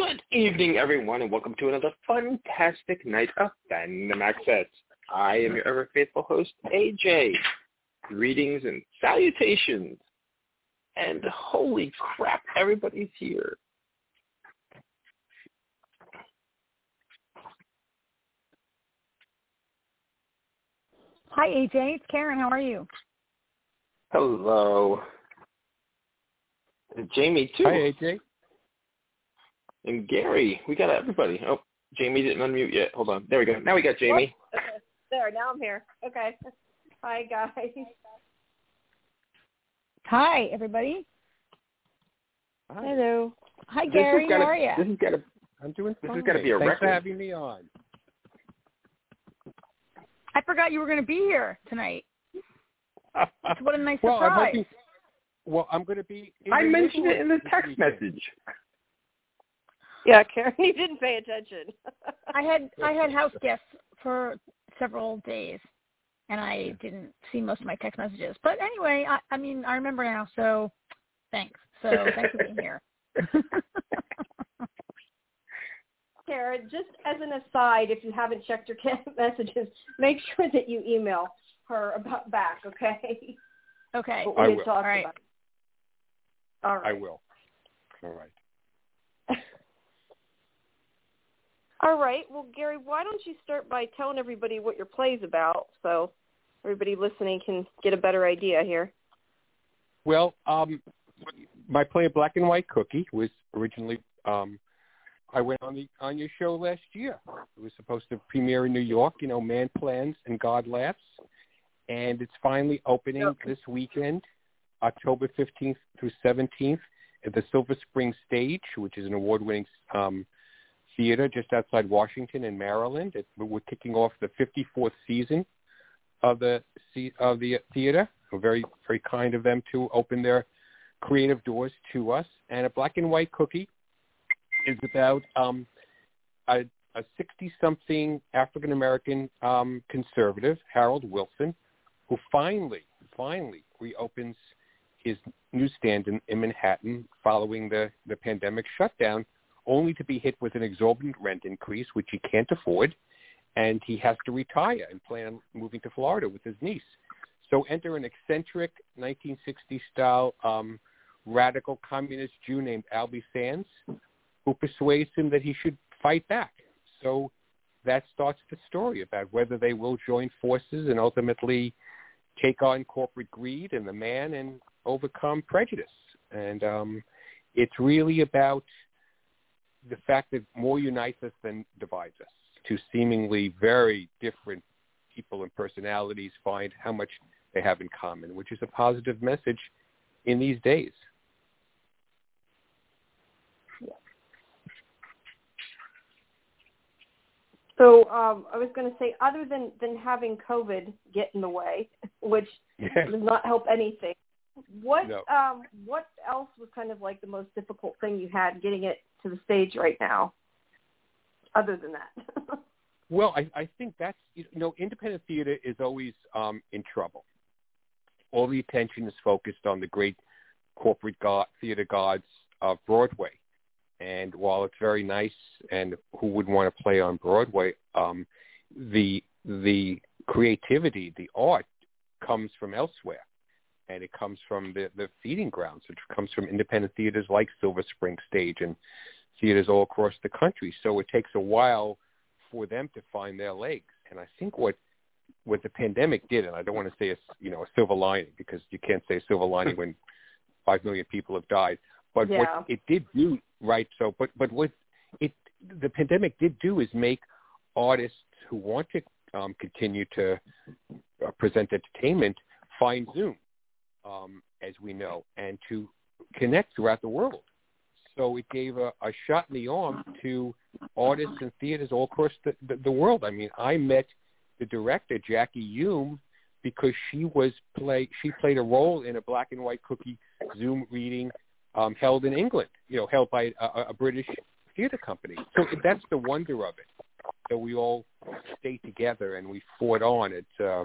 Good evening, everyone, and welcome to another fantastic night of Fandom Access. I am your ever faithful host, AJ. Greetings and salutations. And holy crap, everybody's here. Hi, AJ. It's Karen. How are you? Hello. And Jamie, too. Hi, AJ. And Gary. We got everybody. Oh, Jamie didn't unmute yet. Hold on. There we go. Now we got Jamie. Okay. There, now I'm here. Okay. Hi, guys. Hi, everybody. Hi. Hello. Hi, This Gary. has gotta, How are you? This has got to I'm doing fine. This fine. has gotta be a Thanks record. for having me on. I forgot you were going to be here tonight. What a nice well, I'm surprise. hoping. Well, I'm going to be. In I mentioned it in the text weekend. message. Yeah, Karen, you didn't pay attention. I had I had house guests for several days, and I didn't see most of my text messages. But anyway, I, I mean, I remember now. So thanks. So thanks for being here. Karen, just as an aside, if you haven't checked your messages, make sure that you email her about back, okay? okay. What I will. All right. All right. I will. All right. All right. Well, Gary, why don't you start by telling everybody what your play's about so everybody listening can get a better idea here. Well, um, my play Black and White Cookie was originally. Um, I went on the on your show last year. It was supposed to premiere in New York. You know, Man Plans and God Laughs, and it's finally opening Yep. this weekend, October 15th through 17th, at the Silver Spring Stage, which is an award-winning um, theater just outside Washington in Maryland. It, we're kicking off the 54th season of the of the theater. We're very very kind of them to open their creative doors to us. And a black and white cookie is about um, a, a 60-something African American um, conservative, Harold Wilson, who finally finally reopens his newsstand in, in Manhattan following the, the pandemic shutdown, only to be hit with an exorbitant rent increase, which he can't afford, and he has to retire and plan on moving to Florida with his niece. So enter an eccentric 1960s-style um, radical communist Jew named Albie Sands, who persuades him that he should fight back. So that starts the story about whether they will join forces and ultimately take on corporate greed and the man and overcome prejudice. And um, it's really about the fact that more unites us than divides us. Two seemingly very different people and personalities find how much they have in common, which is a positive message in these days. So um, I was going to say, other than, than having COVID get in the way, which does not help anything, what No. um, what else was kind of like the most difficult thing you had getting it to the stage right now, other than that? Well, I, I think that's you know, independent theater is always um, in trouble. All the attention is focused on the great corporate god, theater gods of Broadway, and while it's very nice, and who wouldn't want to play on Broadway, um, the the creativity, the art, comes from elsewhere, and it comes from the the feeding grounds. It comes from independent theaters like Silver Spring Stage and theaters all across the country. So it takes a while for them to find their legs. And I think what what the pandemic did, and I don't want to say a you know a silver lining because you can't say a silver lining when five million people have died. But Yeah. what it did do, right? So, but but what it the pandemic did do is make artists who want to um, continue to uh, present entertainment find Zoom, um, as we know, and to connect throughout the world. So it gave a, a shot in the arm to artists and theaters all across the, the, the world. I mean, I met the director Jackie Hume because she was play she played a role in a black and white cookie Zoom reading um, held in England, you know, held by a, a- British theater company. So that's the wonder of it. That we all stayed together and we fought on. It's uh,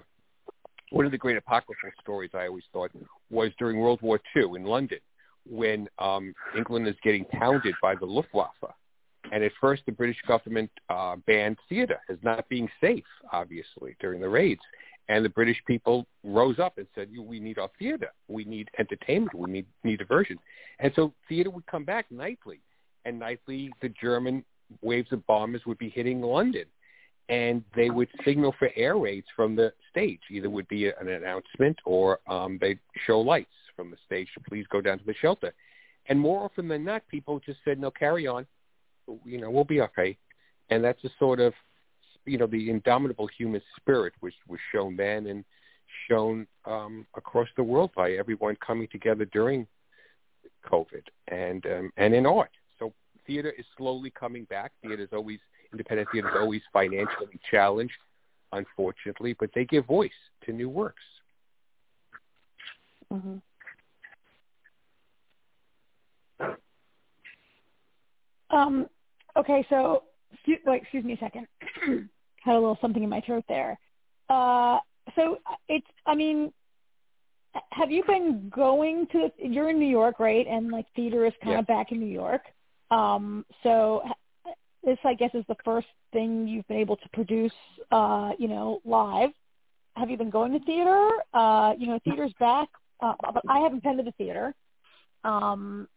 one of the great apocryphal stories I always thought was during World War II in London when um, England is getting pounded by the Luftwaffe And at first, the British government uh, banned theater as not being safe, obviously, during the raids. And the British people rose up and said, "We need our theater. We need entertainment. We need need diversion." And so theater would come back nightly, and nightly the German waves of bombers would be hitting London, and they would signal for air raids from the stage. Either would be an announcement or um, they'd show lights from the stage to please go down to the shelter. And more often than not, people just said, "No, carry on. You know, we'll be okay." And that's a sort of, you know, the indomitable human spirit which was shown then and shown um, across the world by everyone coming together during COVID and um, and in art. So theater is slowly coming back. Theater is always independent theater is always financially challenged, unfortunately, but they give voice to new works. Mm-hmm. Um, okay, so wait, excuse me a second. Had a little something in my throat there. Uh, so it's, I mean, have you been going to? You're in New York, right? And like theater is kind yeah. of back in New York. Um, so this, I guess, is the first thing you've been able to produce, uh, you know, live. Have you been going to theater? Uh, you know, theater's back, uh, but I haven't been to the theater. Um,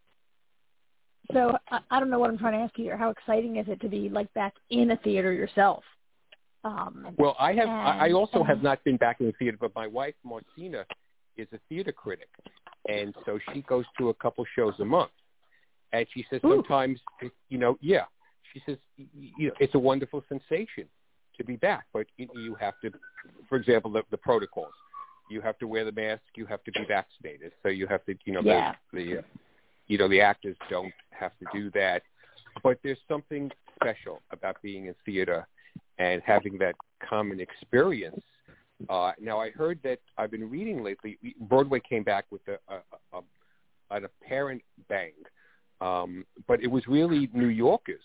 so I, I don't know what I'm trying to ask you here. How exciting is it to be like back in a theater yourself? Um, well, I have. and, I also and, have not been back in the theater, but my wife Martina is a theater critic, and so she goes to a couple shows a month. And she says Ooh. sometimes, you know, yeah, she says, you know, it's a wonderful sensation to be back, but you have to, for example, the, the protocols. You have to wear the mask. You have to be vaccinated. So you have to, you know, yeah. the, the, you know, the actors don't have to do that. But there's something special about being in theater and having that common experience. Uh, now, I heard that I've been reading lately. Broadway came back with a, a, a, an apparent bang, um, but it was really New Yorkers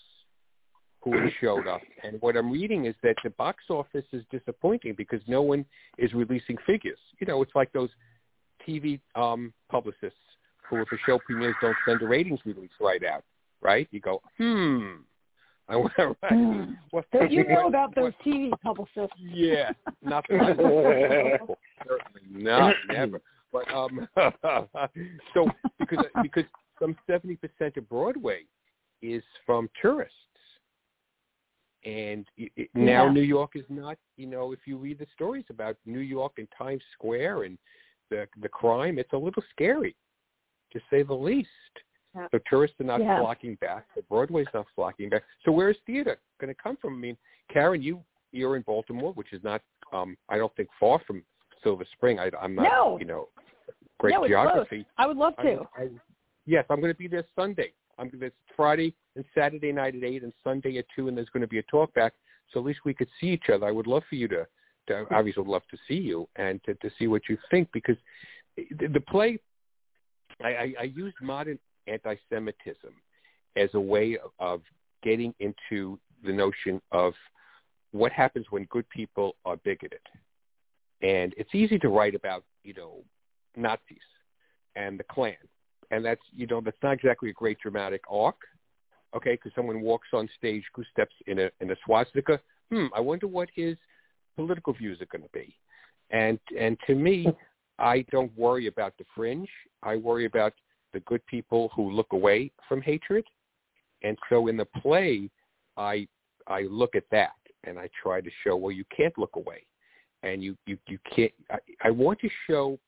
who showed up. And what I'm reading is that the box office is disappointing because no one is releasing figures. You know, it's like those TV um, publicists who, if a show premieres, don't send a ratings release right out. Right? You go, hmm. I went right. Mm. What, you know about those what- TV publicists. yeah, not certainly not never. But um, so because because some seventy percent of Broadway is from tourists, and it, it, now Yeah. New York is not. You know, if you read the stories about New York and Times Square and the the crime, it's a little scary, to say the least. Yeah. So tourists are not Yeah. flocking back. The Broadway's not flocking back. So where's theater going to come from? I mean, Karen, you you're in Baltimore, which is not, um, I don't think, far from Silver Spring. I, I'm not, No. you know, great no, geography. close. I would love to. I- yes, I'm going to be there Sunday. I'm going to Friday and Saturday night at eight, and Sunday at two, and there's going to be a talk back. So at least we could see each other. I would love for you to, to obviously would love to see you and to, to see what you think because the, the play. I, I, I used modern anti-Semitism as a way of, of getting into the notion of what happens when good people are bigoted. And it's easy to write about, you know, Nazis and the Klan. And that's, you know, that's not exactly a great dramatic arc, okay, because someone walks on stage, who steps in a, in a swastika. Hmm, I wonder what his political views are going to be. And, and to me, I don't worry about the fringe. I worry about the good people who look away from hatred. And so in the play, I I look at that and I try to show well you can't look away, and you you you can't. I, I want to show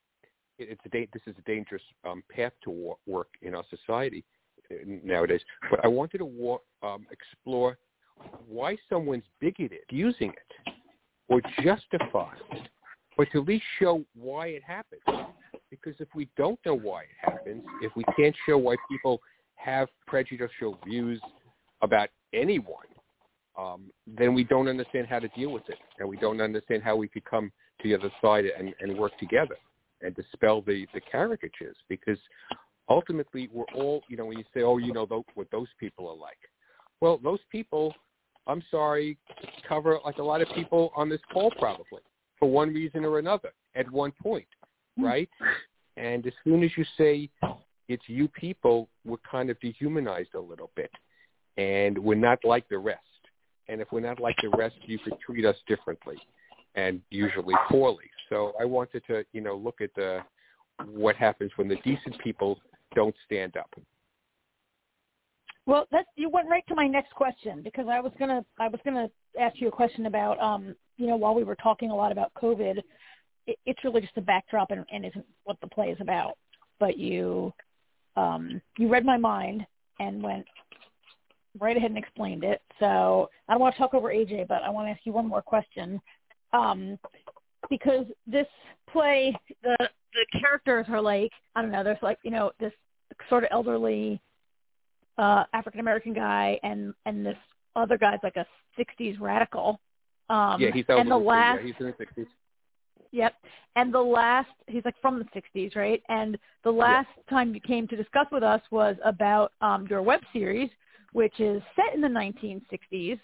it's a this is a dangerous um, path to work in our society nowadays. But I wanted to wa- um, explore why someone's bigoted using it or justify it, but to at least show why it happens. Because if we don't know why it happens, if we can't show why people have prejudicial views about anyone, um, then we don't understand how to deal with it, and we don't understand how we could come to the other side and, and work together and dispel the, the caricatures. Because ultimately, we're all, you know, when you say, oh, you know, what those people are like. Well, those people, I'm sorry, cover like a lot of people on this call probably for one reason or another at one point, hmm. right? And as soon as you say it's you people, we're kind of dehumanized a little bit. and we're not like the rest. And if we're not like the rest, you could treat us differently, and usually poorly. So I wanted to, you know, look at the what happens when the decent people don't stand up. Well, that you went right to my next question because I was gonna I was gonna ask you a question about um you know while we were talking a lot about COVID, it, it's really just a backdrop and, and isn't what the play is about. But you um you read my mind and went right ahead and explained it. So I don't want to talk over AJ, but I want to ask you one more question. Um, because this play, the the characters are like I don't know. There's like you know this sort of elderly uh, African American guy, and and this other guy's like a '60s radical. Um, yeah, he's and the last, yeah, he's in the '60s. Yep. And the last, he's like from the 60s, right? And the last yeah. time you came to discuss with us was about um, your web series, which is set in the 1960s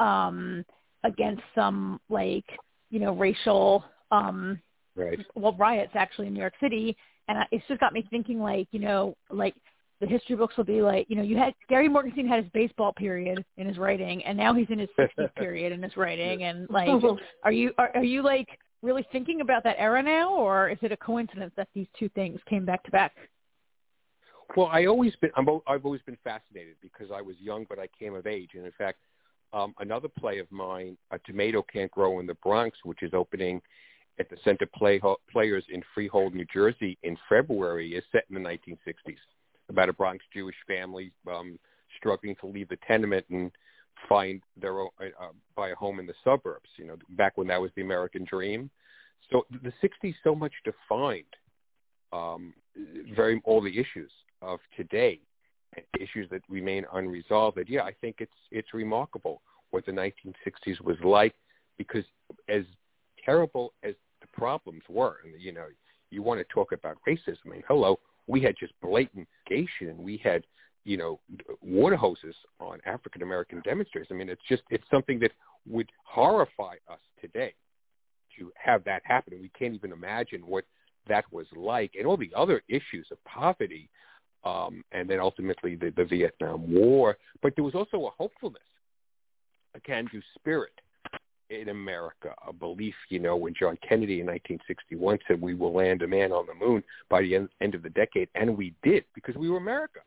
um, against some like, you know, racial, um, right. well, riots actually in New York City. And it's just got me thinking like, you know, like the history books will be like, you know, you had Gary Morgenstein had his baseball period in his writing, and now he's in his 60s period in his writing, and like, are you are, are you like really thinking about that era now, or is it a coincidence that these two things came back to back? Well, I always been I'm, I've always been fascinated because I was young, but I came of age, and in fact, um, another play of mine, A Tomato Can't Grow in the Bronx, which is opening at the Center Play Players in Freehold, New Jersey, in February, is set in the 1960s about a Bronx Jewish family um, struggling to leave the tenement and find their own, uh, uh, buy a home in the suburbs. You know, back when that was the American dream. So the '60s so much defined um, very all the issues of today, issues that remain unresolved. Yeah, I think it's it's remarkable what the 1960s was like, because as terrible as problems were, and you know, you want to talk about racism. I mean, hello, we had just blatant gation. We had, you know, water hoses on African American demonstrators. I mean, it's just it's something that would horrify us today to have that happen. We can't even imagine what that was like, and all the other issues of poverty, um, and then ultimately the, the Vietnam War. But there was also a hopefulness, a can-do spirit in America, a belief, you know, when John Kennedy in 1961 said we will land a man on the moon by the end, of the decade, and we did because we were America.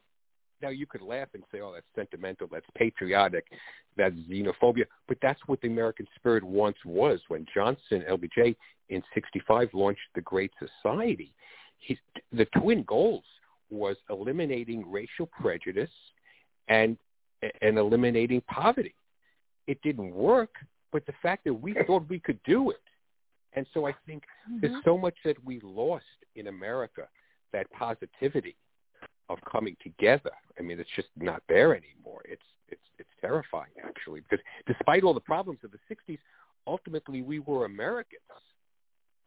Now you could laugh and say, "Oh, that's sentimental, that's patriotic, that's xenophobia," but that's what the American spirit once was. When Johnson, LBJ, in '65 launched the Great Society, he, the twin goals was eliminating racial prejudice and and eliminating poverty. It didn't work but the fact that we thought we could do it. And so I think mm-hmm. there's so much that we lost in America, that positivity of coming together. I mean, it's just not there anymore. It's it's it's terrifying actually because despite all the problems of the 60s, ultimately we were Americans.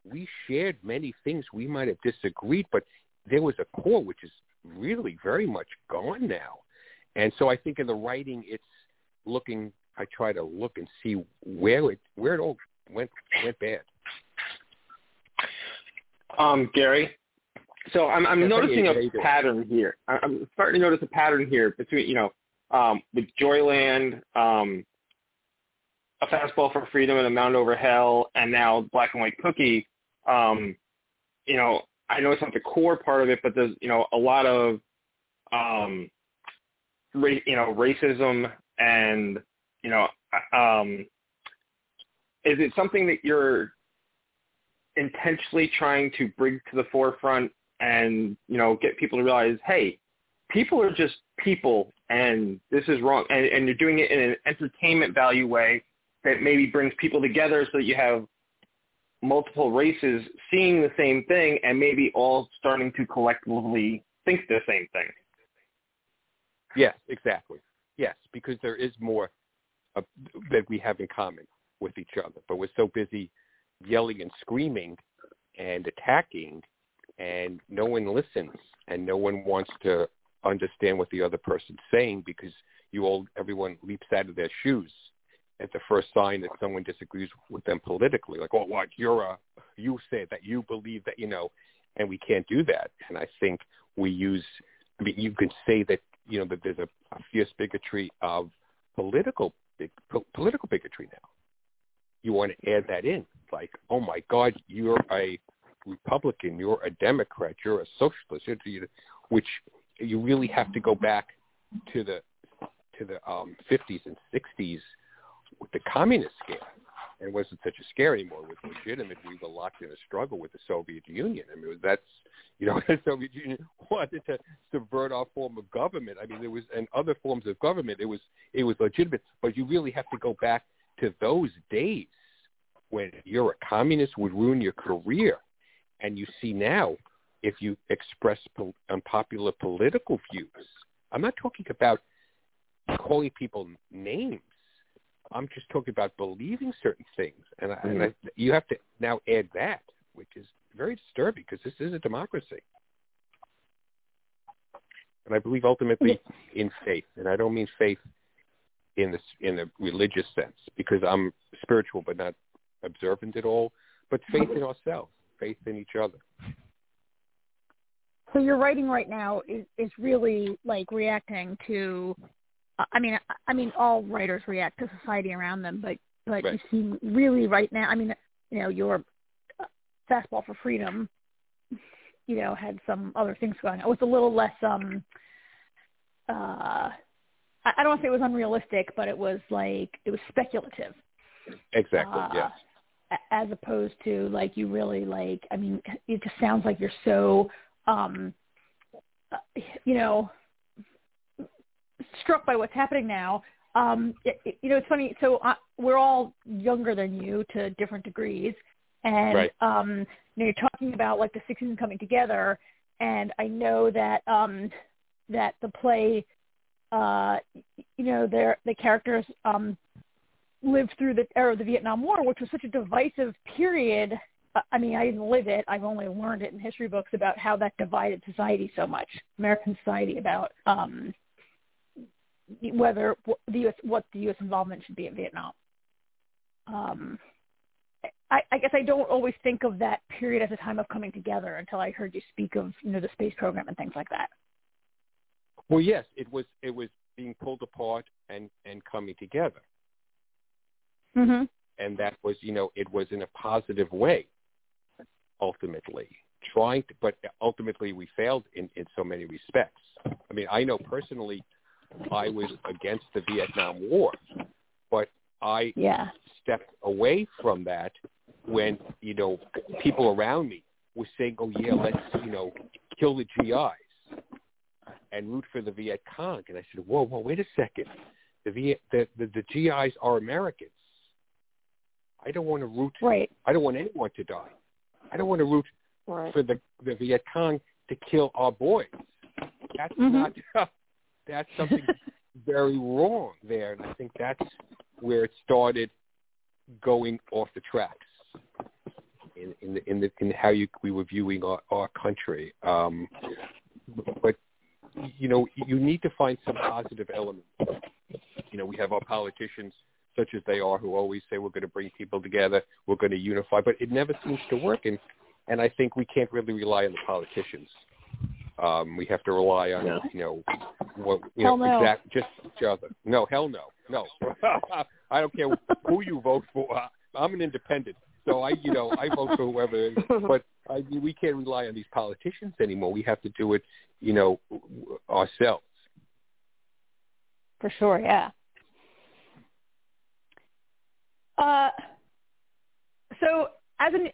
We shared many things we might have disagreed, but there was a core which is really very much gone now. And so I think in the writing, it's looking I try to look and see where it where it all went went bad. Um, Gary, so I'm, I'm noticing a pattern here. I'm starting to notice a pattern here between you know um, with Joyland, um, a fastball for freedom and a mound over hell, and now black and white cookie. Um, you know, I know it's not the core part of it, but there's you know a lot of um, ra- you know racism and you know, um, is it something that you're intentionally trying to bring to the forefront and, you know, get people to realize, hey, people are just people and this is wrong. And, and you're doing it in an entertainment value way that maybe brings people together so that you have multiple races seeing the same thing and maybe all starting to collectively think the same thing. Yes, exactly. Yes, because there is more uh, that we have in common with each other. But we're so busy yelling and screaming and attacking, and no one listens, and no one wants to understand what the other person's saying because you all everyone leaps out of their shoes at the first sign that someone disagrees with them politically. Like, oh, what you're a you say that you believe that you know, and we can't do that. And I think we use. I mean, you could say that you know that there's a, a fierce bigotry of political big, po- political bigotry now. You want to add that in, like, oh my God, you're a Republican, you're a Democrat, you're a socialist, you're, which you really have to go back to the to the um, 50s and 60s with the communist scare. And it wasn't such a scare anymore. It was legitimate. We were locked in a struggle with the Soviet Union. I mean, that's you know, the Soviet Union wanted to subvert our form of government. I mean, there was and other forms of government. It was it was legitimate, but you really have to go back to those days when you're a communist would ruin your career, and you see now if you express po- unpopular um, political views. I'm not talking about calling people names. I'm just talking about believing certain things, and, I, and I, mm-hmm. you have to now add that, which is very disturbing because this is a democracy. And I believe ultimately in faith, and I don't mean faith in the in a religious sense because I'm spiritual but not observant at all, but faith in ourselves, faith in each other. So your writing right now is is really like reacting to. I mean, I mean, all writers react to society around them, but but Right. you seem really right now. I mean, you know, your uh, fastball for freedom, you know, had some other things going. on. It was a little less. um uh I don't want to say it was unrealistic, but it was like it was speculative. Exactly. uh, yes. a- as opposed to like you really like i mean it just sounds like you're so um uh, you know struck by what's happening now um it, it- you know it's funny so uh, we're all younger than you to different degrees and Right. um you know, you're talking about like the six seasons coming together and i know that um that the play uh you know their the characters um lived through the era of the Vietnam War, which was such a divisive period. I mean, I didn't live it. I've only learned it in history books about how that divided society so much, American society, about um, whether the U.S. what the U.S. involvement should be in Vietnam. Um, I, I guess I don't always think of that period as a time of coming together until I heard you speak of you know the space program and things like that. Well, yes, it was it was being pulled apart and and coming together, Mm-hmm. and that was you know it was in a positive way. Ultimately, trying to, but ultimately we failed in in so many respects. I mean, I know personally, I was against the Vietnam War, but I Yeah. stepped away from that when you know people around me were saying, "Oh yeah, let's you know kill the GIs and root for the Viet Cong." And I said, "Whoa, whoa, wait a second. The Viet, the, the the GIs are Americans. I don't want to root. Right. I don't want anyone to die. I don't want to root Right. for the the Viet Cong to kill our boys. That's Mhm. not. That's something very wrong there, and I think that's where it started going off the tracks in in the, in, the, in how you, we were viewing our, our country. Um, but you know, you need to find some positive elements. You know, we have our politicians, such as they are, who always say we're going to bring people together, we're going to unify, but it never seems to work. And and I think we can't really rely on the politicians. Um, we have to rely on Yeah. you know what you Hell know no. exact just each other. No, hell no, no. I don't care who you vote for. I'm an independent, so I you know I vote for whoever. But I mean, we can't rely on these politicians anymore. We have to do it, you know, ourselves. For sure, yeah. Uh, so as an,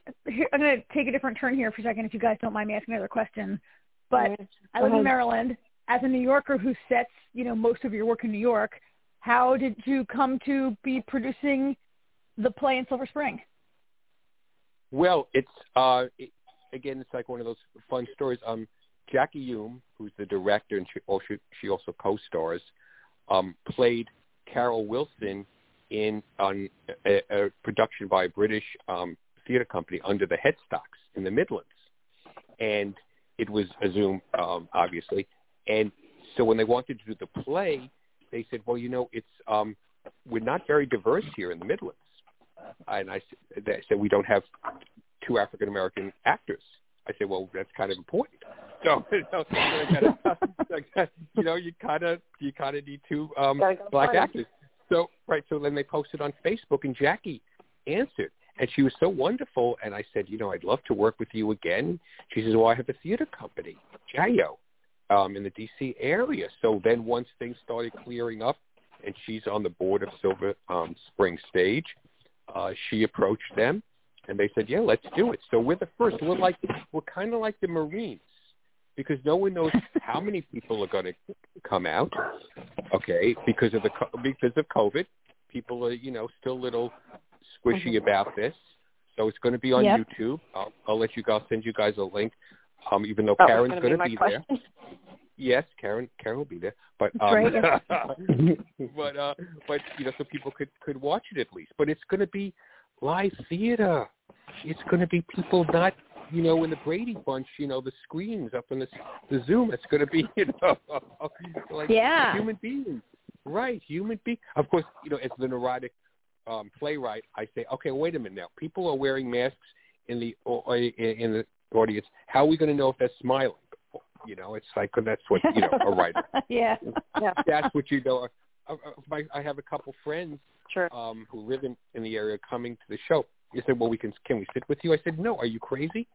I'm going to take a different turn here for a second, if you guys don't mind me asking another question. But I live in Maryland. As a New Yorker who sets, you know, most of your work in New York, how did you come to be producing the play in Silver Spring? Well, it's uh, it, again, it's like one of those fun stories. Um, Jackie Hume, who's the director, and she also, she also co-stars, um, played Carol Wilson in on a, a production by a British um, theater company under the Headstocks in the Midlands, and it was a Zoom, um, obviously. And so when they wanted to do the play, they said, "Well, you know, it's um, we're not very diverse here in the Midlands." And I s- they said, "We don't have two African American actors." I said, well, that's kind of important. So, you know, you know, you kind of you kind of need two um, black actors. So right, so then they posted on Facebook, and Jackie answered, and she was so wonderful. And I said, you know, I'd love to work with you again. She says, well, I have a theater company, Jayo, um, in the D.C. area. So then once things started clearing up, and she's on the board of Silver um, Spring Stage, uh, she approached them, and they said, yeah, let's do it. So we're the first. We're like we're kind of like the Marines because no one knows how many people are going to come out. Okay, because of the because of COVID, people are you know still little squishy about this. So it's going to be on Yep. YouTube. I'll, I'll let you guys send you guys a link. Um, even though That Karen's going to my be there. Yes, Karen. Karen will be there, but um, but uh, but you know, so people could could watch it at least. But it's going to be live theater. It's going to be people not you know in the Brady Bunch. You know, the screens up in the the Zoom. It's going to be you know like Yeah. human beings, right? Human being. Of course, you know, as the neurotic um, playwright, I say, okay, wait a minute now. People are wearing masks in the or, in the audience. How are we going to know if they're smiling? You know, it's like that's what you know a writer. yeah. Yeah, That's what you know. I, I, I have a couple friends sure. um, who live in, in the area coming to the show. They said, "Well, we can can we sit with you?" I said, "No, are you crazy?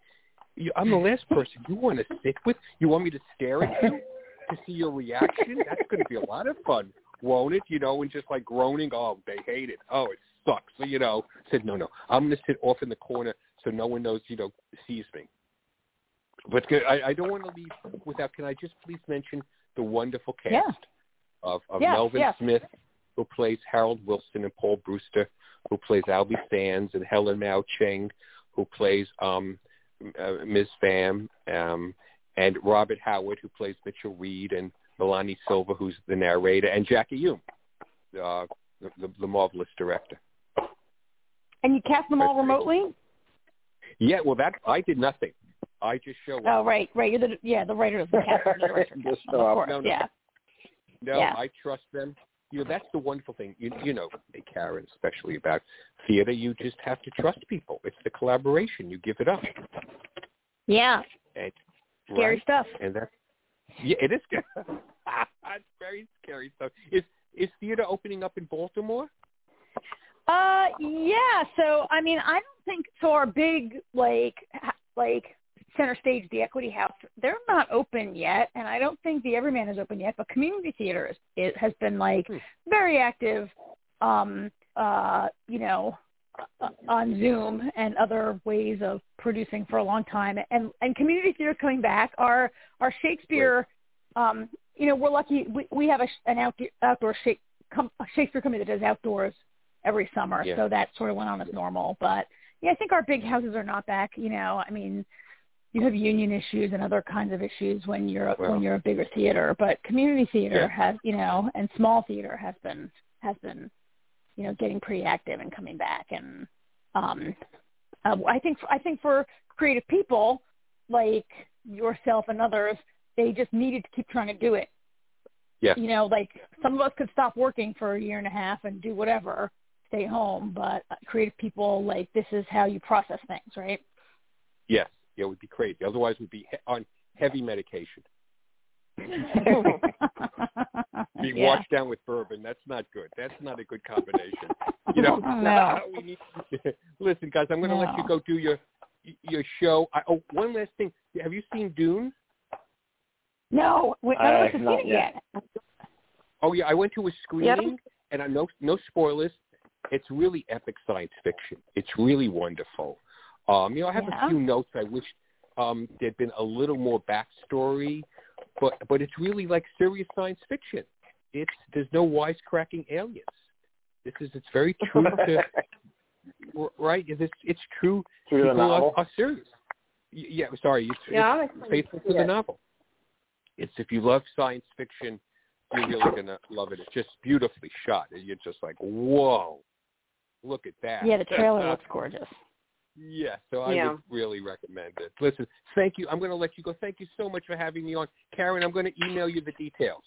You, I'm the last person you want to sit with. You want me to stare at you to see your reaction? That's going to be a lot of fun, won't it? You know, and just like groaning, oh, they hate it. Oh, it sucks. So, you know, I said, no, no, I'm going to sit off in the corner so no one knows, you know, sees me. But I, I don't want to leave without. Can I just please mention the wonderful cast Yeah. of, of Yes, Melvin yes. Smith, who plays Harold Wilson, and Paul Brewster, who plays Albie Sands, and Helen Mao Cheng, who plays um, uh, Ms. Pham, um, and Robert Howard, who plays Mitchell Reed, and Milani Silva, who's the narrator, and Jackie Hume, uh, the, the, the marvelous director. And you cast them all That's great. remotely? Yeah, well, that I did nothing. I just show up. Oh, right, right. You're the yeah, the writer of the cast, the director Just cast, show up. course. No, no. Yeah. No, Yeah. I trust them. You know, that's the wonderful thing. You, you know, Karen, especially about theater, you just have to trust people. It's the collaboration. You give it up. Yeah. And, Scary right? stuff. And that's yeah, it is scary. it's very scary stuff. Is is theater opening up in Baltimore? Uh, yeah. So, I mean, I don't think so. Our big like ha- like center stage, the Equity House, they're not open yet, and I don't think the Everyman is open yet. But community theater is, it has been like Hmm. very active. Um, uh, you know, on Zoom and other ways of producing for a long time, and and community theater coming back. Our our Shakespeare, um, you know, we're lucky. We we have a, an outdoor outdoor Shake, com- Shakespeare company that does outdoors every summer, Yeah. so that sort of went on as normal. But yeah, I think our big houses are not back. You know, I mean, you have union issues and other kinds of issues when you're Well. when you're a bigger theater, but community theater Yeah. has, you know, and small theater has been has been, you know, getting pretty active and coming back. And um, uh, I think I think for creative people like yourself and others, they just needed to keep trying to do it Yeah. you know, like some of us could stop working for a year and a half and do whatever, stay home, but creative people, like this is how you process things, right? Yes. Yeah, it would be crazy. Otherwise, we'd be he- on heavy medication. Be yeah. washed down with bourbon. That's not good. That's not a good combination. You know. No. we need, listen, guys, I'm going to let you go do your your show. I, oh, one last thing. Have you seen Dune? No, we, none of us have not seen it yet. yet. Oh yeah, I went to a screening, and I no no spoilers. It's really epic science fiction. It's really wonderful. Um, you know, I have Yeah. a few notes. I wish um, there'd been a little more backstory, but but it's really like serious science fiction. It's there's no wisecracking aliens. This is it's very true to right. It's it's true. Through the People are, are serious. Yeah, sorry. It's, Yeah, I'm it's faithful to to the it. novel. It's if you love science fiction, you're really gonna love it. It's just beautifully shot. and You're just like, whoa, look at that. Yeah, the trailer looks gorgeous. Yeah, so I Yeah. would really recommend it. Listen, thank you. I'm going to let you go. Thank you so much for having me on, Karen. I'm going to email you the details.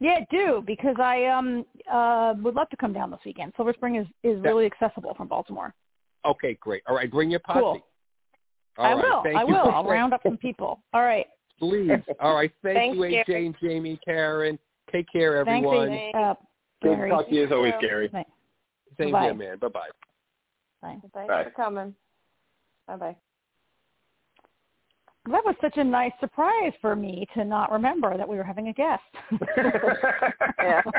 Yeah, do because I um uh would love to come down this weekend. Silver Spring is is That- really accessible from Baltimore. Okay, great. All right, bring your posse. Cool. All I right, will. Thank I you. will. I'll round up some people. All right. Please. All right. Thank Thanks, you, AJ Gary. and Jamie, Karen. Take care, Thanks, everyone. AJ. Uh, Good Gary. to talk to you as always, Gary. Thanks. Same Bye. here, man. Bye bye. Bye. Thanks Bye. for coming. Bye bye. That was such a nice surprise for me to not remember that we were having a guest. Yeah.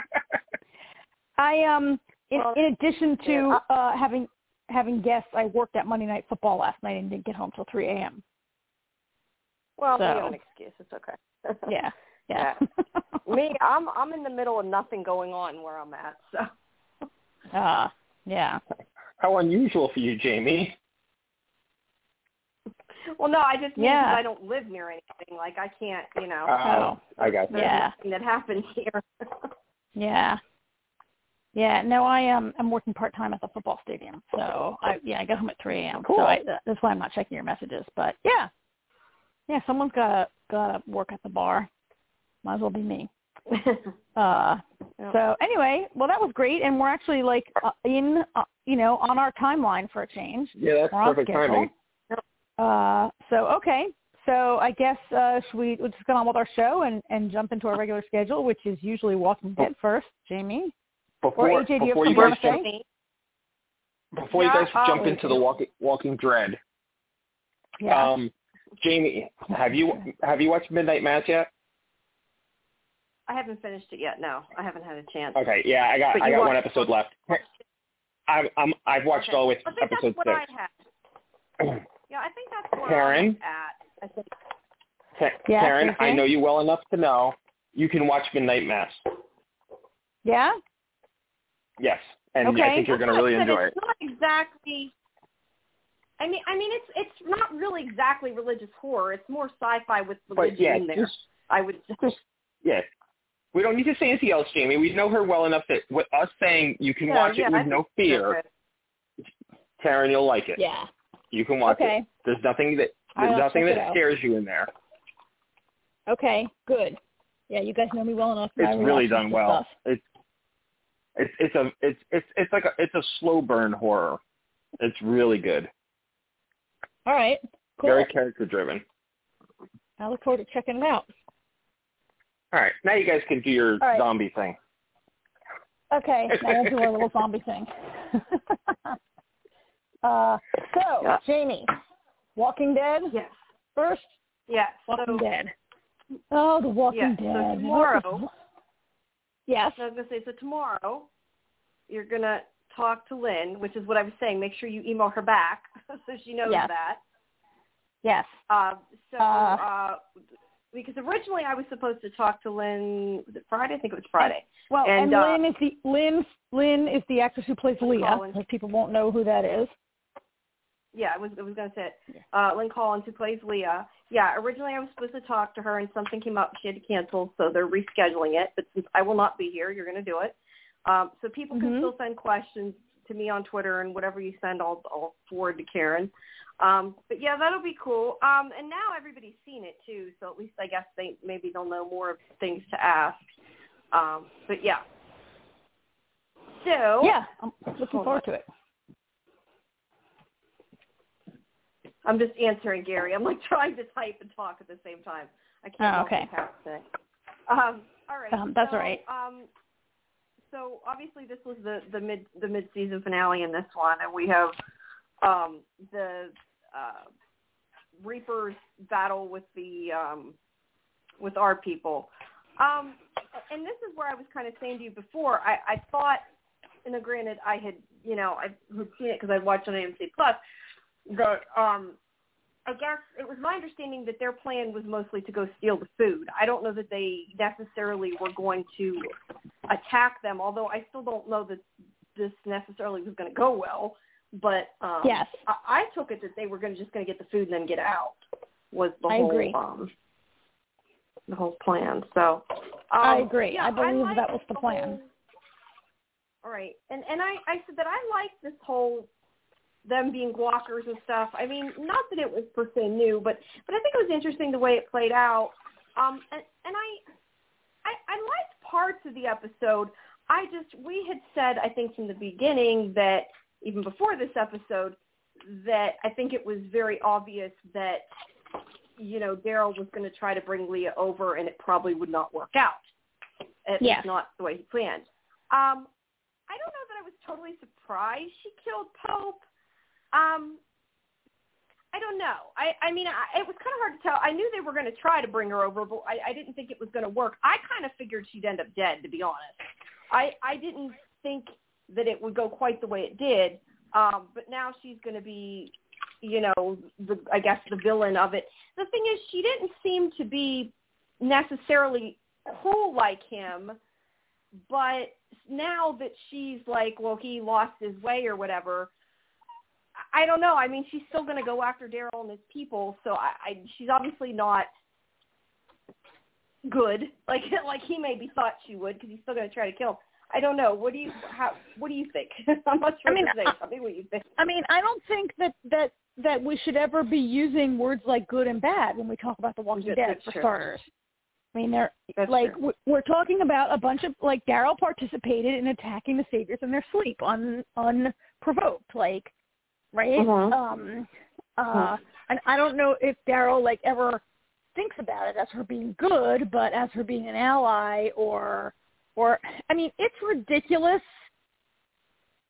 I um in, Well, in addition to yeah, uh having having guests, I worked at Monday Night Football last night and didn't get home till 3 a.m. Well, So- we have an excuse. It's okay. Yeah. Yeah. Me, I'm I'm in the middle of nothing going on where I'm at. So uh, yeah. How unusual for you, Jamie. well, no, I just mean Yeah. 'cause I don't live near anything. Like I can't, you know. Uh, I got you. Yeah. that happens here. Yeah. Yeah. No, I um I'm working part time at the football stadium, so I yeah I go home at 3 a.m. Cool. So I, that's why I'm not checking your messages. But yeah, yeah, someone's gotta gotta work at the bar. Might as well be me. Uh, Yeah. so anyway, well that was great, and we're actually like uh, in uh, you know on our timeline for a change. Yeah, that's We're perfect schedule. timing. Uh, so okay, so I guess uh, should we we'll just get on with our show and and jump into our regular schedule, which is usually Walking Dead first. Jamie, Before, or AJ, do you have before you something guys jump, say? before you Yeah, guys jump I'll- into the walking Walking Dread, Yeah. um, Jamie, have you have you watched Midnight Mass yet? I haven't finished it yet. No, I haven't had a chance. Okay, yeah, I got But I you got one episode left. I'm, I'm I've watched Okay. all with I think episode that's what six. I had. Yeah, I think that's where Karen? I'm at. I think Ka- Yeah, Karen, Susan? I know you well enough to know you can watch Midnight Mass. yeah. Yes, and I think you're going to That's really what I said. enjoy it. It's not exactly. I mean, I mean, it's it's not really exactly religious horror. It's more sci-fi with religion But yeah, in there. just I would. just yeah. We don't need to say anything else, Jamie. We know her well enough that with us saying you can Yeah, watch yeah, it I with no fear, it's Karen, you'll like it. Yeah. You can watch Okay. it. There's nothing that I'll there's nothing that scares you in there. Okay. Good. Yeah, you guys know me well enough. It's really done well. stuff. It's it's it's a it's it's it's like a it's a slow burn horror. It's really good. All right. Cool. Very character driven. I look forward to checking it out. All right, now you guys can do your right. zombie thing. Okay. Now we'll do our little zombie thing. uh, so, Yeah. Jamie, Walking Dead Yes. first. Yes. Walking so, Dead. Oh, The Walking Yeah, so Dead. tomorrow- Yes. So I was gonna say, so tomorrow, you're gonna talk to Lynn, which is what I was saying. Make sure you email her back so she knows Yes. that. Yes. Uh, so, Uh, uh, because originally I was supposed to talk to Lynn. Was it Friday? I think it was Friday. Well, and, And, uh, Lynn is the Lynn. Lynn is the actress who plays Leah. Collins. People won't know who that is. Yeah, I was I was gonna say it. Uh, Lynn Collins, who plays Leah. Yeah, originally I was supposed to talk to her, and something came up. She had to cancel, so they're rescheduling it. But since I will not be here, you're gonna do it. Um, so people can Mhm. still send questions to me on Twitter, and whatever you send, I'll, I'll forward to Karen. Um, but yeah, that'll be cool. Um, and now everybody's seen it too, so at least I guess they maybe they'll know more of things to ask. Um, but yeah. So Yeah, I'm looking forward to it. I'm just answering Gary. I'm like trying to type and talk at the same time. I can't Oh, okay. multitask. Um, all right. Um, that's so, all right. Um, so obviously this was the the mid the mid season finale in this one, and we have um, the uh, Reapers battle with the um, with our people. Um, and this is where I was kind of saying to you before. I, I thought, and granted, I had you know I had seen it because I watched on AMC Plus that um I guess it was my understanding that their plan was mostly to go steal the food. I don't know that they necessarily were going to attack them, although I still don't know that this necessarily was going to go well. But um, Yes. I, I took it that they were going to just going to get the food and then get out. Was the I whole agree. um the whole plan? So um, I agree. yeah, I believe like that was the plan. whole- all right, and and I I said that I like this whole them being walkers and stuff. I mean, not that it was per se new, but but I think it was interesting the way it played out. Um, and and I I, I liked parts of the episode. I just we had said I think from the beginning that even before this episode that I think it was very obvious that you know Daryl was going to try to bring Leah over, and it probably would not work out. At least not the way he planned. Um, I don't know that I was totally surprised she killed Pope. Um, I don't know. I, I mean, I, it was kind of hard to tell. I knew they were going to try to bring her over, but I, I didn't think it was going to work. I kind of figured she'd end up dead, to be honest. I, I didn't think that it would go quite the way it did. Um, but now she's going to be, you know, the, I guess the villain of it. The thing is, she didn't seem to be necessarily cool like him, but now that she's like, well, he lost his way or whatever. I don't know. I mean, she's still going to go after Daryl and his people, so I, I she's obviously not good, like like he maybe thought she would, because he's still going to try to kill. him. I don't know. What do you how What do you think? I'm not sure I mean, what. Tell me what you think. I mean, I don't think that that that we should ever be using words like good and bad when we talk about The Walking That- Dead, for true. starters. I mean, they're That's like true. we're talking about a bunch of like Daryl participated in attacking the saviors in their sleep, un unprovoked, like right. Mhm. Um, uh, and I don't know if Daryl like ever thinks about it as her being good, but as her being an ally, or or I mean, it's ridiculous.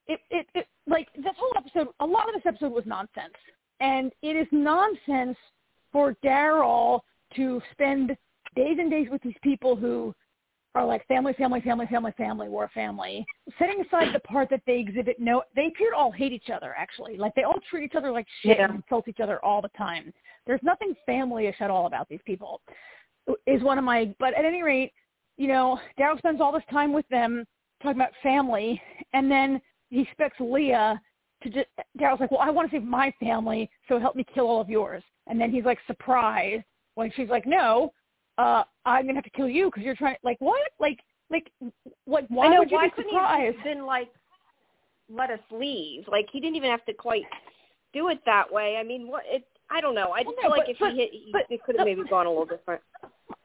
It it, it like this whole episode. A lot of this episode was nonsense, and it is nonsense for Daryl to spend days and days with these people who are like family, family, family, family, family, we're a family. Setting aside the part that they exhibit no, they appear to all hate each other actually. Like they all treat each other like shit Yeah. and insult each other all the time. There's nothing family-ish at all about these people. Is one of my, but at any rate, you know, Daryl spends all this time with them talking about family, and then he expects Leah to just. Daryl's like, well, I want to save my family, so help me kill all of yours. And then he's like surprised when she's like, no, uh, I'm gonna have to kill you because you're trying. Like what? Like like like why I know. would you why be couldn't surprised? he have been like, let us leave? Like he didn't even have to quite do it that way. I mean, what? It. I don't know. I Well, just no, feel like but- if but- he hit, he, but it could have maybe gone a little different.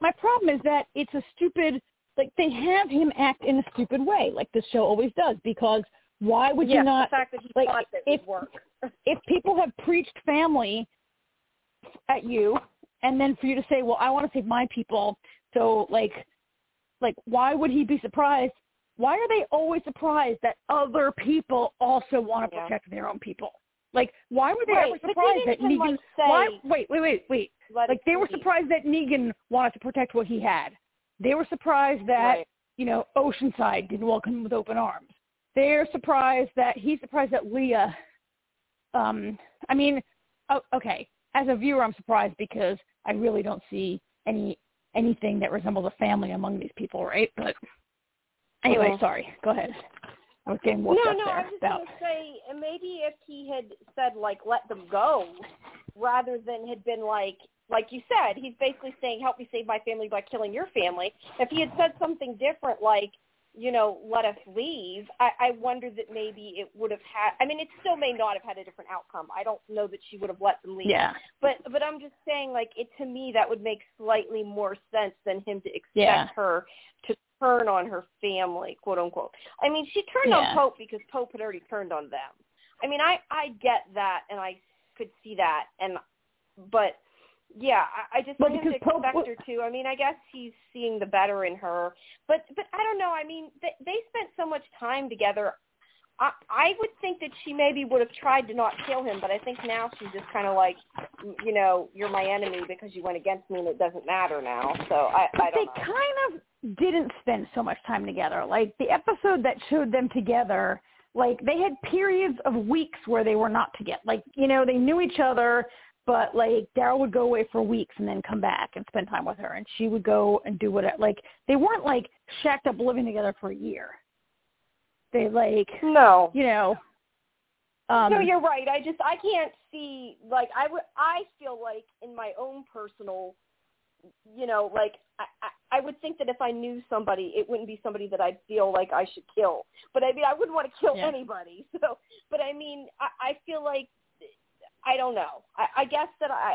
My problem is that it's a stupid. Like they have him act in a stupid way, like this show always does. Because why would yes, you not? the fact that he like, thought that if- would work. if people have preached family at you and then for you to say well i want to save my people. So like like why would he be surprised? Why are they always surprised that other people also want to Yeah. protect their own people? Like why were they Right, ever they surprised that negan like, say, why wait wait wait. wait like they were surprised that negan wanted to protect what he had. They were surprised that Right. you know oceanside didn't welcome him with open arms. They're surprised that he's surprised that leah um i mean oh, okay as a viewer i'm surprised because i really don't see any anything that resembles a family among these people right? But anyway sorry. Go ahead. I was getting worked no, up no, there I was just about gonna say maybe if he had said like let them go, rather than had been like like you said, he's basically saying help me save my family by killing your family. If he had said something different like you know let us leave, I, I wonder that maybe it would have had. I mean, it still may not have had a different outcome. I don't know that she would have let them leave. yeah But but I'm just saying, like it to me, that would make slightly more sense than him to expect Yeah. her to turn on her family, quote unquote. I mean, she turned Yeah. on Pope because Pope had already turned on them. I mean, I I get that, and I could see that, and but yeah, I, I just Well, for him to because Pope expect her to. I mean, I guess he's seeing the better in her, but but I don't know. I mean, they, they spent so much time together. I, I would think that she maybe would have tried to not kill him, but I think now she's just kind of like, you know, you're my enemy because you went against me, and it doesn't matter now. So I, but I they don't know. kind of didn't spend so much time together. Like the episode that showed them together, like they had periods of weeks where they were not together. Like you know, they knew each other, but like Daryl would go away for weeks and then come back and spend time with her, and she would go and do whatever. Like they weren't like shacked up living together for a year. They like No. you know. Um, no, you're right. I just I can't see like I would I feel like in my own personal you know, like I, I I would think that if I knew somebody, it wouldn't be somebody that I'd feel like I should kill. But I mean, I wouldn't want to kill Yeah. anybody. So, but I mean, I, I feel like I don't know. I, I guess that I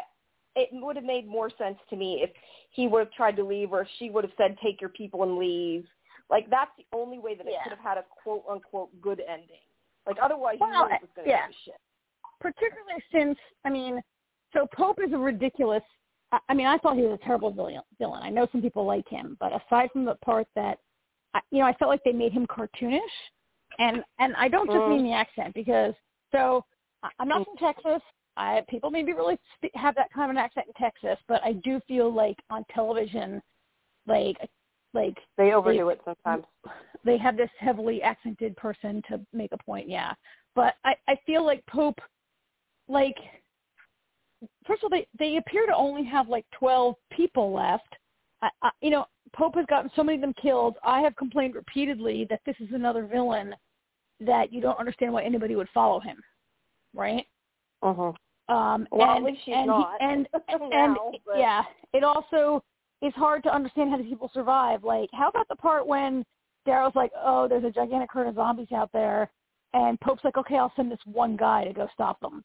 it would have made more sense to me if he would have tried to leave, or if she would have said, "Take your people and leave." Like that's the only way that it could have had a quote unquote good ending. Like otherwise, you Well, knew it was going to yeah. shit. particularly since I mean, so Pope is a ridiculous. I, I mean, I thought he was a terrible villain. I know some people like him, but aside from the part that, I, you know, I felt like they made him cartoonish, and and I don't just Mm. mean the accent because so I'm not oh. from Texas. I people maybe really sp- have that kind of an accent in Texas, but I do feel like on television, like like They overdo it sometimes. they have this heavily accented person to make a point, yeah. But I, I feel like Pope, like, first of all, they, they appear to only have like 12 people left. I, I, you know, Pope has gotten so many of them killed. I have complained repeatedly that this is another villain that you don't understand why anybody would follow him, right? Uh-huh. Um, Well, and, at least she's and, not He, and and but- yeah, it also is hard to understand how these people survive. Like, how about the part when Daryl's like, "Oh, there's a gigantic herd of zombies out there," and Pope's like, "Okay, I'll send this one guy to go stop them,"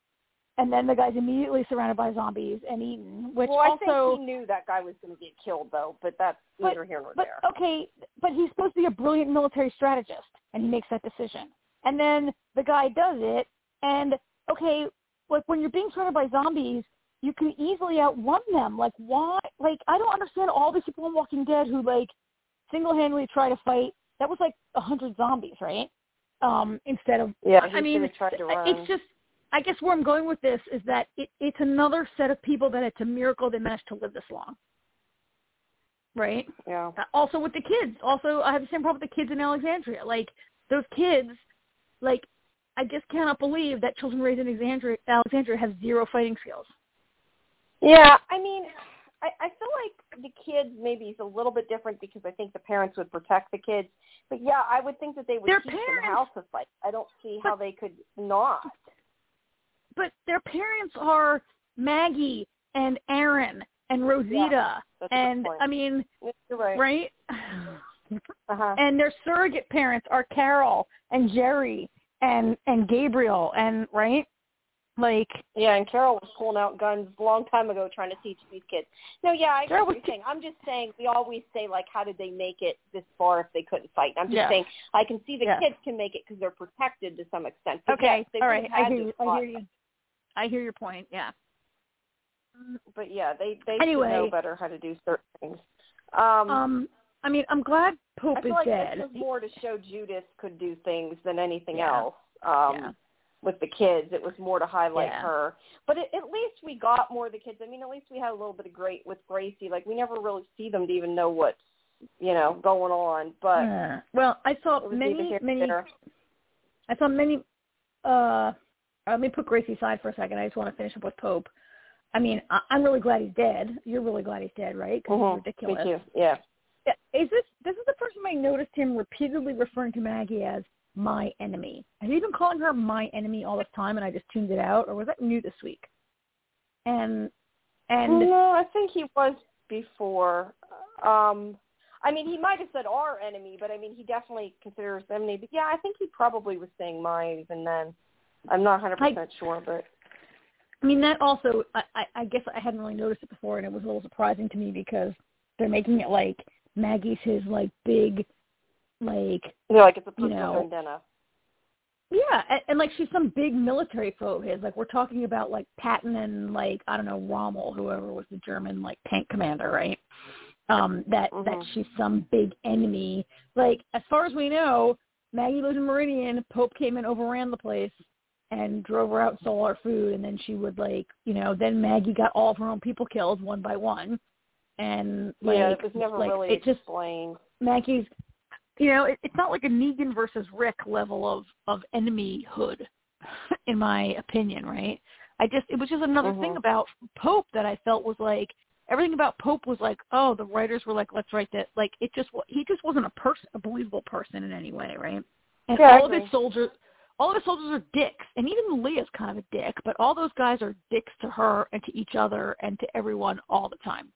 and then the guy's immediately surrounded by zombies and eaten. Which well, I also, think he knew that guy was going to get killed, though. But that's But- neither here nor but there. okay, but he's supposed to be a brilliant military strategist, and he makes that decision. And then the guy does it, and okay, like when you're being surrounded by zombies, you can easily outrun them. Like why? Like I don't understand all these people in Walking Dead who like single-handedly try to fight. That was like a hundred zombies, right? Um, instead of Yeah, I mean, should've tried to run. it's just. I guess where I'm going with this is that it, it's another set of people that it's a miracle they managed to live this long, right? yeah. Uh, also with the kids. Also, I have the same problem with the kids in Alexandria. Like those kids, like I just cannot believe that children raised in Alexandria, Alexandria have zero fighting skills. Yeah, I mean, I, I feel like the kids maybe is a little bit different because I think the parents would protect the kids. But yeah, I would think that they would Their teach them parents- how to fight. I don't see how they could not. But their parents are Maggie and Aaron and Rosita, That's and. I mean, You're right. right? Uh-huh. and their surrogate parents are Carol and Jerry and and Gabriel and right, like Yeah, and Carol was pulling out guns a long time ago trying to teach these kids. No, yeah, I Carol what was you're saying. I'm just saying we always say like, how did they make it this far if they couldn't fight? I'm just Yeah. saying I can see the Yeah. kids can make it because they're protected to some extent. But okay, yes, all right, I hear you. I hear you. I hear your point. Yeah. but yeah, they they Anyway. know better how to do certain things. Um, Um, I mean, I'm glad Pope I feel is like dead. this was more to show Judith could do things than anything Yeah. else. Um, Yeah. With the kids, it was more to highlight Yeah. her. But it, at least we got more of the kids. I mean, at least we had a little bit of great with Gracie. Like we never really see them to even know what's you know going on. But Yeah. Well, I saw many, neither here nor many. I saw many. Uh, let me put Gracie aside for a second. I just want to finish up with Pope. I mean, I, I'm really glad he's dead. You're really glad he's dead, right? Because Mhm. he's ridiculous. Me too. Yeah. Yeah, Is this this is the first time I noticed him repeatedly referring to Maggie as my enemy? Has he been calling her my enemy all this time, and I just tuned it out, or was that new this week? And and no, I think he was before. Um, I mean, he might have said our enemy, but I mean, he definitely considers them enemy. But yeah, I think he probably was saying my even then. I'm not 100 percent sure, but I mean that also I, I I guess I hadn't really noticed it before, and it was a little surprising to me because they're making it like Maggie's his like big like you know, like it's a You know, vendetta. Yeah, and, and like she's some big military foe of his. Like we're talking about like Patton and like I don't know Rommel, whoever was the German like tank commander, right? Um, that that Mhm. she's some big enemy. Like as far as we know, Maggie lives in Meridian. Pope came and overran the place and drove her out, stole our food, and then she would like you know. Then Maggie got all of her own people killed one by one, and like yeah, it was never like, really it just explained. Maggie's, you know, it, it's not like a Negan versus Rick level of of enemyhood, in my opinion, right? I just it was just another thing Mhm. about Pope that I felt was like everything about Pope was like, oh, the writers were like, let's write that. Like it just wa- he just wasn't a person, a believable person in any way, right? And Yeah, all of his soldiers. All of his soldiers are dicks, and even Leah's kind of a dick. But all those guys are dicks to her and to each other and to everyone all the time.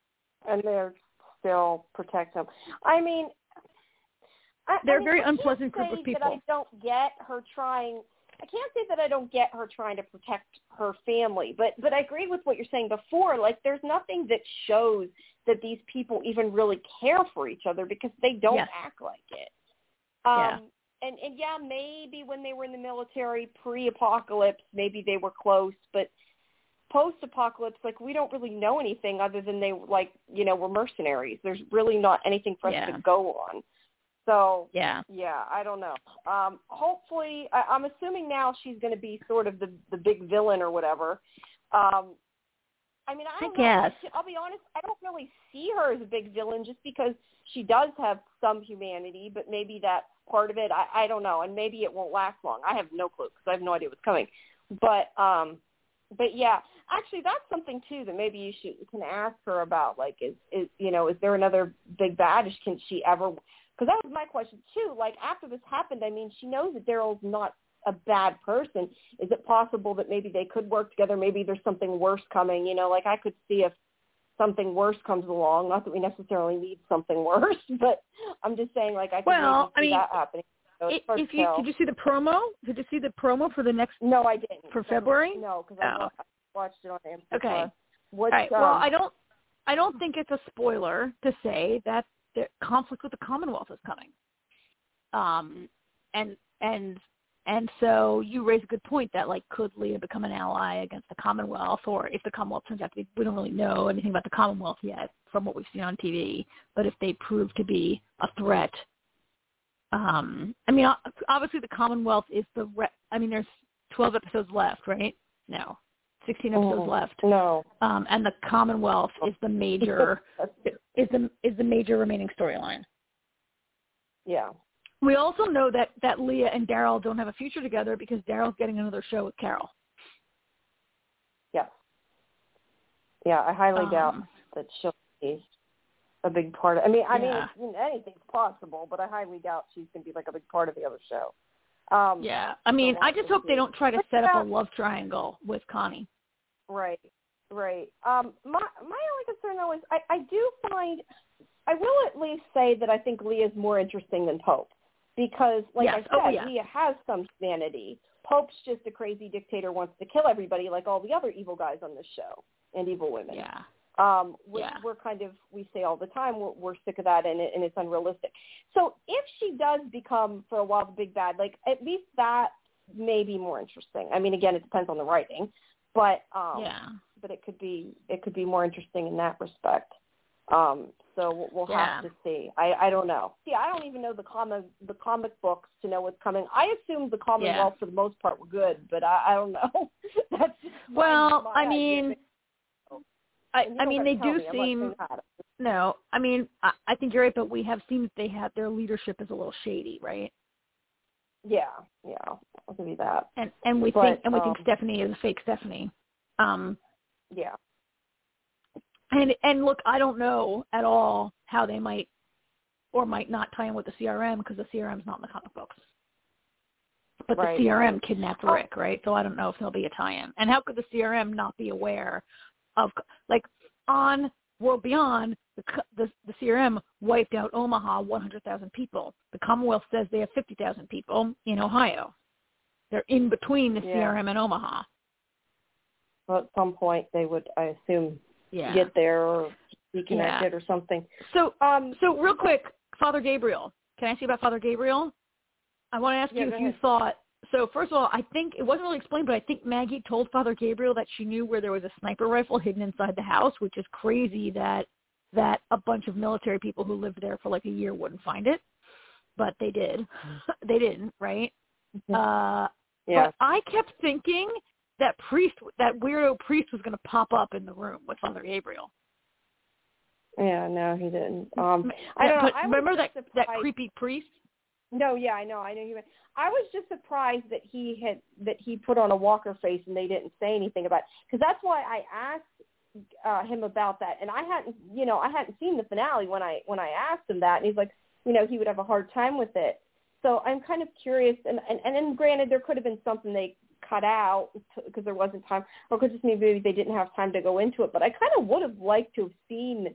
And they're still protect them. I mean, I, They're I a mean, very I unpleasant group of people. That I don't get her trying. I can't say that I don't get her trying to protect her family, but but I agree with what you're saying before. Like, there's nothing that shows that these people even really care for each other because they don't Yes. act like it. Um, Yeah. and and yeah, maybe when they were in the military pre-apocalypse, maybe they were close, but post-apocalypse, like we don't really know anything other than they like you know were mercenaries. There's really not anything for us Yeah. to go on. So Yeah. yeah, I don't know. Um, hopefully, I, I'm assuming now she's going to be sort of the the big villain or whatever. Um, I mean, I I don't guess. know. I'll be honest. I don't really see her as a big villain just because she does have some humanity, but maybe that's part of it. I, I don't know, and maybe it won't last long. I have no clue because I have no idea what's coming. But um, but yeah, actually, that's something too that maybe you should you can ask her about. Like, is is you know, is there another big bad? Is- Can she ever? Because that was my question too. Like after this happened, I mean, she knows that Daryl's not a bad person. Is it possible that maybe they could work together? Maybe there's something worse coming. You know, like I could see if something worse comes along. Not that we necessarily need something worse, but I'm just saying, like I could Well, maybe see I mean, that happening. So it's If, hard if to you tell. did you see the promo? Did you see the promo for the next? No, I didn't. For February? No, because Oh. I wa- I watched it on Amazon. Okay. Plus. What, All right. um, Well, I don't. I don't think it's a spoiler to say that the conflict with the Commonwealth is coming. Um, and and and so you raise a good point that like could Leah become an ally against the Commonwealth, or if the Commonwealth turns out to be, we don't really know anything about the Commonwealth yet from what we've seen on TV, but if they prove to be a threat, um, I mean, o- obviously the Commonwealth is the. Re- I mean, there's 12 episodes left, right? No, 16 episodes Mhm. left No. um, and the Commonwealth is the major is the is the major remaining storyline. yeah. We also know that that Leah and Daryl don't have a future together because Daryl's getting another show with Carol. Yeah. Yeah, I highly doubt Um, that she'll be a big part of. I mean, I mean, Yeah. know, anything's possible, but I highly doubt she's going to be like a big part of the other show. Um, Yeah, I mean, So I just hope they don't try to But set up a love triangle with Connie. Right, right. Um, my my only concern though is I I do find I will at least say that I think Leah's more interesting than Pope because, like Yes. I said, Oh, yeah. Leah has some sanity. Pope's just a crazy dictator wants to kill everybody like all the other evil guys on this show and evil women. Yeah, um, which Yeah. we're kind of we say all the time we're, we're sick of that and, it, and it's unrealistic. So if she does become for a while the big bad, like at least that may be more interesting. I mean, again, it depends on the writing, but um, yeah, but it could be it could be more interesting in that respect. Um, so we'll, Yeah. have to see. I I don't know. See, I don't even know the comic the comic books to know what's coming. I assumed the Commonwealth for the most part were good, but I, I don't know. That's Well, I idea. I I mean they do. Seem no. I mean, I, I think you're right, but we have seen that they have their leadership is a little shady, right? Yeah, yeah, I'll give you that. And and we But, think and we think um, Stephanie is a fake Stephanie. Um, Yeah, And and look, I don't know at all how they might or might not tie in with the CRM because the CRM's not in the comic books. But Right, the CRM kidnapped Oh. Rick, right? So I don't know if there'll be a tie-in. And how could the CRM not be aware of like on World Beyond the the, the CRM wiped out Omaha 100,000 people. The Commonwealth says they have 50,000 people in Ohio. They're in between the Yeah. CRM and Omaha. well, at some point they would, I assume, Yeah. get there or be connected or something. So Um, So real quick, Father Gabriel. Can I ask you about Father Gabriel? I want to ask Yeah, you if you thought. So first of all, I think it wasn't really explained, but I think Maggie told Father Gabriel that she knew where there was a sniper rifle hidden inside the house, which is crazy that that a bunch of military people who lived there for like a year wouldn't find it, but they did. they didn't, right? Uh, yeah, But I kept thinking that priest, that weirdo priest, was going to pop up in the room with Father Gabriel. yeah, no, he didn't. Um, I don't but I remember that just that creepy priest? No, yeah, I know, I know you. meant- I was just surprised that he had that he put on a Walker face and they didn't say anything about because that's why I asked uh, him about that, and I hadn't, you know, I hadn't seen the finale when I when I asked him that, and he's like, you know, he would have a hard time with it. So I'm kind of curious, and and and then granted, there could have been something they cut out because there wasn't time, or could just maybe they didn't have time to go into it. But I kind of would have liked to have seen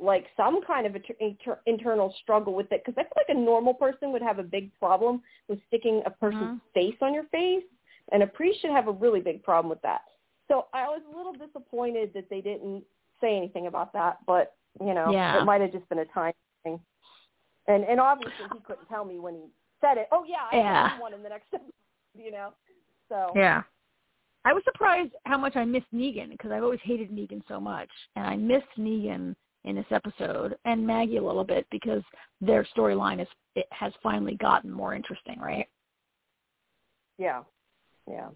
like some kind of inter- inter- internal struggle with it because I feel like a normal person would have a big problem with sticking a person's mm-hmm. face on your face, and a priest should have a really big problem with that. So I was a little disappointed that they didn't say anything about that, but you know, Yeah. it might have just been a time thing. And and obviously he couldn't tell me when he said it. Oh yeah, I Yeah. have one in the next episode. You know, so Yeah. I was surprised how much I missed Negan because I've always hated Negan so much, and I missed Negan in this episode and Maggie a little bit because their storyline is it has finally gotten more interesting, right? yeah, yeah.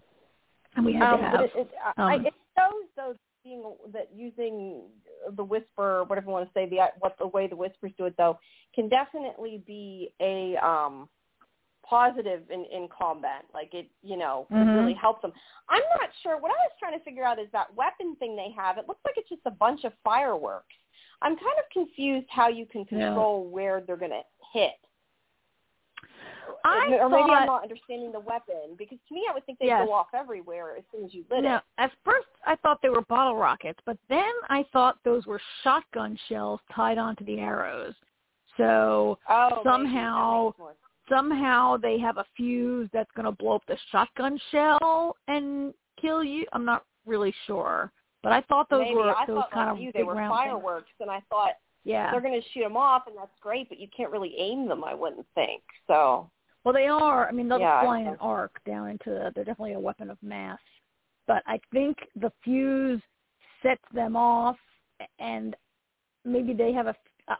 And we had Um, to have it, it, I, um, it shows though being that using the whisper, whatever you want to say, the what the way the whispers do it though, can definitely be a um positive in in combat. Like it, you know, Mhm. really help them. I'm not sure. What I was trying to figure out is that weapon thing they have. It looks like it's just a bunch of fireworks. I'm kind of confused how you can Yeah. control where they're going to hit. I or maybe thought, I'm not understanding the weapon because to me I would think they'd Yes. go off everywhere as soon as you lit no, it. at first I thought they were bottle rockets, but then I thought those were shotgun shells tied onto the arrows. So Oh, somehow- somehow they have a fuse that's going to blow up the shotgun shell and kill you. I'm not really sure, but I thought those Maybe. were I those thought kind of you, they were round things. fireworks, and I thought Yeah. they're going to shoot them off, and that's great, but you can't really aim them. I wouldn't think so. Well, they are. I mean, they'll Yeah, I fly in an arc down into. They're definitely a weapon of mass, but I think the fuse sets them off, and maybe they have a.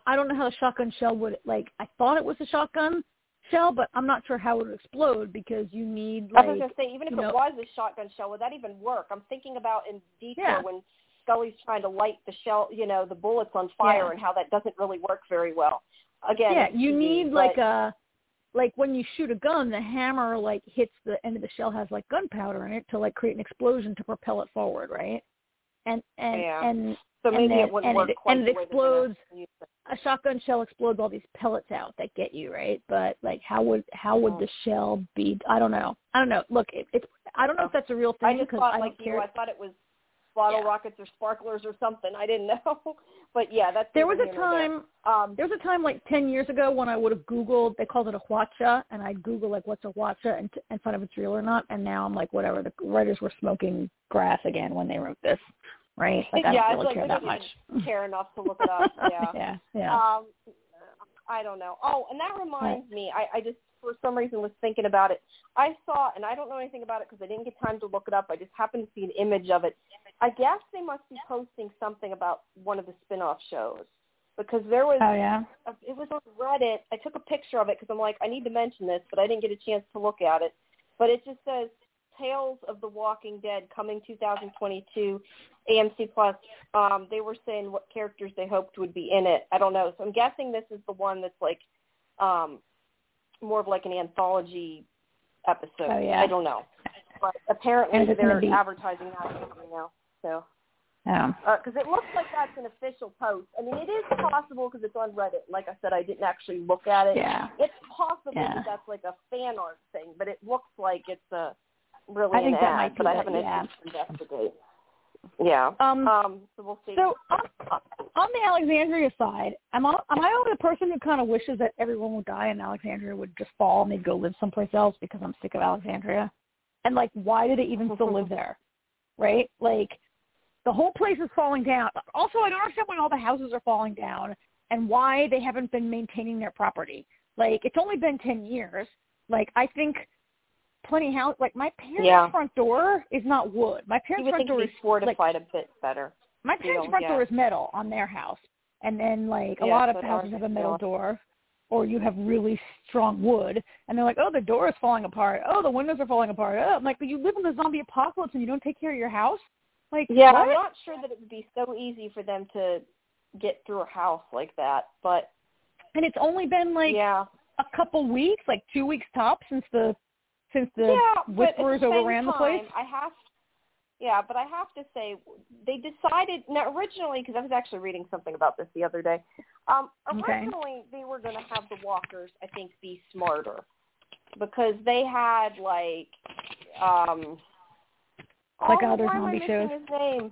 I don't know how a shotgun shell would like. I thought it was a shotgun shell, but I'm not sure how it would explode because you need Like, I was to say, even if it know- was a shotgun shell, would that even work? I'm thinking about in detail Yeah. when Scully's trying to light the shell, you know, the bullets on fire, Yeah. and how that doesn't really work very well. Again, yeah, you need but- like a like when you shoot a gun, the hammer like hits the end of the shell has like gunpowder in it to like create an explosion to propel it forward, right? And and Yeah. and so and maybe then- it wouldn't work it- quite and it the way they're gonna explodes. a shotgun shell explodes all these pellets out that get you, right? But like how would how would the shell be I don't know. I don't know. Look, it, it's I don't know if that's a real thing. I just thought I like you, care. I thought it was bottle Yeah. rockets or sparklers or something. I didn't know, but yeah, that's there was a here there. time Um, there was a time like 10 years ago when I would have Googled, they called it a huacha, and I'd Google like what's a huacha and, and find if it's real or not. And now I'm like, whatever. The writers were smoking grass again when they wrote this, right? Like I yeah, don't it's really like care that much. care enough to look it up. Yeah. yeah, yeah. Um, I don't know. Oh, and that reminds me, I, I just for some reason was thinking about it. I saw, and I don't know anything about it because I didn't get time to look it up. I just happened to see an image of it. I guess they must be posting something about one of the spin-off shows because there was oh yeah. a, it was on Reddit. I took a picture of it because I'm like, I need to mention this, but I didn't get a chance to look at it. But it just says Tales of the Walking Dead coming 2022, AMC Plus. Um, they were saying what characters they hoped would be in it. I don't know. So I'm guessing this is the one that's like um, more of like an anthology episode. Oh, yeah. I don't know. But apparently they're be- advertising that right now. So Yeah. because it looks like that's an official post. I mean, it is possible because it's on Reddit. Like I said, I didn't actually look at it. Yeah. It's possible Yeah. that that's like a fan art thing, but it looks like it's a really I think an that ad. might be but I haven't yeah. Yeah. Um, Um. So we'll see. So on, on the Alexandria side, am I, am I only the person who kind of wishes that everyone would die and Alexandria would just fall and they'd go live someplace else because I'm sick of Alexandria? And like, why do they even still live there? Right? Like, the whole place is falling down. Also, I don't understand why all the houses are falling down and why they haven't been maintaining their property. Like, it's only been ten years. Like, I think plenty house. Like, my parents' Yeah. front door is not wood. My parents' front door is fortified a bit better. my parents' front yeah. door is metal on their house, and then like a Yeah, lot of houses have a metal door, or you have really strong wood, and they're like, oh, the door is falling apart. Oh, the windows are falling apart. Oh, I'm like, but you live in the zombie apocalypse and you don't take care of your house. Like, Yeah, what? I'm not sure that it would be so easy for them to get through a house like that, but and it's only been like yeah. a couple weeks, like two weeks tops, since the since the yeah, whisperers the overran the place. time, I have, yeah, but I have to say they decided now originally because I was actually reading something about this the other day. Um, Okay. originally they were going to have the walkers, I think, be smarter because they had like, um, Like oh, other zombie shows? His name?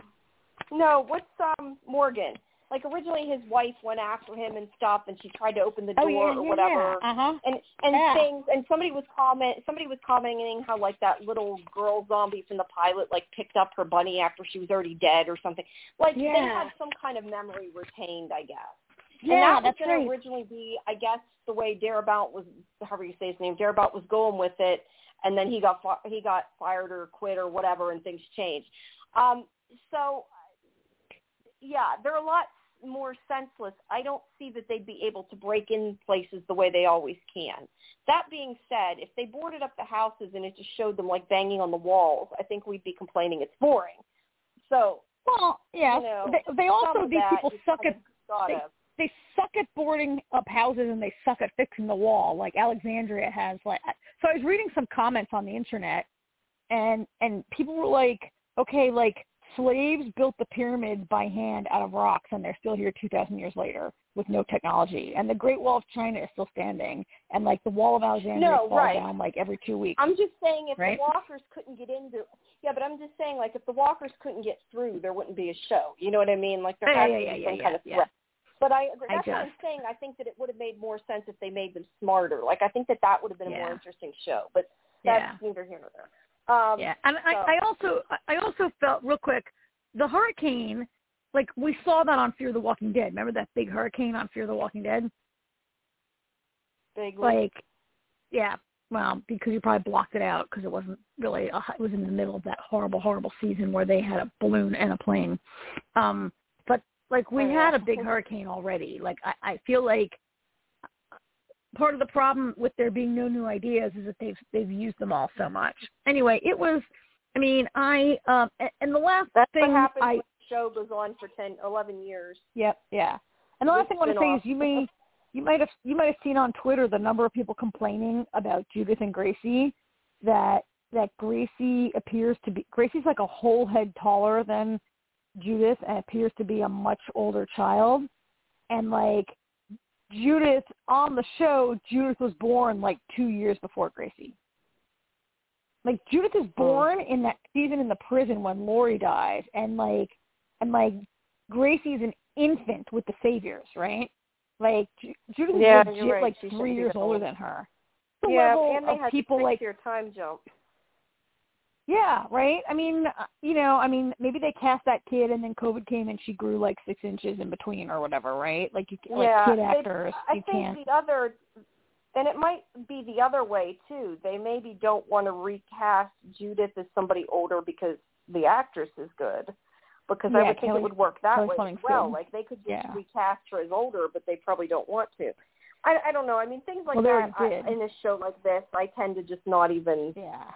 No, what's um Morgan? Like originally his wife went after him and stuff, and she tried to open the door Oh yeah, or yeah, whatever yeah. Uh huh. and and Yeah. things and somebody was comment somebody was commenting how like that little girl zombie from the pilot like picked up her bunny after she was already dead or something like they had some kind of memory retained i guess Yeah, and that that's was going right. to originally be, I guess, the way Darabont was, however you say his name, Darabont was going with it, and then he got fi- he got fired or quit or whatever, and things changed. Um, so, yeah, there are a lot more senseless. I don't see that they'd be able to break in places the way they always can. That being said, if they boarded up the houses and it just showed them like banging on the walls, I think we'd be complaining it's boring. So, Well, yeah. you know, they, they also these people suck at of they suck at boarding up houses and they suck at fixing the wall. Like Alexandria has like so I was reading some comments on the internet and and people were like, okay, like slaves built the pyramids by hand out of rocks and they're still here 2000 years later with no technology and the Great Wall of China is still standing and like the wall of Alexandria No, falls right. down like every 2 weeks. I'm just saying if Right? the walkers couldn't get into yeah, but I'm just saying like if the walkers couldn't get through, there wouldn't be a show. You know what I mean? Like there Yeah, has yeah, to be yeah, some kind of threat. But I agree. I That's what I'm saying. I think that it would have made more sense if they made them smarter. Like I think that that would have been a more interesting show. But that's neither here nor there. Um, yeah, and so- I, I also I also felt real quick the hurricane, like we saw that on Fear the Walking Dead. Remember that big hurricane on Fear the Walking Dead? Vaguely. Like, yeah, well, because you probably blocked it out because it wasn't really. A, it was in the middle of that horrible, horrible season where they had a balloon and a plane. Um, but like we Oh, yeah. had a big hurricane already. Like I, I feel like part of the problem with there being no new ideas is that they've they've used them all so much. Anyway, it was. I mean, I um, and the last that's thing what happens I when the show goes on for 10, 11 years. Yep, yeah. And the last thing I want to say is you may you might have you might have seen on Twitter the number of people complaining about Judith and Gracie that that Gracie appears to be Gracie's like a whole head taller than Judith and appears to be a much older child. And like Judith on the show, Judith was born like two years before Gracie. Like Judith is oh. born in that season in the prison when Lori dies, and like, and like Gracie's an infant with the Saviors, right? Like Ju- Judith is Yeah, legit right. like She three years older old. than her. The yeah, level and they of had people like your time jump. Yeah, right. I mean, uh, you know, I mean, maybe they cast that kid, and then COVID came, and she grew like six inches in between, or whatever, right? Like you, like yeah, kid they- actors, I you think can't. the other, and it might be the other way too. They maybe don't want to recast Judith as somebody older because the actress is good. Because I Yeah, would think it would work that Kelly way as well. good. Like they could just Yeah. recast her as older, but they probably don't want to. I, I don't know. I mean, things like Well, that I, in a show like this, I tend to just not even Yeah.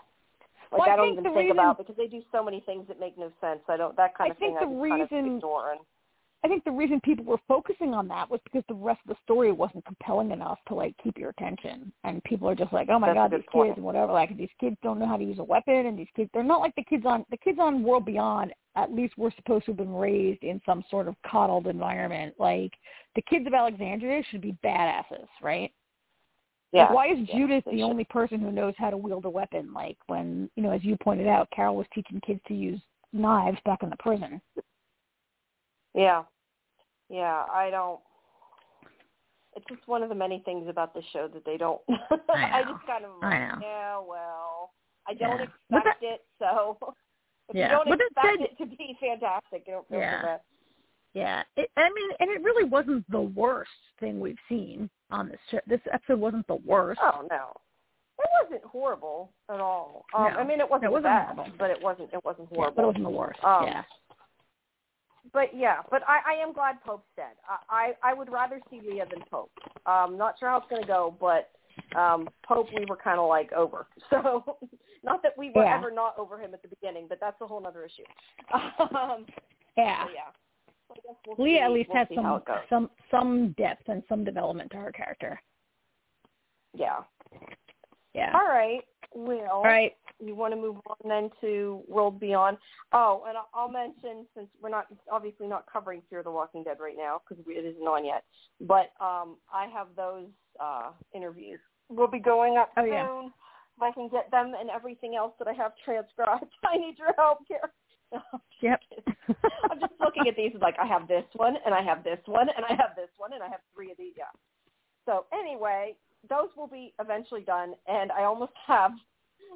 Like Well, I I don't think even think reason- about because they do so many things that make no sense. I don't that kind I of thing. think I the just kind of reason- ignoring. I think the reason people were focusing on that was because the rest of the story wasn't compelling enough to like keep your attention, and people are just like, oh my That's god, these point. kids and whatever. Like these kids don't know how to use a weapon, and these kids they're not like the kids on the kids on World Beyond. At least we're supposed to have been raised in some sort of coddled environment. Like the kids of Alexandria should be badasses, right? Yeah. Like, why is yeah, Judith the should. only person who knows how to wield a weapon? Like when you know, as you pointed out, Carol was teaching kids to use knives back in the prison. Yeah. Yeah, I don't. It's just one of the many things about the show that they don't. I know. just kind of I know. yeah, well, I don't Yeah. expect it, so if Yeah. you don't But expect said- it to be fantastic, you don't feel Yeah. Yeah, it, I mean, and it really wasn't the worst thing we've seen on this show. This episode wasn't the worst. Oh no, it wasn't horrible at all. Um, No. I mean, it wasn't, It wasn't best, horrible. but it wasn't. It wasn't yeah, horrible. but it wasn't the worst. Um, yeah, But yeah, but I, I am glad Pope's dead. I, I I would rather see Leah than Pope. Um, not sure how it's gonna go, but um, Pope we were kind of like over. So not that we were Yeah. ever not over him at the beginning, but that's a whole other issue. Um, yeah. so yeah. We'll Leah see, at least we'll has some some some depth and some development to her character. Yeah. Yeah. All right. Well, All right. you want to move on then to World Beyond. Oh, and I'll- I'll mention since we're not obviously not covering Fear the Walking Dead right now because it isn't on yet, but um, I have those uh, interviews. We'll be going up Oh, soon. yeah. If I can get them and everything else that I have transcribed, I need your help here. Yep. I'm just looking at these like I have this one and I have this one and I have this one and I have three of these. Yeah. So anyway, those will be eventually done, and I almost have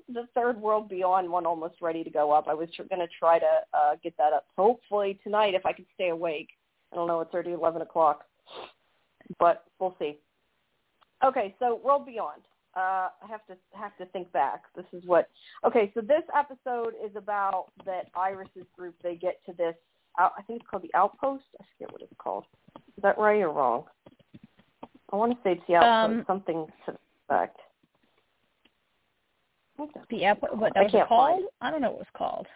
the third world beyond one almost ready to go up. I was tr- going to try to uh, get that up hopefully tonight if I could stay awake. I don't know. It's already eleven o'clock. but we'll see. Okay, so World Beyond. Uh, I have to have to think back. This is what. Okay, so this episode is about that Iris's group. They get to this. I think it's called the Outpost. I forget what it's called. Is that right or wrong? I want to say it's the Outpost. Um, something to the effect. The outpost. What that was called? I don't know what it was called.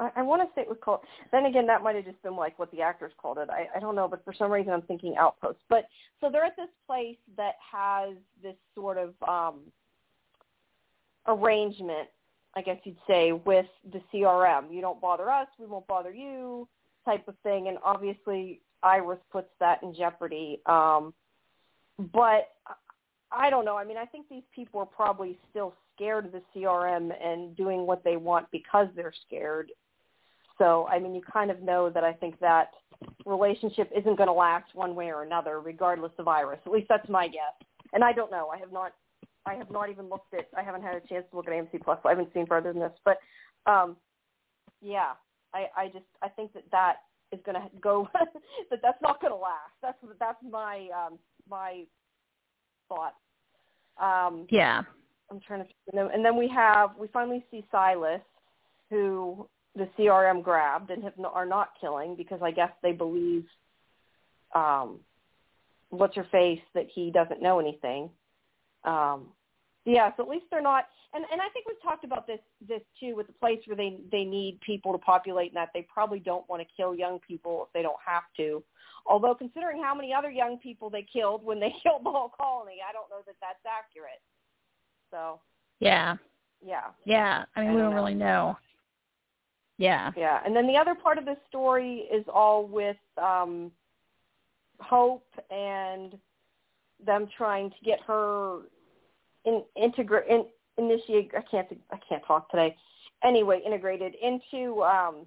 I, I want to say it was called. Then again, that might have just been like what the actors called it. I, I don't know, but for some reason I'm thinking Outpost. But so they're at this place that has this sort of um, arrangement, I guess you'd say, with the CRM. You don't bother us, we won't bother you, type of thing. And obviously, Iris puts that in jeopardy. Um, but I don't know. I mean, I think these people are probably still scared of the CRM and doing what they want because they're scared. So, I mean, you kind of know that I think that relationship isn't going to last one way or another, regardless of Iris. At least that's my guess. And I don't know. I have not. I have not even looked at. I haven't had a chance to look at AMC Plus. I haven't seen further than this. But, um, yeah, I, I just I think that that is going to go. that that's not going to last. That's that's my um, my thought. Um, yeah. I'm trying to. And then we have we finally see Silas, who the CRM grabbed and have, are not killing because I guess they believe, um, what's her face that he doesn't know anything. Um, yeah, so at least they're not. And and I think we've talked about this this too with the place where they they need people to populate and that they probably don't want to kill young people if they don't have to. Although considering how many other young people they killed when they killed the whole colony, I don't know that that's accurate. So. Yeah. Yeah. Yeah. I mean, I we don't, don't really know. Yeah. Yeah. And then the other part of the story is all with um Hope and them trying to get her in integrate in, initiate I can't I can't talk today. Anyway, integrated into um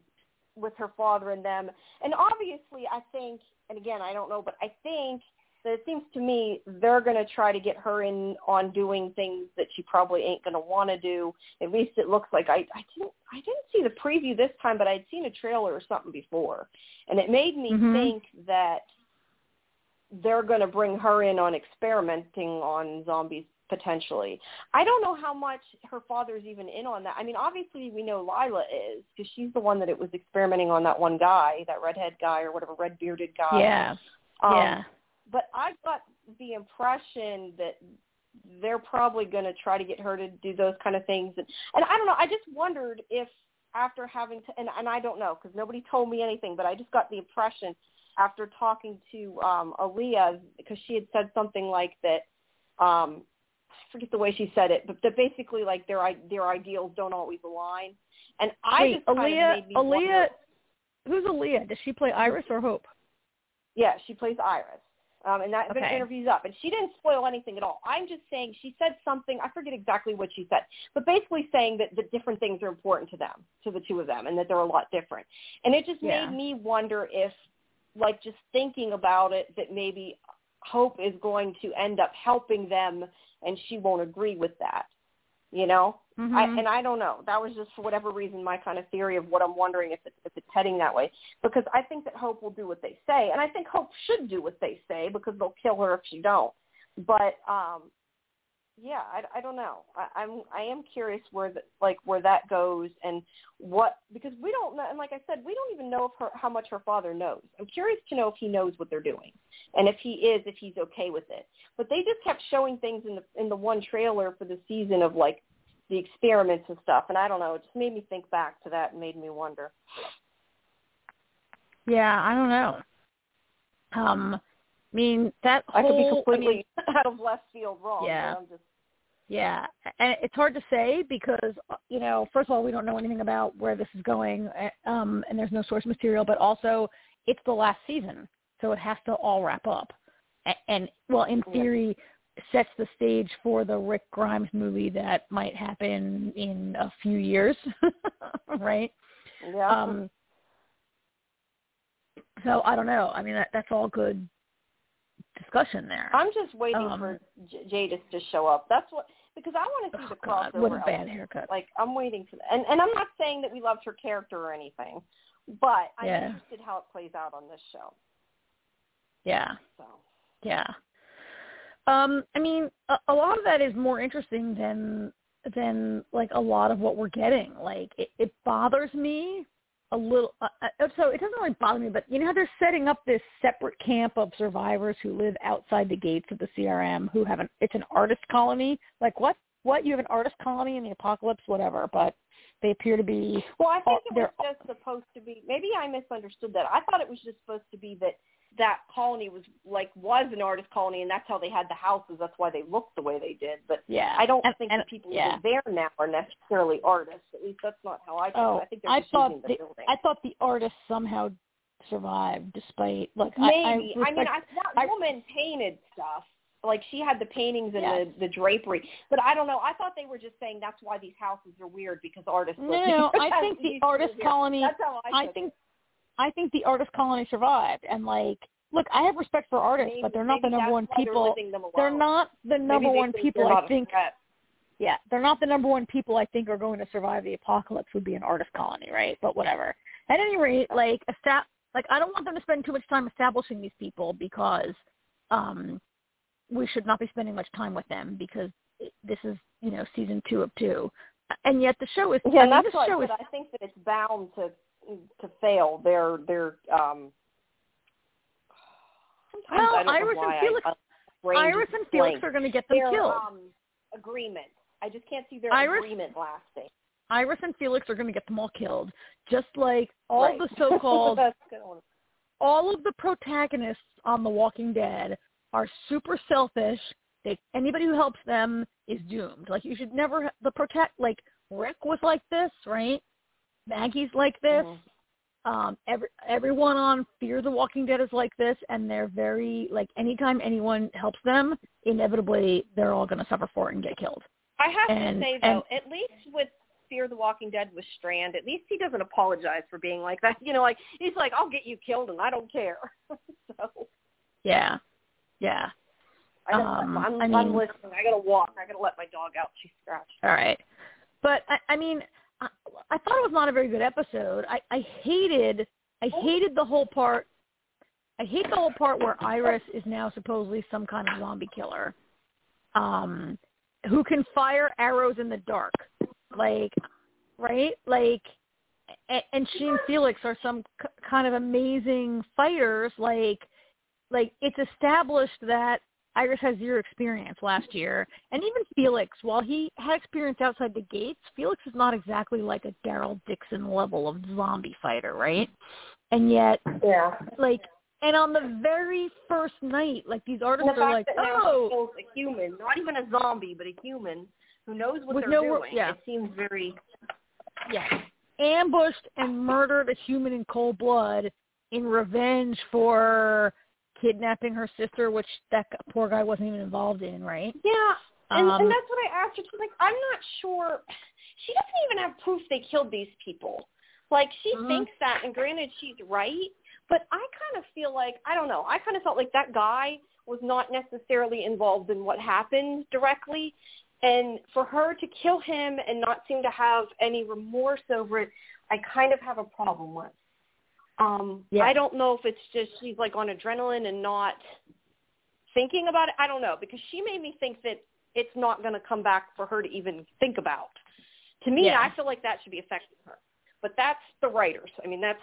with her father and them. And obviously I think and again I don't know, but I think that it seems to me they're going to try to get her in on doing things that she probably ain't going to want to do. At least it looks like I I didn't I didn't see the preview this time, but I'd seen a trailer or something before, and it made me mm-hmm. think that they're going to bring her in on experimenting on zombies potentially. I don't know how much her father's even in on that. I mean, obviously we know Lyla is because she's the one that it was experimenting on that one guy, that redhead guy or whatever, red bearded guy. Yeah. Um, yeah but I got the impression that they're probably going to try to get her to do those kind of things. And, and I don't know. I just wondered if after having to, and, and I don't know because nobody told me anything, but I just got the impression after talking to um, Aliyah because she had said something like that. Um, I forget the way she said it, but that basically like their their ideals don't always align. And I Wait, just kind Aliyah, of made me Aliyah, wonder, who's Aliyah? Does she play Iris or Hope? Yeah, she plays Iris. Um, and that okay. the interview's up. And she didn't spoil anything at all. I'm just saying she said something. I forget exactly what she said, but basically saying that the different things are important to them, to the two of them, and that they're a lot different. And it just yeah. made me wonder if, like, just thinking about it, that maybe Hope is going to end up helping them, and she won't agree with that. You know, mm-hmm. I, and I don't know. That was just for whatever reason my kind of theory of what I'm wondering if it's, if it's heading that way. Because I think that Hope will do what they say, and I think Hope should do what they say because they'll kill her if she don't. But um, yeah, I, I don't know. I, I'm I am curious where the, like where that goes and what because we don't know. And like I said, we don't even know if her, how much her father knows. I'm curious to know if he knows what they're doing and if he is, if he's okay with it. But they just kept showing things in the in the one trailer for the season of like the experiments and stuff. And I don't know. It just made me think back to that and made me wonder. Yeah, I don't know. Um, I mean that I could be whole, completely I mean, out of left field wrong. Yeah. I'm just yeah, and it's hard to say because you know, first of all, we don't know anything about where this is going, eh, um, and there's no source material. But also, it's the last season, so it has to all wrap up. And, and well, in theory, sets the stage for the Rick Grimes movie that might happen in a few years, right? Yeah. Um, so I don't know. I mean, that, that's all good discussion there. I'm just waiting um, for J- Jadis to show up. That's what because I want to see oh the God, crossover. what a bad haircut. Like I'm waiting for that. And and I'm not saying that we loved her character or anything, but I'm Yeah. interested how it plays out on this show. Yeah. So Yeah. Um, I mean, a, a lot of that is more interesting than than like a lot of what we're getting. Like, it, it bothers me a little. Uh, uh, so it doesn't really bother me, but you know how they're setting up this separate camp of survivors who live outside the gates of the CRM, who have an it's an artist colony. Like what? What you have an artist colony in the apocalypse, whatever. But they appear to be. Well, I think it was just supposed to be. Maybe I misunderstood that. I thought it was just supposed to be that that colony was like was an artist colony, and that's how they had the houses. That's why they looked the way they did. But yeah, I don't and, think and, the people yeah. there now are necessarily artists. At least that's not how I. Feel. Oh, I think they're I thought the, the, building. I thought the artists somehow survived despite like Maybe. I, I, I, mean, I, that I- woman painted stuff. Like she had the paintings and Yes. the the drapery, but I don't know. I thought they were just saying that's why these houses are weird because artists. no. I think the artist colony. That's how I, I think it. I think the artist colony survived, and like, look, I have respect for artists, Maybe, but they're not the number one they're people. alone. They're not the number one people they're I a think. Yeah, they're not the number one people I think are going to survive the apocalypse. Would be an artist colony, right? But whatever. At any rate, like, esta- like I don't want them to spend too much time establishing these people because um we should not be spending much time with them because this is you know season two of two, and yet the show is Yeah, I mean, that's I show is said I think that it's bound to to fail. Their their um. Well, I Iris and Felix- I, I Iris and Felix blank. are going to get them their killed. um agreement. I just can't see their Iris? agreement lasting. Iris and Felix are going to get them all killed, just like all Right. the so-called That's a good one. all of the protagonists on The Walking Dead are super selfish. They, anybody who helps them is doomed. Like you should never the protect. Like Rick was like this, right? Maggie's like this. Mhm. Um, every everyone on Fear the Walking Dead is like this, and they're very like anytime anyone helps them, inevitably they're all going to suffer for it and get killed. I have And- to say though, at least with Fear the Walking Dead with Strand, at least he doesn't apologize for being like that. You know, like he's like, I'll get you killed and I don't care. so Yeah, yeah. I gotta, Um, I'm, I I'm listening. I gotta walk. I gotta let my dog out. She's scratched. All right. But I, I mean, I, I thought it was not a very good episode. I, I hated, I hated the whole part. I hate the whole part where Iris is now supposedly some kind of zombie killer, um, who can fire arrows in the dark, like, right? Like, and, and she and Felix are some kind of amazing fighters. Like, like it's established that Iris has zero experience last year, and even Felix, while he had experience outside the gates, Felix is not exactly like a Daryl Dixon level of zombie fighter, right? And yet, Yeah. like, and on the very first night, like these artists the are like, that now he oh, a human, not even a zombie, but a human who knows what they're no- doing. yeah. It seems very. yeah, ambushed and murdered a human in cold blood in revenge for kidnapping her sister, which that poor guy wasn't even involved in, right? Yeah. And, Um, and that's what I asked her. She's like, I'm not sure. She doesn't even have proof they killed these people. Like she Mhm. thinks that, and granted, she's right. But I kind of feel like I don't know. I kind of felt like that guy was not necessarily involved in what happened directly, and for her to kill him and not seem to have any remorse over it, I kind of have a problem with. Um, Yeah. I don't know if it's just she's like on adrenaline and not thinking about it. I don't know because she made me think that it's not going to come back for her to even think about. To me, Yeah. I feel like that should be affecting her. But that's the writers. I mean, that's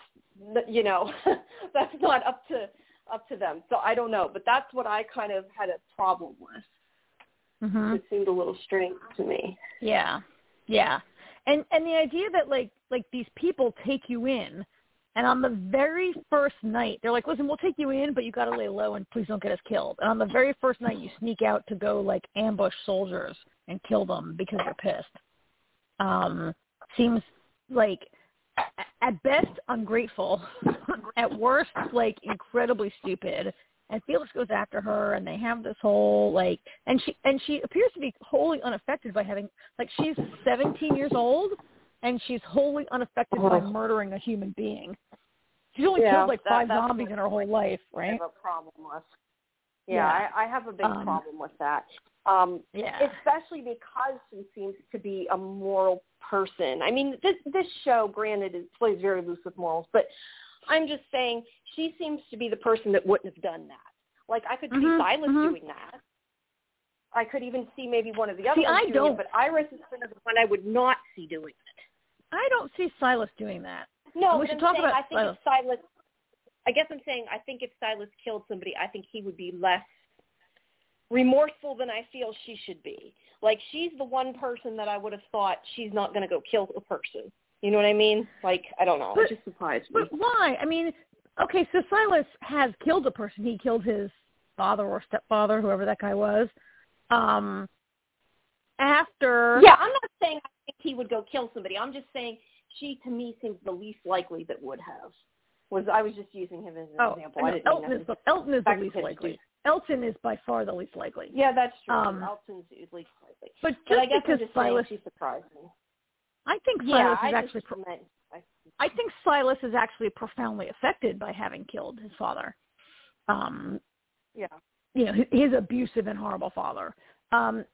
you know, that's not up to up to them. So I don't know, but that's what I kind of had a problem with. Mm-hmm. It seemed a little strange to me. Yeah, yeah, and and the idea that like like these people take you in, and on the very first night they're like, listen, we'll take you in, but you got to lay low and please don't get us killed. And on the very first night you sneak out to go like ambush soldiers and kill them because you're pissed. Um, seems like at best ungrateful, at worst like incredibly stupid. And Felix goes after her, and they have this whole like, and she and she appears to be wholly unaffected by having like she's 17 years old, and she's wholly unaffected by murdering a human being. She's only Yeah, killed like that- five that's zombies in her whole life, I right? have a problem with. Yeah, Yeah. I, I have a big Um, problem with that. Um, Yeah. especially because she seems to be a moral person. I mean, this this show, granted, it plays very loose with morals, but I'm just saying she seems to be the person that wouldn't have done that. Like I could see Mhm, Silas mhm. doing that. I could even see maybe one of the other See, ones I doing don't. it, but Iris is kind of the one I would not see doing it. I don't see Silas doing that. No, We should I'm talk saying about I think if Silas. I guess I'm saying I think if Silas killed somebody, I think he would be less remorseful than I feel she should be. Like she's the one person that I would have thought she's not going to go kill a person. You know what I mean? Like I don't know. But- it just surprised me. But why? I mean, okay, so Silas has killed a person. He killed his father or stepfather, whoever that guy was. Um after Yeah, I'm not saying I think he would go kill somebody. I'm just saying she to me seems the least likely that would have. Was I was just using him as an oh, example. no, I Elton is the Elton is the least likely. Elton is by far the least likely. Yeah, that's true. Um, Elton's is least likely. But just But I guess because I'm just Silas saying she surprised me. I think Yeah, Silas I is just actually pro- meant I, I think Silas is actually profoundly affected by having killed his father. Um yeah. you know, his, his abusive and horrible father. Um,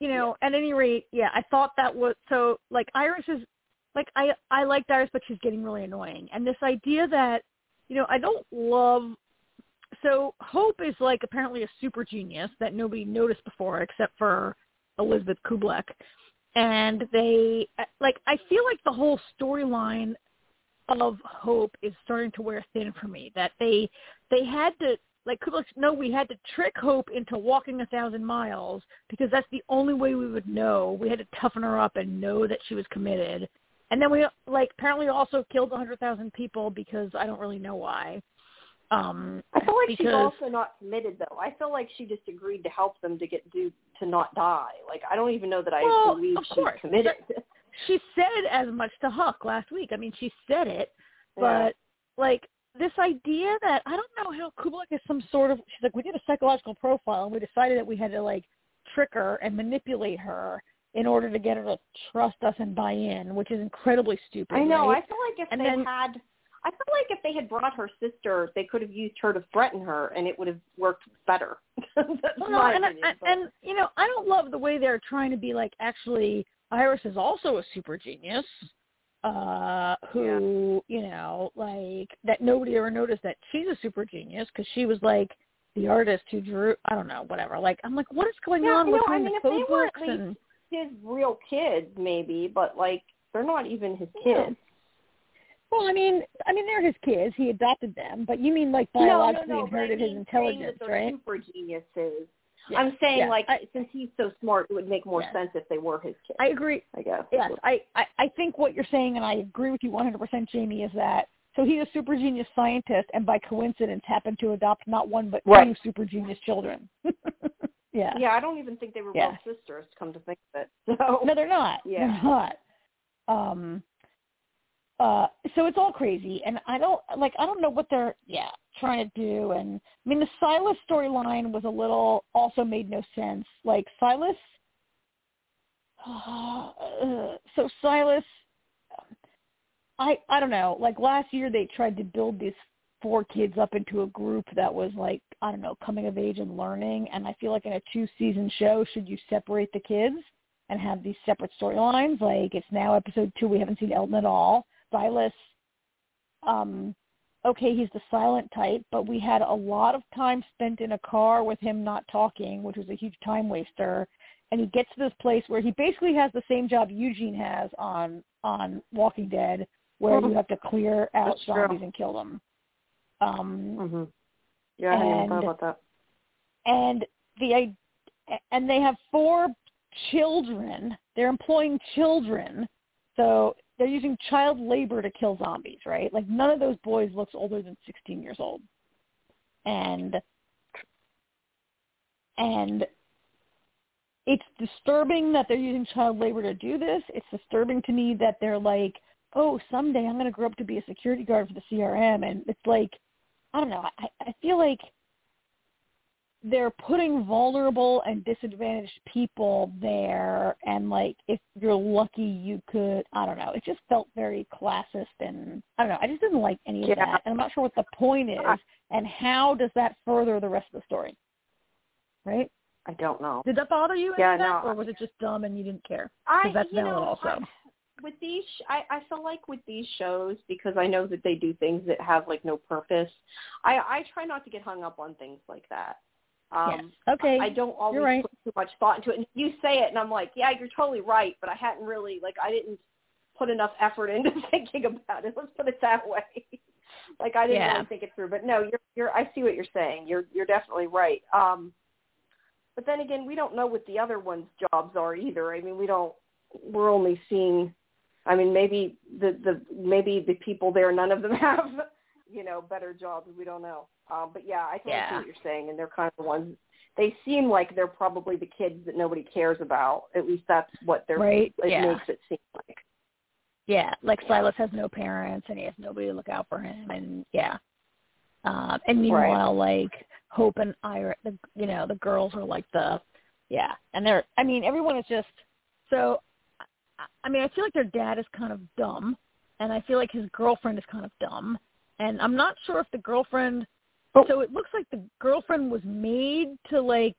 you know, at any rate, yeah, I thought that was so. Like Iris is, like I I like Iris, but she's getting really annoying. And this idea that, you know, I don't love. So Hope is like apparently a super genius that nobody noticed before except for Elizabeth Kublek, and they like I feel like the whole storyline of Hope is starting to wear thin for me. That they they had to like Kublek, no, we had to trick Hope into walking a thousand miles because that's the only way we would know. We had to toughen her up and know that she was committed. And then we like apparently also killed a hundred thousand people because I don't really know why. Um, I feel like she's also not committed though. I feel like she just agreed to help them to get do to not die. Like I don't even know that I Well, believe of she's course. committed. she said as much to Huck last week. I mean, she said it, Yeah. but like this idea that I don't know how Kublek is some sort of she's like we did a psychological profile and we decided that we had to like trick her and manipulate her in order to get her to trust us and buy in, which is incredibly stupid. I know. right? I feel like if And they then- had, I feel like if they had brought her sister, they could have used her to threaten her, and it would have worked better. That's Well, no, my and, opinion. but- and you know, I don't love the way they're trying to be like actually Iris is also a super genius uh who, you know, like that nobody ever noticed that she's a super genius cuz she was like the artist who drew I don't know, whatever. Like I'm like what is going Yeah, on with know, I mean, the if they were at least- and his real kids, maybe, but like they're not even his kids. well, I mean, I mean they're his kids. He adopted them, but you mean like No, no, biologically no, but I inherited mean, his saying intelligence, that they're right? Super geniuses. Yeah, I'm saying yeah, like I- since he's so smart, it would make more Yes. sense if they were his kids. I agree. I guess. Yes, I, I, I think what you're saying, and I agree with you 100%, Jamie, is that so he's a super genius scientist, and by coincidence happened to adopt not one but Right. two super genius children. yeah. Yeah, I don't even think they were Yeah. both sisters. Come to think of it, so No, they're not. Yeah. They're not. Um. Uh. So it's all crazy, and I don't like. I don't know what they're yeah trying to do. And I mean, the Silas storyline was a little also made no sense. Like Silas. Uh, so Silas. I I don't know. Like last year, they tried to build these four kids up into a group that was like I don't know coming of age and learning. And I feel like in a two season show, should you separate the kids? and have these separate storylines. Like it's now episode two, we haven't seen Elton at all. Silas, um, okay, he's the silent type, but we had a lot of time spent in a car with him not talking, which was a huge time waster. And he gets to this place where he basically has the same job Eugene has on on Walking Dead, where you have to clear out That's true. zombies and kill them. Um, hmm Yeah, I hadn't even And- thought about that. and the and they have four children. They're employing children, so they're using child labor to kill zombies, right? Like none of those boys looks older than 16 years old, and and it's disturbing that they're using child labor to do this. It's disturbing to me that they're like, oh, someday I'm going to grow up to be a security guard for the CRM, and it's like, I don't know. I, I feel like they're putting vulnerable and disadvantaged people there and like if you're lucky you could I don't know. It just felt very classist and I don't know. I just didn't like any of that. And I'm not sure what the point is and how does that further the rest of the story. Right? I don't know. Did that bother you Yeah, that? no. or was it just dumb and you didn't care? I, that's you know, also. With these, I, I feel like with these shows because I know that they do things that have like no purpose. I I try not to get hung up on things like that. Um, yes. Okay. I don't always right. put too much thought into it. And you say it, and I'm like, yeah, you're totally right, but I hadn't really like I didn't put enough effort into thinking about it. Let's put it that way. like I didn't Yeah. really think it through. But no, you're you're. I see what you're saying. You're you're definitely right. Um, but then again, we don't know what the other ones' jobs are either. I mean, we don't. We're only seeing. I mean, maybe the the maybe the people there, none of them have you know better jobs. We don't know. Um, but yeah, I totally see what you're saying, and they're kind of the ones. They seem like they're probably the kids that nobody cares about. At least that's what they're. Right, It yeah. makes it seem like. Yeah, like Silas has no parents and he has nobody to look out for him, and yeah. Um, and meanwhile, like Hope and Ira, the you know the girls are like the, yeah, and they're. I mean, everyone is just so. I- I mean, I feel like their dad is kind of dumb, and I feel like his girlfriend is kind of dumb, and I'm not sure if the girlfriend. Oh. So it looks like the girlfriend was made to like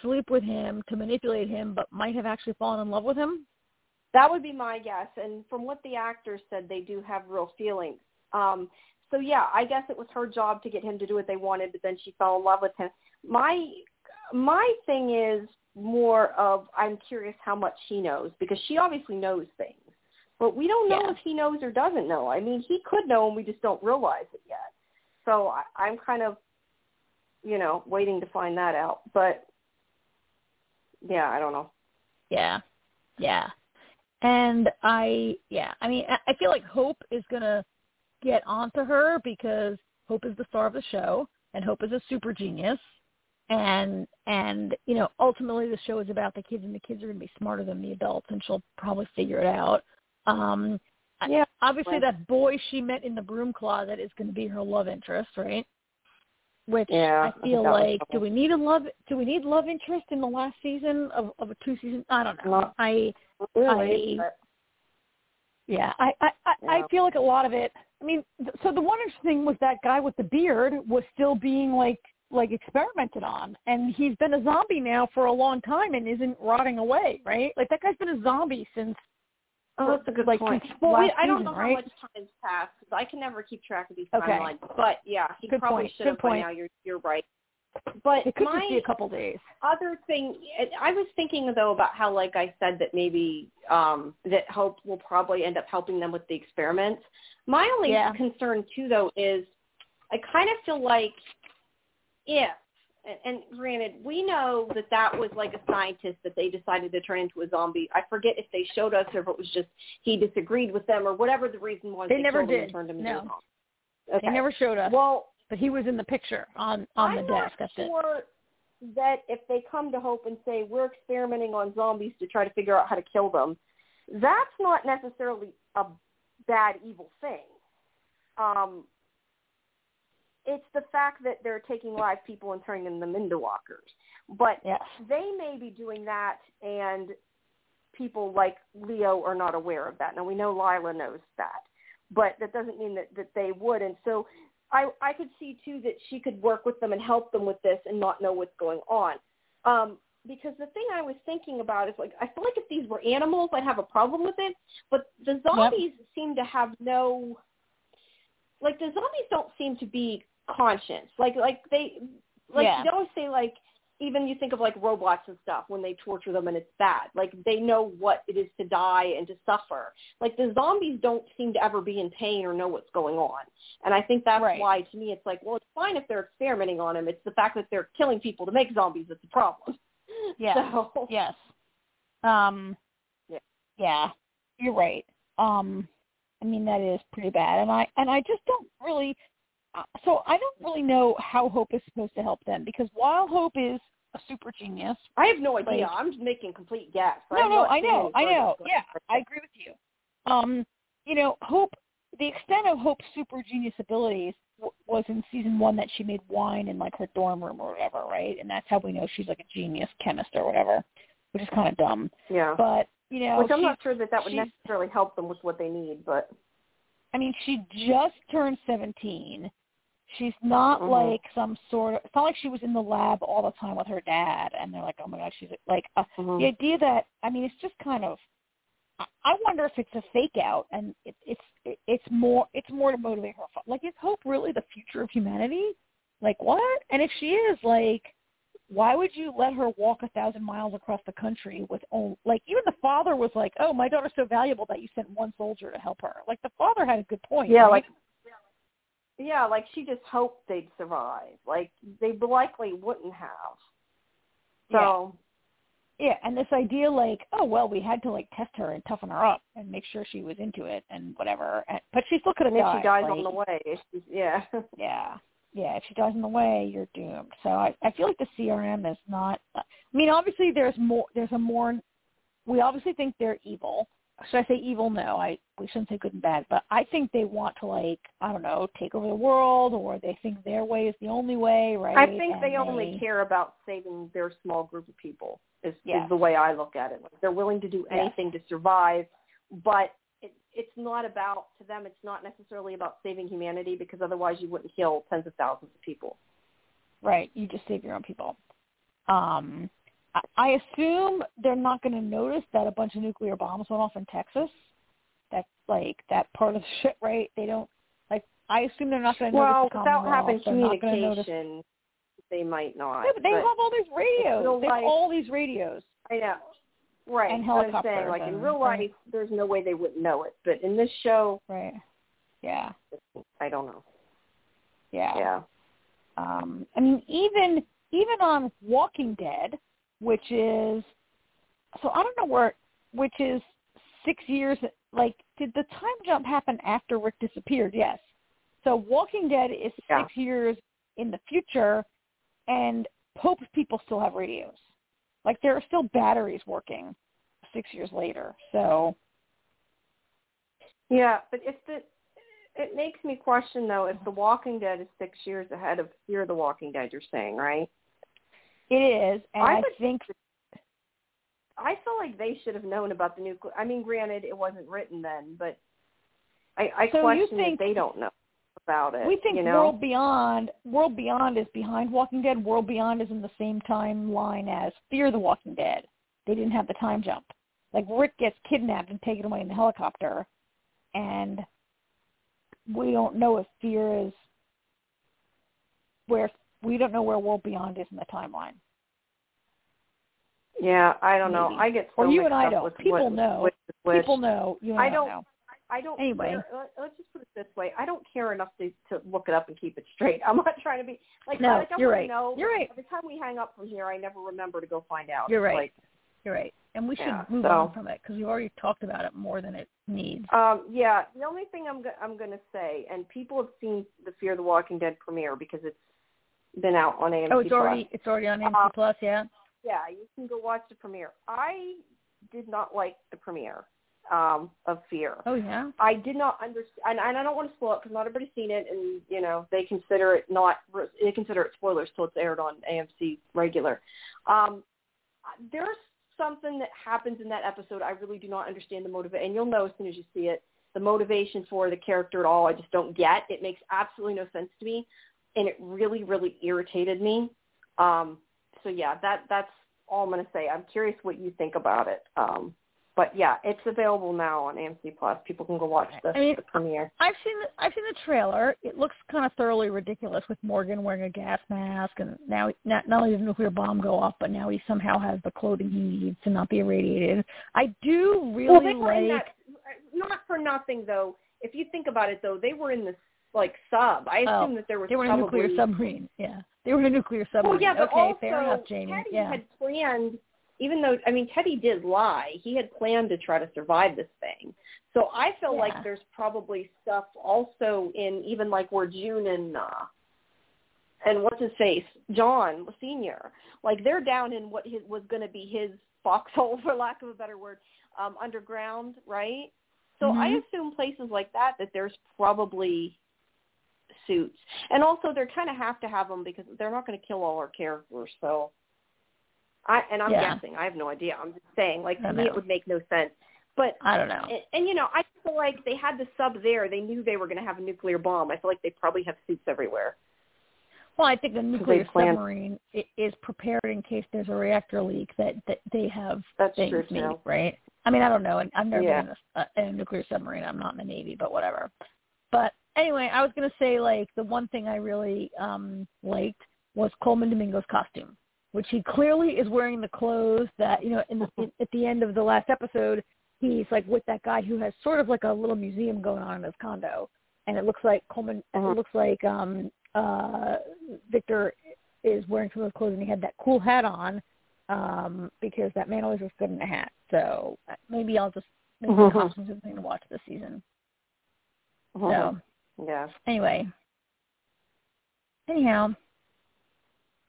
sleep with him to manipulate him, but might have actually fallen in love with him. That would be my guess. And from what the actors said, they do have real feelings. Um, so yeah, I guess it was her job to get him to do what they wanted, but then she fell in love with him. My my thing is more of I'm curious how much he knows because she obviously knows things, but we don't know Yeah. if he knows or doesn't know. I mean, he could know and we just don't realize it yet. So I, I'm kind of, you know, waiting to find that out. But yeah, I don't know. Yeah, yeah, and I yeah, I mean, I- I feel like Hope is gonna get onto her because Hope is the star of the show, and Hope is a super genius, and and you know, ultimately the show is about the kids, and the kids are gonna be smarter than the adults, and she'll probably figure it out. Um, Yeah, obviously, right. that boy she met in the broom closet is going to be her love interest, right? Which Yeah, I feel like, do we need a love? Do we need love interest in the last season of of a two season? I don't know. Not I Really, I- yeah, I I I I feel like a lot of it. I mean, th- so the one interesting thing was that guy with the beard was still being like like experimented on, and he's been a zombie now for a long time and isn't rotting away, right? Like that guy's been a zombie since Oh, that's a good like, point. Well, we, last I don't season, know right? how much time's passed 'cause I can never keep track of these Okay. timelines. But yeah, he Good probably point. should Good have by point. now. You're you're right. But it could my just be a couple days. other thing, I was thinking though about how, like I said, that maybe um that Hope will probably end up helping them with the experiments. My only Yeah. concern too, though, is I kind of feel like if and, and granted, we know that that was like a scientist that they decided to turn into a zombie. I forget if they showed us or if it was just he disagreed with them or whatever the reason was. They never killed him did. turned him No. into a zombie. Okay. They never showed us, well, but he was in the picture on on I'm the desk. That's it. sure that if they come to Hope and say we're experimenting on zombies to try to figure out how to kill them, that's not necessarily a bad evil thing. Um, it's the fact that they're taking live people and turning them into walkers. But Yes. they may be doing that, and people like Leo are not aware of that. Now we know Lyla knows that, but that doesn't mean that that they would. And so I I could see too that she could work with them and help them with this and not know what's going on. Um, because the thing I was thinking about is like I feel like if these were animals, I'd have a problem with it. But the zombies seem to have no like the zombies don't seem to be conscious. Like like they like Yeah. they always say like even you think of like robots and stuff when they torture them and it's bad. Like they know what it is to die and to suffer. Like the zombies don't seem to ever be in pain or know what's going on. And I think that's Right. why to me it's like, well, it's fine if they're experimenting on them. It's the fact that they're killing people to make zombies that's the problem. Yeah. So, Yes. Um. Yeah. Yeah. You're right. Um. I mean that is pretty bad, and I and I just don't really. So I don't really know how Hope is supposed to help them because while Hope is a super genius, I have no idea. Like- I'm just making complete guess. no, no, I know, I know. Yeah, I agree with you. Um, you know, Hope. The extent of Hope's super genius abilities w- was in season one that she made wine in like her dorm room or whatever, right? And that's how we know she's like a genius chemist or whatever, which is kind of dumb. Yeah. But you know, Which I'm not sure that that would necessarily help them with what they need, but I mean, she just turned 17. She's not Mhm. like some sort of. It's not like she was in the lab all the time with her dad, and they're like, "Oh my god, she's like." Uh, Mhm. The idea that I mean, it's just kind of. I wonder if it's a fake out and it, it's it, it's more it's more to motivate her. Like, is Hope really the future of humanity? Like what? And if she is, like, why would you let her walk a thousand miles across the country with only like even the father was like, oh, my daughter's so valuable that you sent one soldier to help her. Like the father had a good point. Yeah, right? like yeah, like she just hoped they'd survive. Like they likely wouldn't have. So Yeah, and this idea like, oh well, we had to like test her and toughen her up and make sure she was into it and whatever. And, but she still could have and if she dies like, on the way, she's, yeah. Yeah, yeah. If she dies on the way, you're doomed. So I, I feel like the CRM is not. I mean, obviously there's more. There's a more. We obviously think they're evil. Should I say evil? No, I we shouldn't say good and bad. But I think they want to like I don't know take over the world, or they think their way is the only way, right? I think And they only care about saving their small group of people. Is, Yes. is the way I look at it. Like they're willing to do Yes. anything to survive, but it, it's not about to them. It's not necessarily about saving humanity because otherwise you wouldn't kill tens of thousands of people. Right. You just save your own people. Um, I, assume they're not going to notice that a bunch of nuclear bombs went off in Texas. That's like that part of the shit, right? They don't like. I assume they're not going to Well, notice the without having They're not gonna communication, they might not. Yeah, but they but- have all these radios. They have all these radios. I know. Right. And but I'm saying, helicopters like in real life, there's no way they wouldn't know it. But in this show, Right. Yeah. I don't know. Yeah. Yeah. Um, I mean, even even on Walking Dead, which is so I don't know where, which is six years. Like, did the time jump happen after Rick disappeared? Yes. So Walking Dead is Yeah. six years in the future, and Pope's people still have radios. Like, there are still batteries working six years later. So Yeah, but if the it makes me question though if The Walking Dead is six years ahead of Fear the Walking Dead. You're saying right? It is, and I I, would- think I feel like they should have known about the nuclear. I mean, granted, it wasn't written then, but I, I So question think- that they don't know about it. We think you know? World Beyond World Beyond is behind Walking Dead. World Beyond is in the same timeline as Fear the Walking Dead. They didn't have the time jump. Like Rick gets kidnapped and taken away in the helicopter, and we don't know if Fear is where we don't know where World Beyond is in the timeline. Yeah, I don't know. I get so Or you and I don't. People what, know. Which, is which. People know. You and I I don't- know. I don't Anyway. care. Let, let's just put it this way. I don't care enough to to look it up and keep it straight. I'm not trying to be like No, like I you're right. Know, You're right. By the time we hang up from here, I never remember to go find out. You're right. Like, You're right. And we should Yeah, move so- on from it because we've already talked about it more than it needs. Um, yeah, the only thing I'm go- I'm going to say, and people have seen the Fear the Walking Dead premiere because it's been out on AMC. Oh, it's Plus. already it's already on AMC Uh, Plus, yeah. Yeah, you can go watch the premiere. I did not like the premiere um, of Fear. Oh yeah. I did not understand, and, and I don't want to spoil it because not everybody's seen it, and you know they consider it not they consider it spoilers till it's aired on AMC regular. Um, there's something that happens in that episode. I really do not understand the motivation, and you'll know as soon as you see it. The motivation for the character at all, I just don't get. It makes absolutely no sense to me, and it really, really irritated me. Um, so yeah, that that's all I'm going to say. I'm curious what you think about it. Um, but yeah, it's available now on AMC Plus. People can go watch the, I mean, the premiere. I've seen the, I've seen the trailer. It looks kind of thoroughly ridiculous with Morgan wearing a gas mask, and now not, not only does a nuclear bomb go off, but now he somehow has the clothing he needs to not be irradiated. I do really well, they were in like. that. Not for nothing though. If you think about it though, they were in this like sub. I Oh, assume that there was They were in a nuclear submarine. Yeah, they were in a nuclear submarine. Well, yeah, but okay, also fair enough, Jamie. Teddy yeah. had planned. Even though I mean Teddy did lie, he had planned to try to survive this thing. So I feel Yeah. like there's probably stuff also in even like where June and uh and what's his face John Senior, like they're down in what his was going to be his foxhole, for lack of a better word, um, underground, right? So I Mhm. assume places like that that there's probably suits, and also they kind of have to have them because they're not going to kill all our characters. So, I and I'm Yeah. guessing I have no idea. I'm just saying, like to me, know. it would make no sense. But I don't know. and, and you know, I feel like they had the sub there. They knew they were going to have a nuclear bomb. I feel like they probably have suits everywhere. Well, I think the nuclear submarine is prepared in case there's a reactor leak that that they have That's things true made, right? I mean, I don't know. I've never Yeah. been in a, in a nuclear submarine. I'm not in the Navy, but whatever. But anyway, I was gonna say like the one thing I really um liked was Colman Domingo's costume, which he clearly is wearing the clothes that you know in the in, at the end of the last episode he's like with that guy who has sort of like a little museum going on in his condo, and it looks like Colman. Uh-huh. It looks like um uh Victor is wearing some of those clothes and he had that cool hat on um because that man always looks good in a hat. So uh, maybe I'll just maybe the Mhm. costumes the thing to watch this season. So Mm-hmm. Yeah. anyway, anyhow,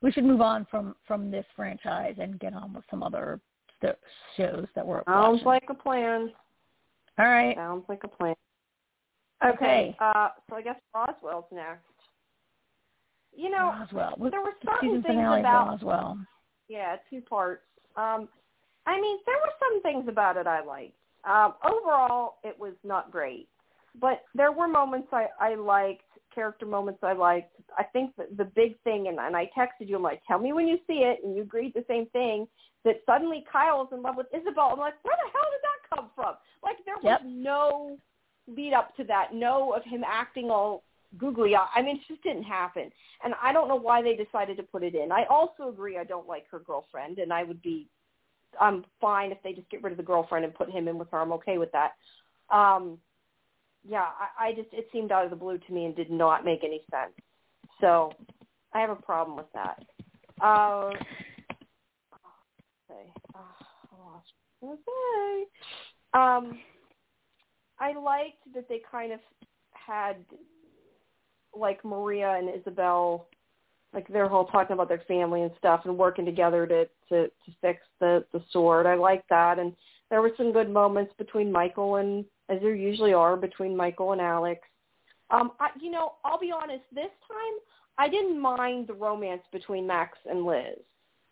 we should move on from from this franchise and get on with some other st- shows that we're Sounds watching. like a plan. All right. Sounds like a plan. Okay. Okay. Uh, so I guess Roswell's next. You know, Roswell. There were certain things about Roswell. yeah, two parts. Um, I mean, there were some things about it I liked. Um, overall, it was not great, but there were moments I, I liked, character moments I liked. I think that the big thing, and, and I texted you, I'm like, tell me when you see it, and you agreed the same thing, that suddenly Kyle's in love with Isabel. I'm like, where the hell did that come from? Like, there was Yep. no lead up to that, no of him acting all googly eye. I mean, it just didn't happen. And I don't know why they decided to put it in. I also agree I don't like her girlfriend, and I would be, I'm fine if they just get rid of the girlfriend and put him in with her. I'm okay with that. Um, yeah, I, I just it seemed out of the blue to me and did not make any sense. So I have a problem with that. Uh, okay. Oh, I. Um, I liked that they kind of had like Maria and Isabel, like they're all talking about their family and stuff and working together to to to fix the the sword. I like that, and there were some good moments between Michael and as there usually are between Michael and Alex. Um, I, you know, I'll be honest. This time, I didn't mind the romance between Max and Liz.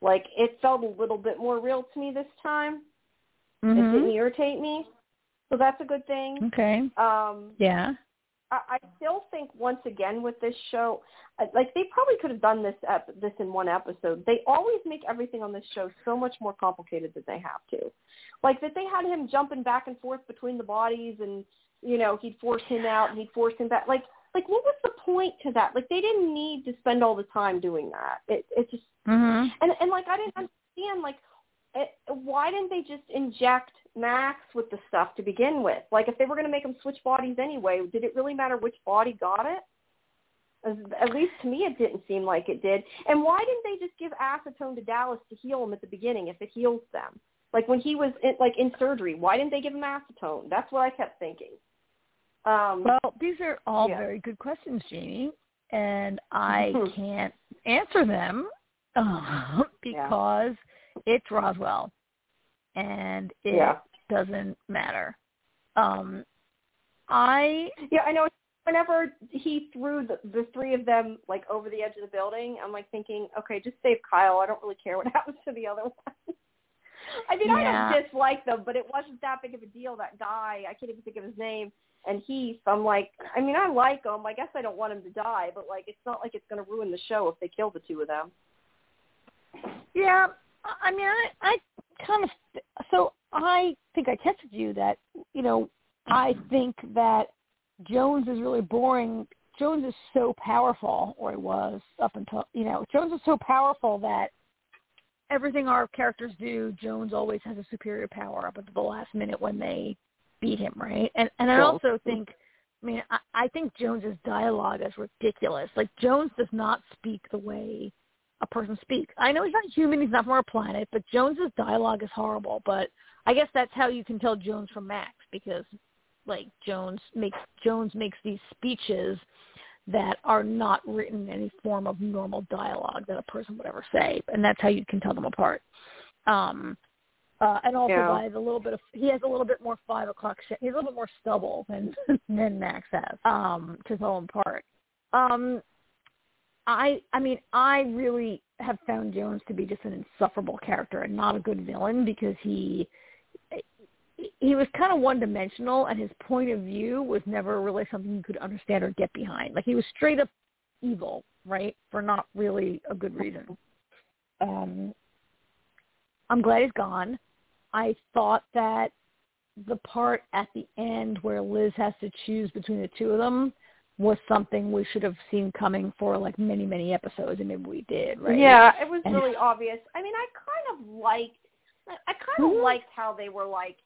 Like it felt a little bit more real to me this time. It Mhm. didn't irritate me, so that's a good thing. Okay. Um, Yeah. I, I still think once again with this show, like they probably could have done this ep- this in one episode. They always make everything on this show so much more complicated than they have to. Like that they had him jumping back and forth between the bodies, and you know he'd force him out and he'd force him back. Like like what was the point to that? Like they didn't need to spend all the time doing that. It it just Mhm. and and like I didn't understand like it, why didn't they just inject Max with the stuff to begin with? Like if they were going to make him switch bodies anyway, did it really matter which body got it? At least to me, it didn't seem like it did. And why didn't they just give acetone to Dallas to heal him at the beginning if it heals them? Like when he was in, like in surgery, why didn't they give him acetone? That's what I kept thinking. Um, Well, these are all Yeah. very good questions, Jamie, and I can't answer them uh, because it's Roswell, and it Yeah. doesn't matter. Um, I Yeah, I know. Whenever he threw the, the three of them like over the edge of the building, I'm like thinking, okay, just save Kyle. I don't really care what happens to the other one. I mean, I Yeah. don't dislike them, but it wasn't that big of a deal. That guy, I can't even think of his name, and Heath. I'm like, I mean, I like him. I guess I don't want him to die, but like, it's not like it's going to ruin the show if they kill the two of them. Yeah, I I mean, I, I kind of so I think I texted you that you know I think that Jones is really boring. Jones is so powerful, or he was up until you know Jones is so powerful that everything our characters do, Jones always has a superior power up until the last minute when they beat him, right? And and I also think. I mean, I, I think Jones's dialogue is ridiculous. Like Jones does not speak the way a person speaks. I know he's not human, he's not from our planet, but Jones's dialogue is horrible. But I guess that's how you can tell Jones from Max because like Jones makes Jones makes these speeches that are not written in any form of normal dialogue that a person would ever say, and that's how you can tell them apart. Um, uh, and also Yeah. by the little bit of he has a little bit more five o'clock shit. He has a little bit more stubble than than Max has um, to tell them apart. Um, I I mean I really have found Jones to be just an insufferable character and not a good villain because he he was kind of one dimensional and his point of view was never really something you could understand or get behind. Like he was straight up evil, right? For not really a good reason. Um I'm glad he's gone. I thought that the part at the end where Liz has to choose between the two of them was something we should have seen coming for like many many episodes, and maybe we did, right? Yeah, it was And- really obvious. I mean, I kind of liked, I kind of Mhm. liked how they were like.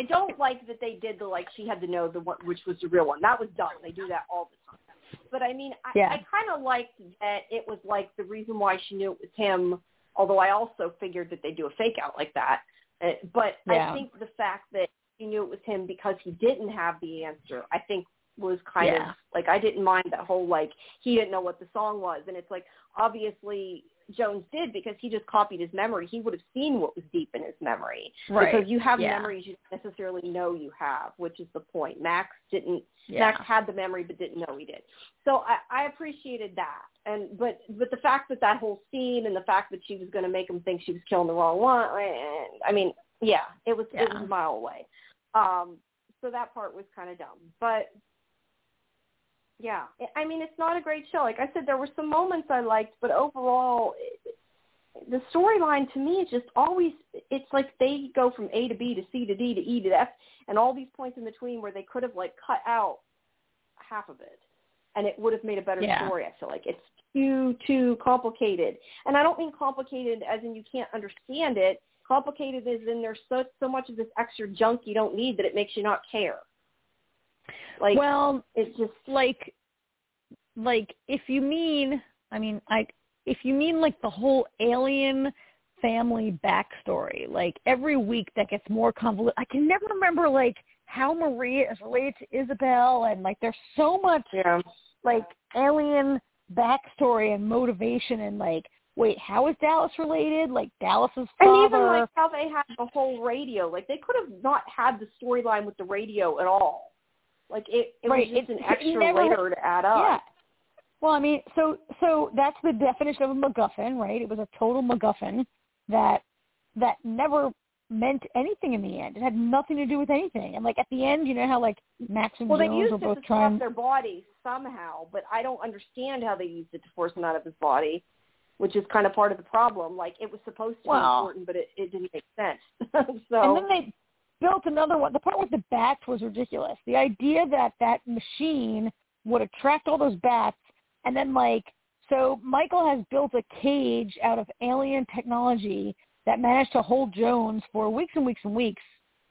I don't like that they did the like she had to know the one which was the real one. That was dumb. They do that all the time. But I mean, I, Yeah. I kind of liked that it was like the reason why she knew it was him. Although I also figured that they do a fake out like that. Uh, but Yeah. I think the fact that she knew it was him because he didn't have the answer, I think was kind Yeah. of like I didn't mind that whole like he didn't know what the song was, and it's like obviously Jones did because he just copied his memory. He would have seen what was deep in his memory Right. because you have Yeah. memories you don't necessarily know you have, which is the point. Max didn't. Yeah. Max had the memory but didn't know he did. So I, I appreciated that, and but but the fact that that whole scene and the fact that she was going to make him think she was killing the wrong one. I I mean, yeah, it was it was a mile away. Um, so that part was kind of dumb, but yeah, I mean, it's not a great show. Like I said, there were some moments I liked, but overall, it, the storyline to me is just always. It's like they go from A to B to C to D to E to F, and all these points in between where they could have like cut out half of it, and it would have made a better Yeah. story. I feel like it's too too complicated, and I don't mean complicated as in you can't understand it. Complicated as in there's so so much of this extra junk you don't need that it makes you not care. Like well, it's just like like if you mean I mean I if you mean like the whole alien family backstory, like every week that gets more convoluted. I can never remember like how Maria is related to Isabel and like there's so much yeah. like alien backstory and motivation and like wait, how is Dallas related? Like Dallas's And even like how they had the whole radio, like they could have not had the storyline with the radio at all. Like it, it Right, was just it- an extra never- layer to add up. Yeah. Well, I mean, so so that's the definition of a MacGuffin, right? It was a total MacGuffin that that never meant anything in the end. It had nothing to do with anything. And like at the end, you know how like Max and Well, they used were it both to trying. stop their bodies somehow, but I don't understand how they used it to force him out of his body, which is kind of part of the problem. Like it was supposed to Well- be important, but it, it didn't make sense. so And then they built another one. The part with the bats was ridiculous. The idea that that machine would attract all those bats, and then like so Michael has built a cage out of alien technology that managed to hold Jones for weeks and weeks and weeks.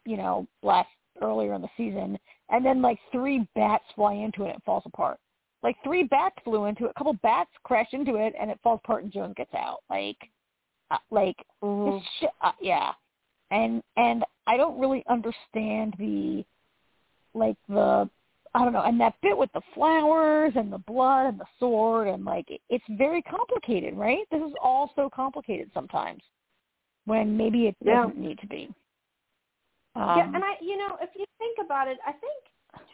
You know, last earlier in the season, and then like three bats fly into it and it falls apart. Like three bats flew into it, a couple bats crashed into it, and it falls apart and Jones gets out. Like, uh, like mhm. this shit, uh, yeah, and and I don't really understand the like the I don't know, and that bit with the flowers and the blood and the sword and like it's very complicated, right? This is all so complicated sometimes when maybe it Yeah. doesn't need to be. yeah, Um, and I, you know, if you think about it, I think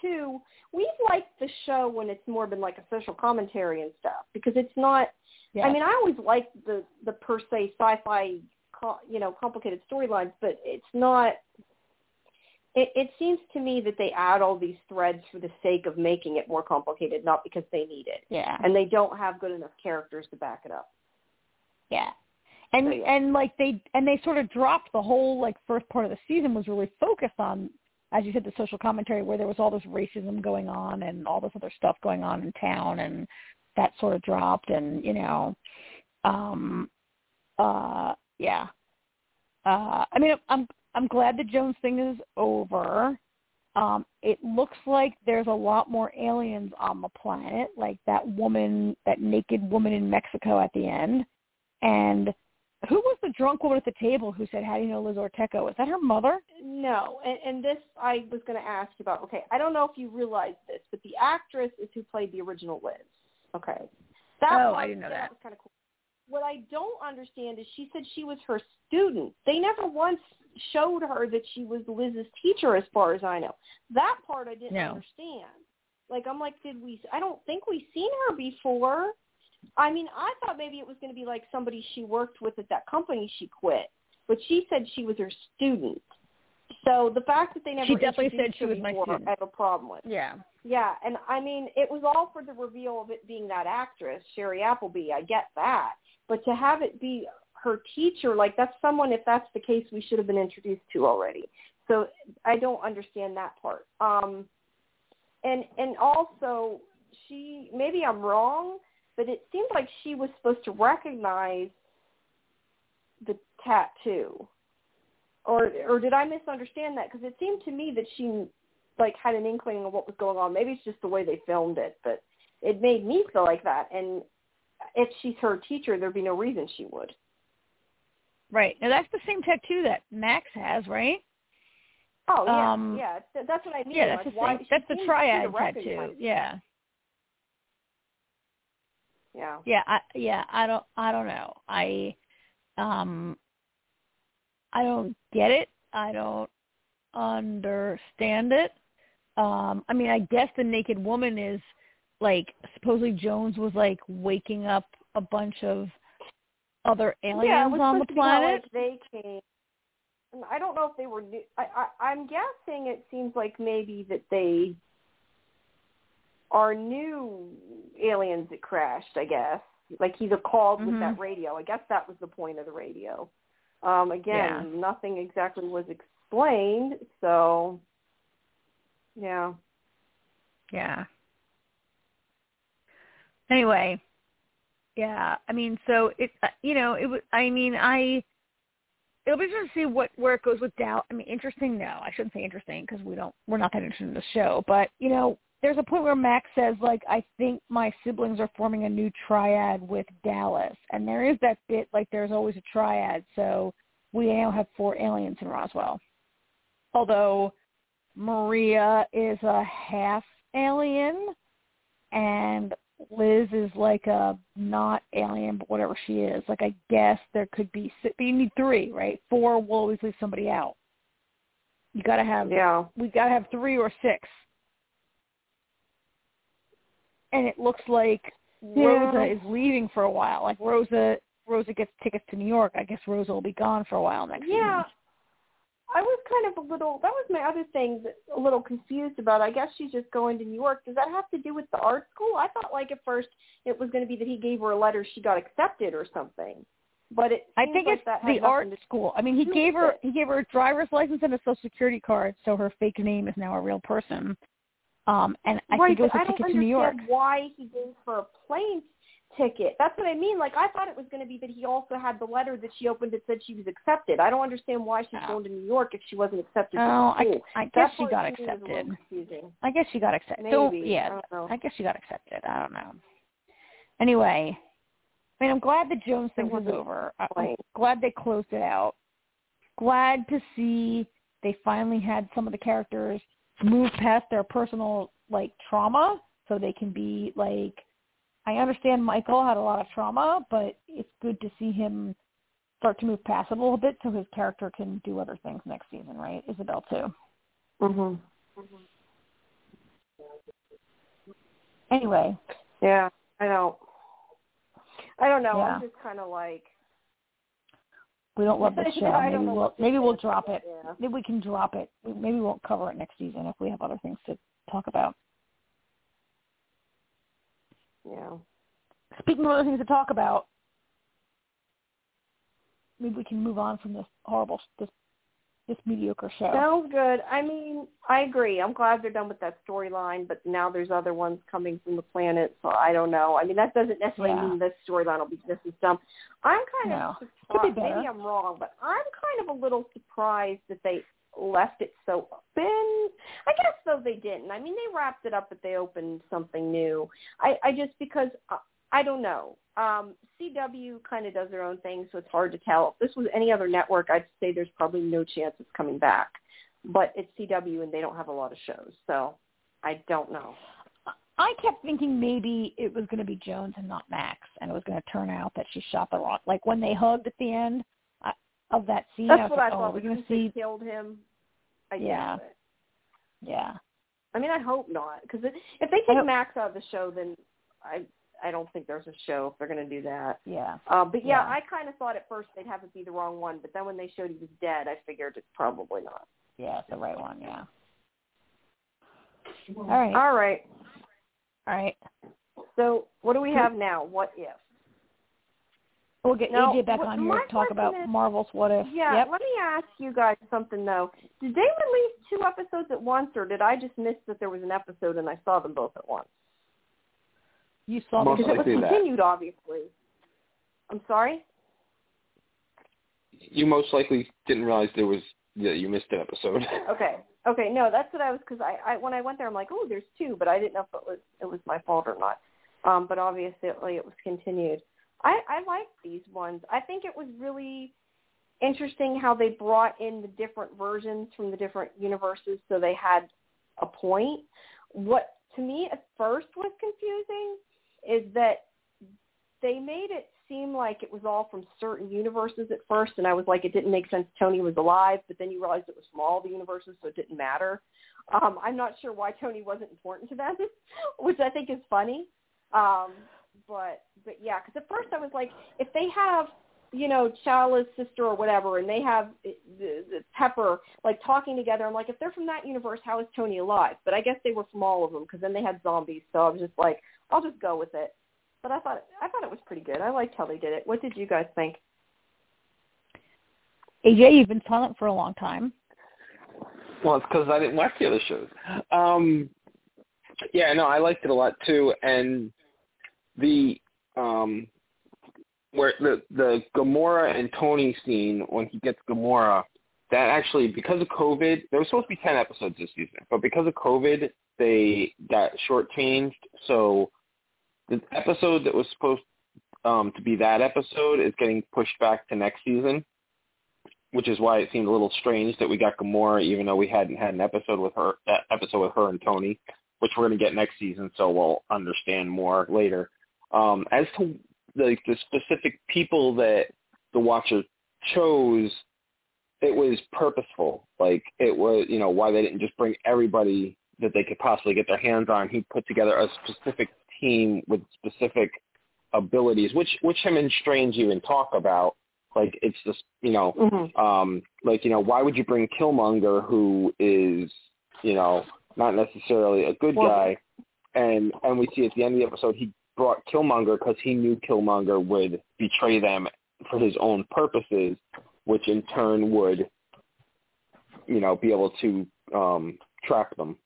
too, we've liked the show when it's more been like a social commentary and stuff because it's not yeah. I mean, I always like the the per se sci-fi, you know, complicated storylines, but it's not. It, it seems to me that they add all these threads for the sake of making it more complicated, not because they need it, yeah, and they don't have good enough characters to back it up. yeah. And So, yeah. and like they and they sort of dropped the whole like first part of the season was really focused on as you said, the social commentary where there was all this racism going on and all this other stuff going on in town and that sort of dropped and, you know, um uh yeah. Uh I mean I'm I'm glad the Jones thing is over. Um it looks like there's a lot more aliens on the planet, like that woman that naked woman in Mexico at the end. And who was the drunk woman at the table who said, How do you know Liz Ortecho? Is that her mother? No, and, and this I was going to ask you about. Okay, I don't know if you realize this, but the actress is who played the original Liz. Okay, that Oh, was, I didn't know that. was kind of cool. What I don't understand is she said she was her student. They never once showed her that she was Liz's teacher, as far as I know. That part I didn't No. understand. Like I'm like, did we? I don't think we've seen her before. I mean, I thought maybe it was going to be like somebody she worked with at that company she quit, but she said she was her student. So the fact that they never She definitely said she was my before, student. I have a problem with. Yeah. Yeah, and I mean, it was all for the reveal of it being that actress, Shiri Appleby. I get that, but to have it be her teacher, like that's someone. If that's the case, we should have been introduced to already. So I don't understand that part. Um, and and also she maybe I'm wrong, but it seemed like she was supposed to recognize the tattoo, or or did I misunderstand that? Because it seemed to me that she like had an inkling of what was going on. Maybe it's just the way they filmed it, but it made me feel like that. And if she's her teacher, there'd be no reason she would. Right. Now that's the same tattoo that Max has, right? Oh yeah, Um, yeah. Th- That's what I mean. Yeah, that's like, the why, That's the triad tattoo. Yeah. Yeah. Yeah, I yeah, I don't I don't know. I um I don't get it. I don't understand it. Um I mean, I guess the naked woman is like supposedly Jones was like waking up a bunch of other aliens yeah, on the supposed to be kinda planet. Like they came. and I don't know if they were new. I, I, I'm guessing it seems like maybe that they are new aliens that crashed. I guess like he's a called with Mhm. that radio. I guess that was the point of the radio. Um, again, Yeah. nothing exactly was explained, so yeah. Yeah. Anyway, yeah. I mean, so it, uh, you know, it was. I mean, I. It'll be interesting to see what where it goes with Doubt. I mean, interesting. No, I shouldn't say interesting because we don't. We're not that interested in the show. But you know, there's a point where Max says, like, I think my siblings are forming a new triad with Dallas, and there is that bit like there's always a triad. So we now have four aliens in Roswell. Although Maria is a half alien and Liz is like a not alien, but whatever she is. Like I guess there could be, but you need three, right? Four will always leave somebody out. You got to have, Yeah. we got to have three or six. And it looks like Yeah. Rosa is leaving for a while. Like Rosa, Rosa gets tickets to New York. I guess Rosa will be gone for a while next Yeah. season. I was kind of a little. That was my other thing. That, a little confused about. I guess she's just going to New York. Does that have to do with the art school? I thought like at first it was going to be that he gave her a letter, she got accepted or something. But it. I think like it's the art school. I mean, he gave her it. he gave her a driver's license and a social security card, so her fake name is now a real person. Um, and I right, think it was a ticket to New York. why he gave her a plane ticket. That's what I mean. Like I thought it was going to be that he also had the letter that she opened that said she was accepted. I don't understand why she's Oh. going to New York if she wasn't accepted Oh, I. I guess she got to me was a little accepted. I guess she got accepted. Maybe. So, I yeah, don't know. I guess she got accepted. I don't know. Anyway, I mean, I'm glad the Jones thing was over. I- I'm glad they closed it out. Glad to see they finally had some of the characters move past their personal like trauma, so they can be like. I understand Michael had a lot of trauma, but it's good to see him start to move past it a little bit, so his character can do other things next season, right? Isabel too. Mhm. Anyway, Yeah, I don't. I don't know. Yeah. I'm just kind of like. we don't love the show. Maybe we'll maybe we'll drop it, it. Yeah. Maybe we can drop it. Maybe we won't cover it next season if we have other things to talk about. Yeah. Speaking of other things to talk about, maybe we can move on from this horrible, this this mediocre show. Sounds good. I mean, I agree. I'm glad they're done with that storyline, but now there's other ones coming from the planet, so I don't know. I mean, that doesn't necessarily Yeah. mean this storyline will be this is dumb. I'm kind No. of surprised. Maybe I'm wrong, but I'm kind of a little surprised that they left it so open. I guess though they didn't. I mean, they wrapped it up, but they opened something new. I, I just because uh, I don't know. Um, CW kind of does their own thing, so it's hard to tell. If this was any other network, I'd say there's probably no chance it's coming back. But it's CW, and they don't have a lot of shows, so I don't know. I kept thinking maybe it was going to be Jones and not Max, and it was going to turn out that she shot the wrong. Like when they hugged at the end of that scene, I That's was what I like, oh, thought. we're going to see. killed him. I Yeah. Yeah, I mean, I hope not, because if they take Max out of the show, then I I don't think there's a show if they're going to do that. yeah. Uh, but yeah, Yeah. I kind of thought at first they'd have it be the wrong one, but then when they showed he was dead, I figured it's probably not. Yeah, it's the right one. Yeah. All right. All right. All right. So what do we have now? What if? We'll get Now, AJ back on here to talk about is- Marvel's What If. Yeah, Yep. let me ask you guys something though. Did they release two episodes at once, or did I just miss that there was an episode and I saw them both at once? You saw Most Because it was likely that. continued, obviously. I'm sorry. You most likely didn't realize there was that you missed an episode. Okay. Okay. No, that's what I was because I, I when I went there, I'm like, oh, there's two, but I didn't know if it was it was my fault or not. Um, but obviously, it was continued. I I liked these ones. I think it was really interesting how they brought in the different versions from the different universes, so they had a point. What to me at first was confusing is that they made it seem like it was all from certain universes at first, and I was like, it didn't make sense Tony was alive, but then you realized it was from all the universes, so it didn't matter. Um, I'm not sure why Tony wasn't important to them, which I think is funny. Um, but but yeah, because at first I was like, if they have you know Chala's sister or whatever, and they have the, the Pepper like talking together, I'm like, if they're from that universe, how is Tony alive? But I guess they were from all of them because then they had zombies, so I was just like, I'll just go with it. But I thought I thought it was pretty good. I liked how they did it. What did you guys think? AJ, you've been silent for a long time. Well, it's because I didn't watch the other shows. Um, yeah, no, I liked it a lot too, and the um, where the the Gamora and Tony scene when he gets Gamora, that actually because of COVID, there was supposed to be ten episodes this season, but because of COVID, they got shortchanged. So the episode that was supposed um, to be that episode is getting pushed back to next season which is why it seemed a little strange that we got Gamora, even though we hadn't had an episode with her, episode with her and Tony, which we're going to get next season, so we'll understand more later. Um, as to the, the specific people that the Watcher chose, it was purposeful. Like it was, you know, why they didn't just bring everybody that they could possibly get their hands on. He put together a specific team with specific abilities, which which him and Strange even talk about. Like it's just you know, Mm-hmm. um, like you know, why would you bring Killmonger, who is you know not necessarily a good Well- guy, and and we see at the end of the episode he brought Killmonger because he knew Killmonger would betray them for his own purposes, which in turn would you know be able to um, track them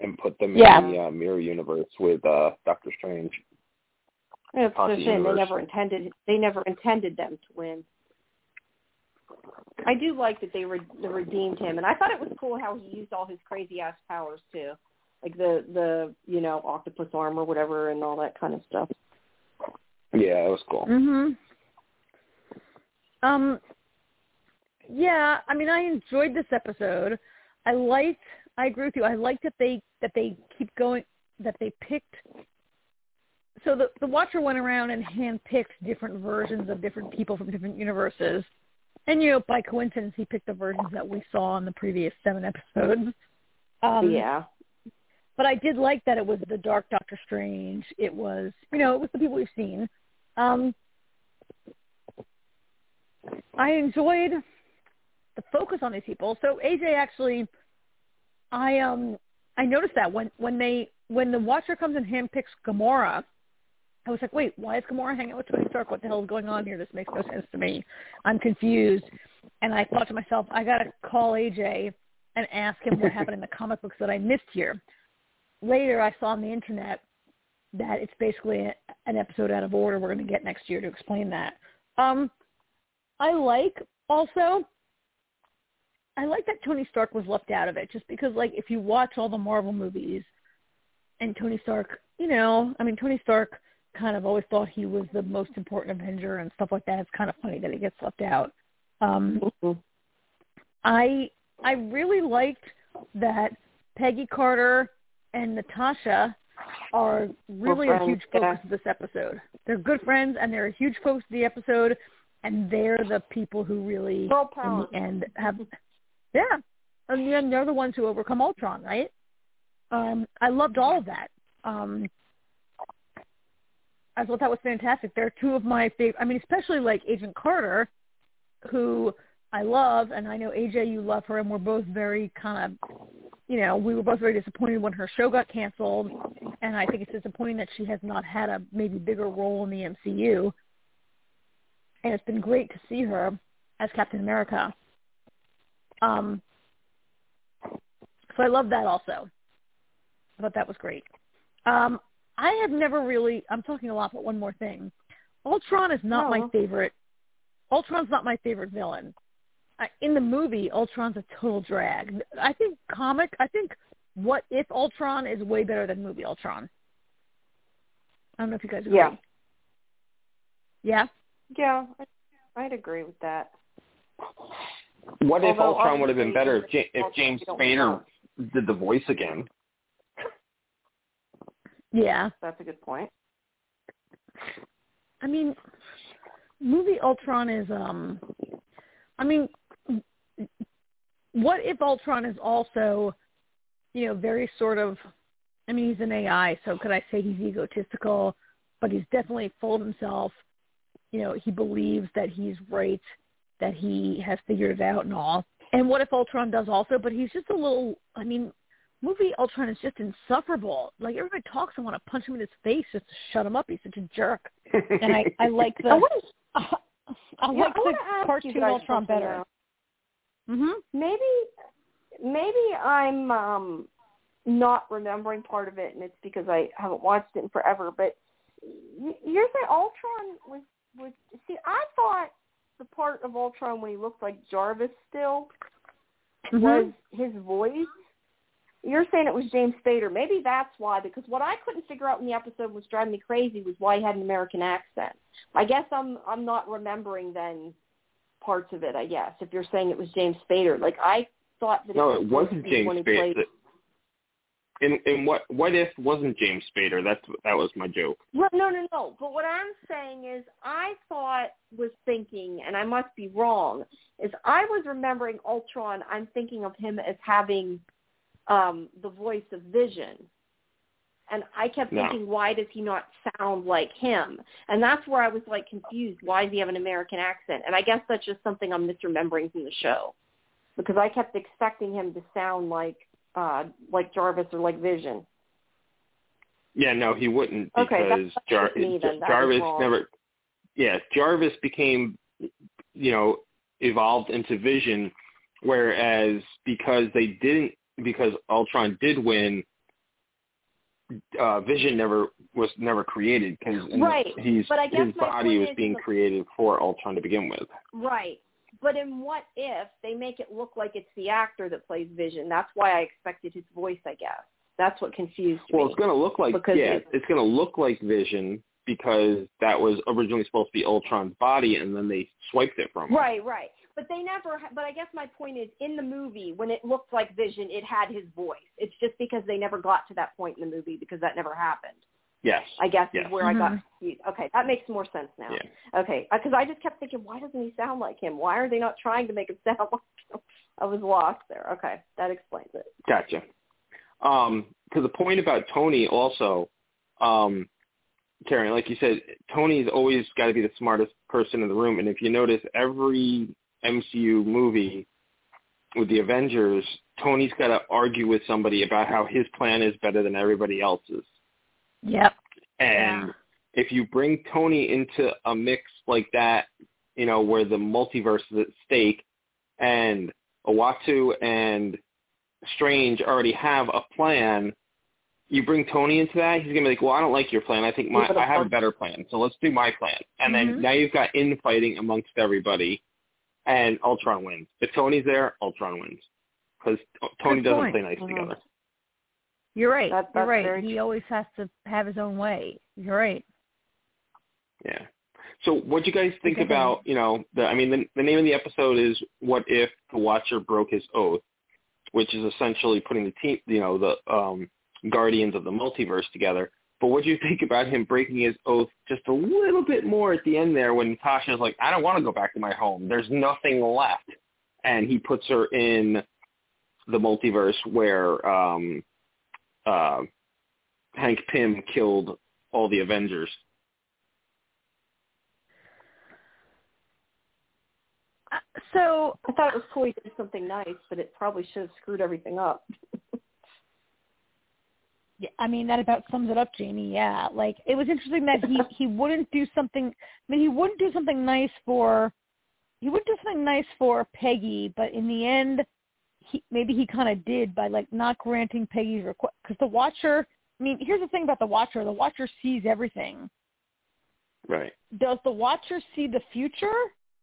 and put them Yeah. in the uh, mirror universe with uh, Doctor Strange. Yeah, it's a shame. They never intended. They never intended them to win. I do like that they, re- they redeemed him, and I thought it was cool how he used all his crazy ass powers too, like the the you know octopus arm or whatever, and all that kind of stuff. Yeah, it was cool. Mhm. Um yeah, I mean I enjoyed this episode. I liked I agree with you. I liked that they that they keep going that they picked so the the watcher went around and handpicked different versions of different people from different universes. And you know, by coincidence he picked the versions that we saw in the previous seven episodes. Um yeah. But I did like that it was the Dark Doctor Strange. It was, you know, it was the people we've seen. Um, I enjoyed the focus on these people. So AJ actually, I um, I noticed that when when they when the Watcher comes and handpicks Gamora, I was like, wait, why is Gamora hanging out with Tony Stark? What the hell is going on here? This makes no sense to me. I'm confused. And I thought to myself, I gotta call AJ and ask him what happened in the comic books that I missed here. Later, I saw on the internet that it's basically a, an episode out of order we're going to get next year to explain that. Um, I like also, I like that Tony Stark was left out of it, just because like if you watch all the Marvel movies, and Tony Stark, you know, I mean Tony Stark kind of always thought he was the most important Avenger and stuff like that. It's kind of funny that he gets left out. Um, Mhm. I I really liked that Peggy Carter and Natasha are really a huge focus yeah. of this episode. They're good friends and they're a huge focus of the episode and they're the people who really Girl in the end have yeah. And then they're the ones who overcome Ultron, right? Um, I loved all of that. Um I thought that was fantastic. They're two of my favorite I mean, especially like Agent Carter, who I love, and I know AJ, you love her, and we're both very kind of, you know, we were both very disappointed when her show got canceled, and I think it's disappointing that she has not had a maybe bigger role in the MCU. and it's been great to see her as Captain America. Um, so I love that also. I thought that was great. Um, I have never really. I'm talking a lot, but one more thing. Ultron is not my Oh. favorite. Ultron's not my favorite villain. I, in the movie, Ultron's a total drag. I think comic. I think What If Ultron is way better than movie Ultron. I don't know if you guys agree. Yeah. Yeah. Yeah, I- I'd agree with that. What if Although Ultron would have been better if, obviously, Ja- if James Spader did the voice again? Yeah. That's a good point. I mean, movie Ultron is um I mean what if Ultron is also, you know, very sort of I mean he's an AI, so could I say he's egotistical, but he's definitely full of himself. You know, he believes that he's right, that he has figured it out and all. And what if Ultron does also, but he's just a little I mean, movie Ultron is just insufferable. Like everybody talks and want to punch him in his face just to shut him up. He's such a jerk. And I I like the I want I yeah, like I the wanna cartoon Ultron better. now. Mhm. Maybe, maybe I'm um not remembering part of it, and it's because I haven't watched it in forever. But you're saying Ultron was was see? I thought the part of Ultron when he looked like Jarvis still Mhm. was his voice. You're saying it was James Spader. Maybe that's why, because what I couldn't figure out in the episode was driving me crazy was why he had an American accent. I guess I'm I'm not remembering then parts of it. I guess if you're saying it was James Spader, like I thought that no, it, was wasn't supposed to be James Spader. played- In in what what if wasn't James Spader? That's that was my joke. Well, no, no, no. But what I'm saying is, I thought was thinking, and I must be wrong, is I was remembering Ultron. I'm thinking of him as having um the voice of Vision, and I kept thinking, why does he not sound like him? And that's where I was like confused. Why does he have an American accent? And I guess that's just something I'm misremembering from the show, because I kept expecting him to sound like uh like Jarvis or like Vision. Yeah, no, he wouldn't Okay, because that's Jar- me. That Jarvis never. Yeah, Jarvis became, you know, evolved into Vision, whereas because they didn't, because Ultron did win, uh, Vision never was never created because Right, he's but I guess his body was being created for Ultron to begin with. Right. But in what if they make it look like it's the actor that plays Vision? That's why I expected his voice, I guess. That's what confused Well, me. Well, it's going to look like Because yeah, it- it's going to look like Vision because that was originally supposed to be Ultron's body, and then they swiped it from him. Right, right. But they never. But I guess my point is, in the movie, when it looked like Vision, it had his voice. It's just because they never got to that point in the movie because that never happened. Yes. I guess Yes. is where I got Mhm. confused. Okay, that makes more sense now. Yeah. Okay, because I just kept thinking, why doesn't he sound like him? Why are they not trying to make him sound like him? I was lost there. Okay, that explains it. Gotcha. Um, to the point about Tony also, um, Karen, like you said, Tony's always got to be the smartest person in the room. And if you notice, every MCU movie with the Avengers, Tony's got to argue with somebody about how his plan is better than everybody else's. Yep. And Yeah. if you bring Tony into a mix like that, you know, where the multiverse is at stake and Uatu and Strange already have a plan, you bring Tony into that, he's gonna be like, Well, I don't like your plan. I think my I have a better plan. So let's do my plan. And Mhm. then now you've got infighting amongst everybody and Ultron wins. If Tony's there, Ultron wins. Because Tony Good doesn't point. play nice together. You're right. That- You're right. He true. always has to have his own way. You're right. Yeah. So what do you guys think Okay. about, you know, the I mean the, the name of the episode is What If the Watcher Broke His Oath, which is essentially putting the team, you know, the um Guardians of the Multiverse together. But what do you think about him breaking his oath just a little bit more at the end there when Tasha's like, I don't want to go back to my home. There's nothing left. And he puts her in the multiverse where um uh Hank Pym killed all the Avengers. Uh, So I thought it was cool he did something nice, but it probably should have screwed everything up. Yeah, I mean that about sums it up, Jamie. Yeah, like it was interesting that he he wouldn't do something. I mean, he wouldn't do something nice for. He wouldn't do something nice for Peggy, but in the end, he maybe he kind of did by like not granting Peggy's request because the Watcher. I mean, here's the thing about the Watcher: the Watcher sees everything. Right. Does the Watcher see the future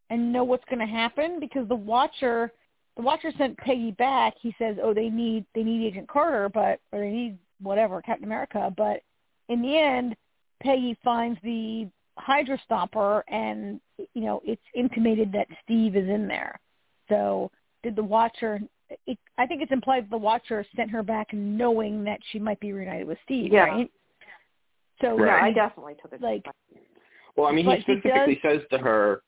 and know what's going to happen? Because the Watcher, the Watcher sent Peggy back. He says, "Oh, they need they need Agent Carter, but or they need whatever, Captain America. But in the end, Peggy finds the Hydra Stomper, and you know it's intimated that Steve is in there. So did the Watcher? It, I think it's implied that the Watcher sent her back knowing that she might be reunited with Steve, Yeah. right? So Right. Yeah, I definitely took it. like Well, I mean, But he he specifically says to her,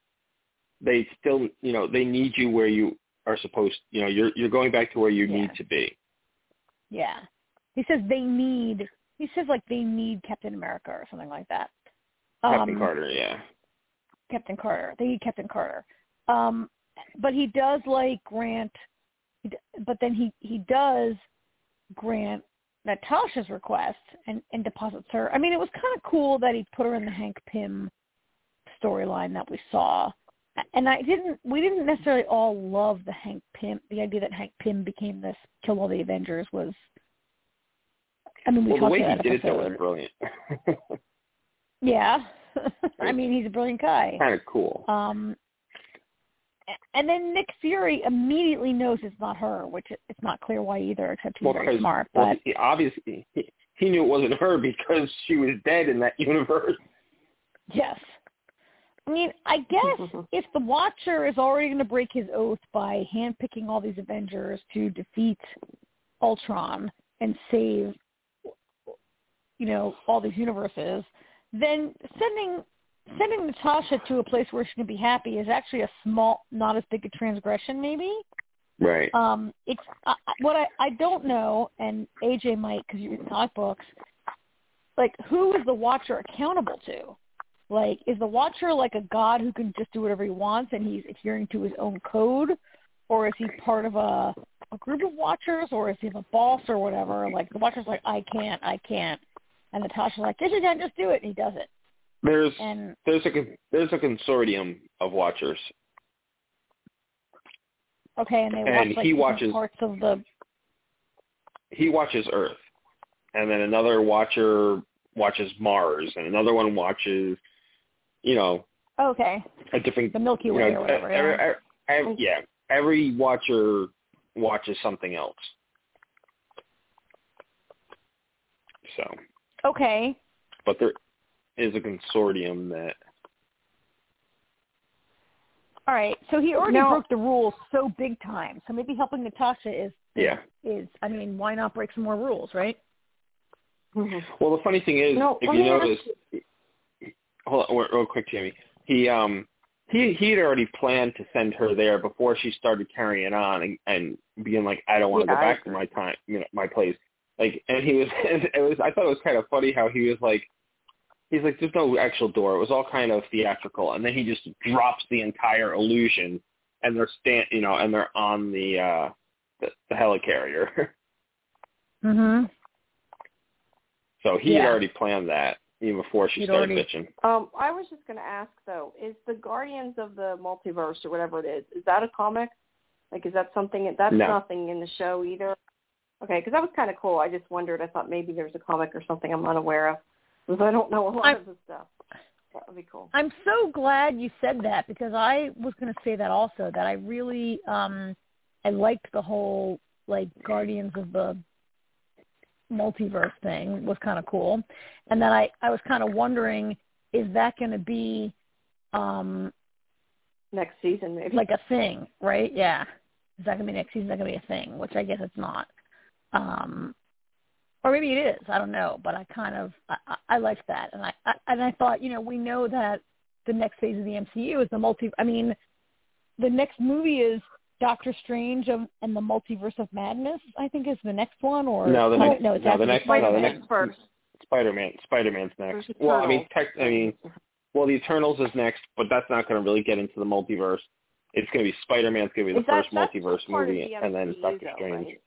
they still, you know, they need you where you are supposed. You know, you're you're going back to where you Yeah. need to be. yeah, he says they need. He says like they need Captain America or something like that. Captain Um, Carter, yeah. Captain Carter. They need Captain Carter. Um, but he does like grant, he but then he he does grant Natasha's request and and deposits her. I mean, it was kind of cool that he put her in the Hank Pym storyline that we saw. And I didn't. We didn't necessarily all love the Hank Pym. The idea that Hank Pym became this kill all the Avengers was. I mean, we Well, the way he did it though was brilliant. Yeah, I mean, he's a brilliant guy. kind of cool. Um, and then Nick Fury immediately knows it's not her, which it's not clear why either, except he's well, very smart. well, But he, obviously he, he knew it wasn't her because she was dead in that universe. yes, I mean, I guess if the Watcher is already going to break his oath by handpicking all these Avengers to defeat Ultron and save, you know, all these universes, then sending sending Natasha to a place where she can be happy is actually a small, not as big a transgression, maybe. Right. Um, it's I, what I I don't know, and AJ might because you read comic books. Like, who is the Watcher accountable to? Like, is the Watcher like a god who can just do whatever he wants and he's adhering to his own code, or is he part of a a group of Watchers, or is he the boss or whatever? Like, the Watcher's like, I can't, I can't, and Natasha's like, yes, you can, just do it, and he does it. There's And there's a there's a consortium of watchers. okay, and they And watch like he watches- parts of the He watches Earth, and then another watcher watches Mars, and another one watches, you know, okay, a different the Milky you Way know, or whatever. every- yeah. every- every- oh. yeah, every watcher watches something else. So, Okay, but there is a consortium that All right. So he already Now- broke the rules so big time. So maybe helping Natasha is yeah. is I mean, why not break some more rules, right? Mhm. Well, the funny thing is, No, if you me ask notice, hold on, real- real quick, Jamie. He um he he had already planned to send her there before she started carrying on and, and being like, I don't want to Yeah, go I back to my time, you know, my place. Like, and he was, it was. I thought it was kind of funny how he was like, he's like, there's no actual door. It was all kind of theatrical, and then he just drops the entire illusion, and they're stand, you know, and they're on the uh the, the helicarrier. Mhm. so he Yeah. had already planned that even before she He'd started already- bitching. Um, I was just going to ask though, is the Guardians of the Multiverse or whatever it is, is that a comic? Like, is that something? That's No. nothing in the show either. Okay, because that was kind of cool. I just wondered. I thought maybe there was a comic or something I'm unaware of, because I don't know a lot I- of the stuff. That would be cool. I'm so glad you said that because I was going to say that also that I really um I liked the whole like Guardians of the multiverse thing was kind of cool. And then I I was kind of wondering is that going to be um Next season, maybe. like a thing, right? Yeah. Is that gonna be next season? Is that gonna be a thing? Which I guess it's not. Um, or maybe it is. I don't know. But I kind of I, I I liked that, and I, I and I thought you know we know that the next phase of the MCU is the multi. I mean, the next movie is Doctor Strange of, and the Multiverse of Madness. I think is the next one, or No, the next- no, it's no, the next- Spider-Man. no, the next- first. Spider-Man, Spider-Man's next. Well, I mean, tech, I mean, well, the Eternals is next, but that's not going to really get into the multiverse. It's going to be Spider-Man's going to be the Is that- first that's multiverse movie, the and then Doctor though, Strange. right?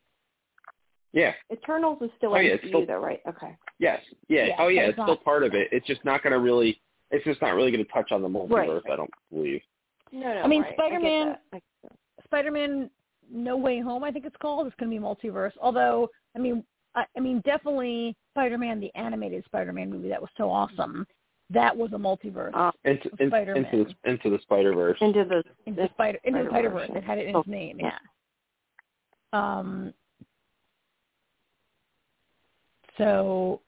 Yeah. Eternals is still Oh, yeah, MCU it's still- though, right? Okay. Yes. Yeah. Yeah, oh yeah, it's it's still part of it. It's just not going to really. It's just not really going to touch on the multiverse. I don't believe. No, no. I mean, right. Spider-Man- I- Spider-Man No Way Home, I think it's called. It's going to be multiverse. Although, I mean, I, I mean, definitely Spider-Man, the animated Spider-Man movie that was so awesome. That was a multiverse Uh, Into in, Spider-Man. into the, into the Spider Verse. into the into Spider into the Spider Spider-Verse, It had it in Oh, its name. yeah. Yeah. Um. So,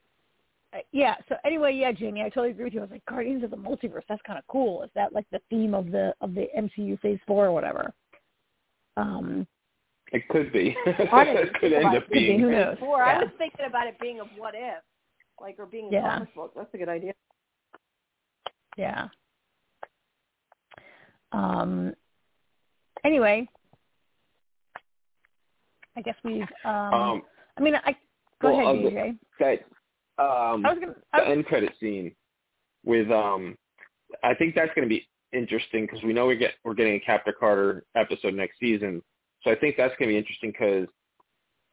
uh, yeah. So anyway, yeah, Jamie, I totally agree with you. I was like, Guardians of the Multiverse. That's kind of cool. Is that like the theme of the of the MCU Phase Four or whatever? Um. It could be. It could end up being. Who knows? Before, Yeah. I was thinking about it being a what if, like, or being a Yeah. comic book. That's a good idea. Yeah. Um. Anyway, I guess we've. Um, Um, I mean, I go well, ahead, AJ. that um, I was gonna. the end credit scene with um, I think that's going to be interesting because we know we get we're getting a Captain Carter episode next season, so I think that's going to be interesting because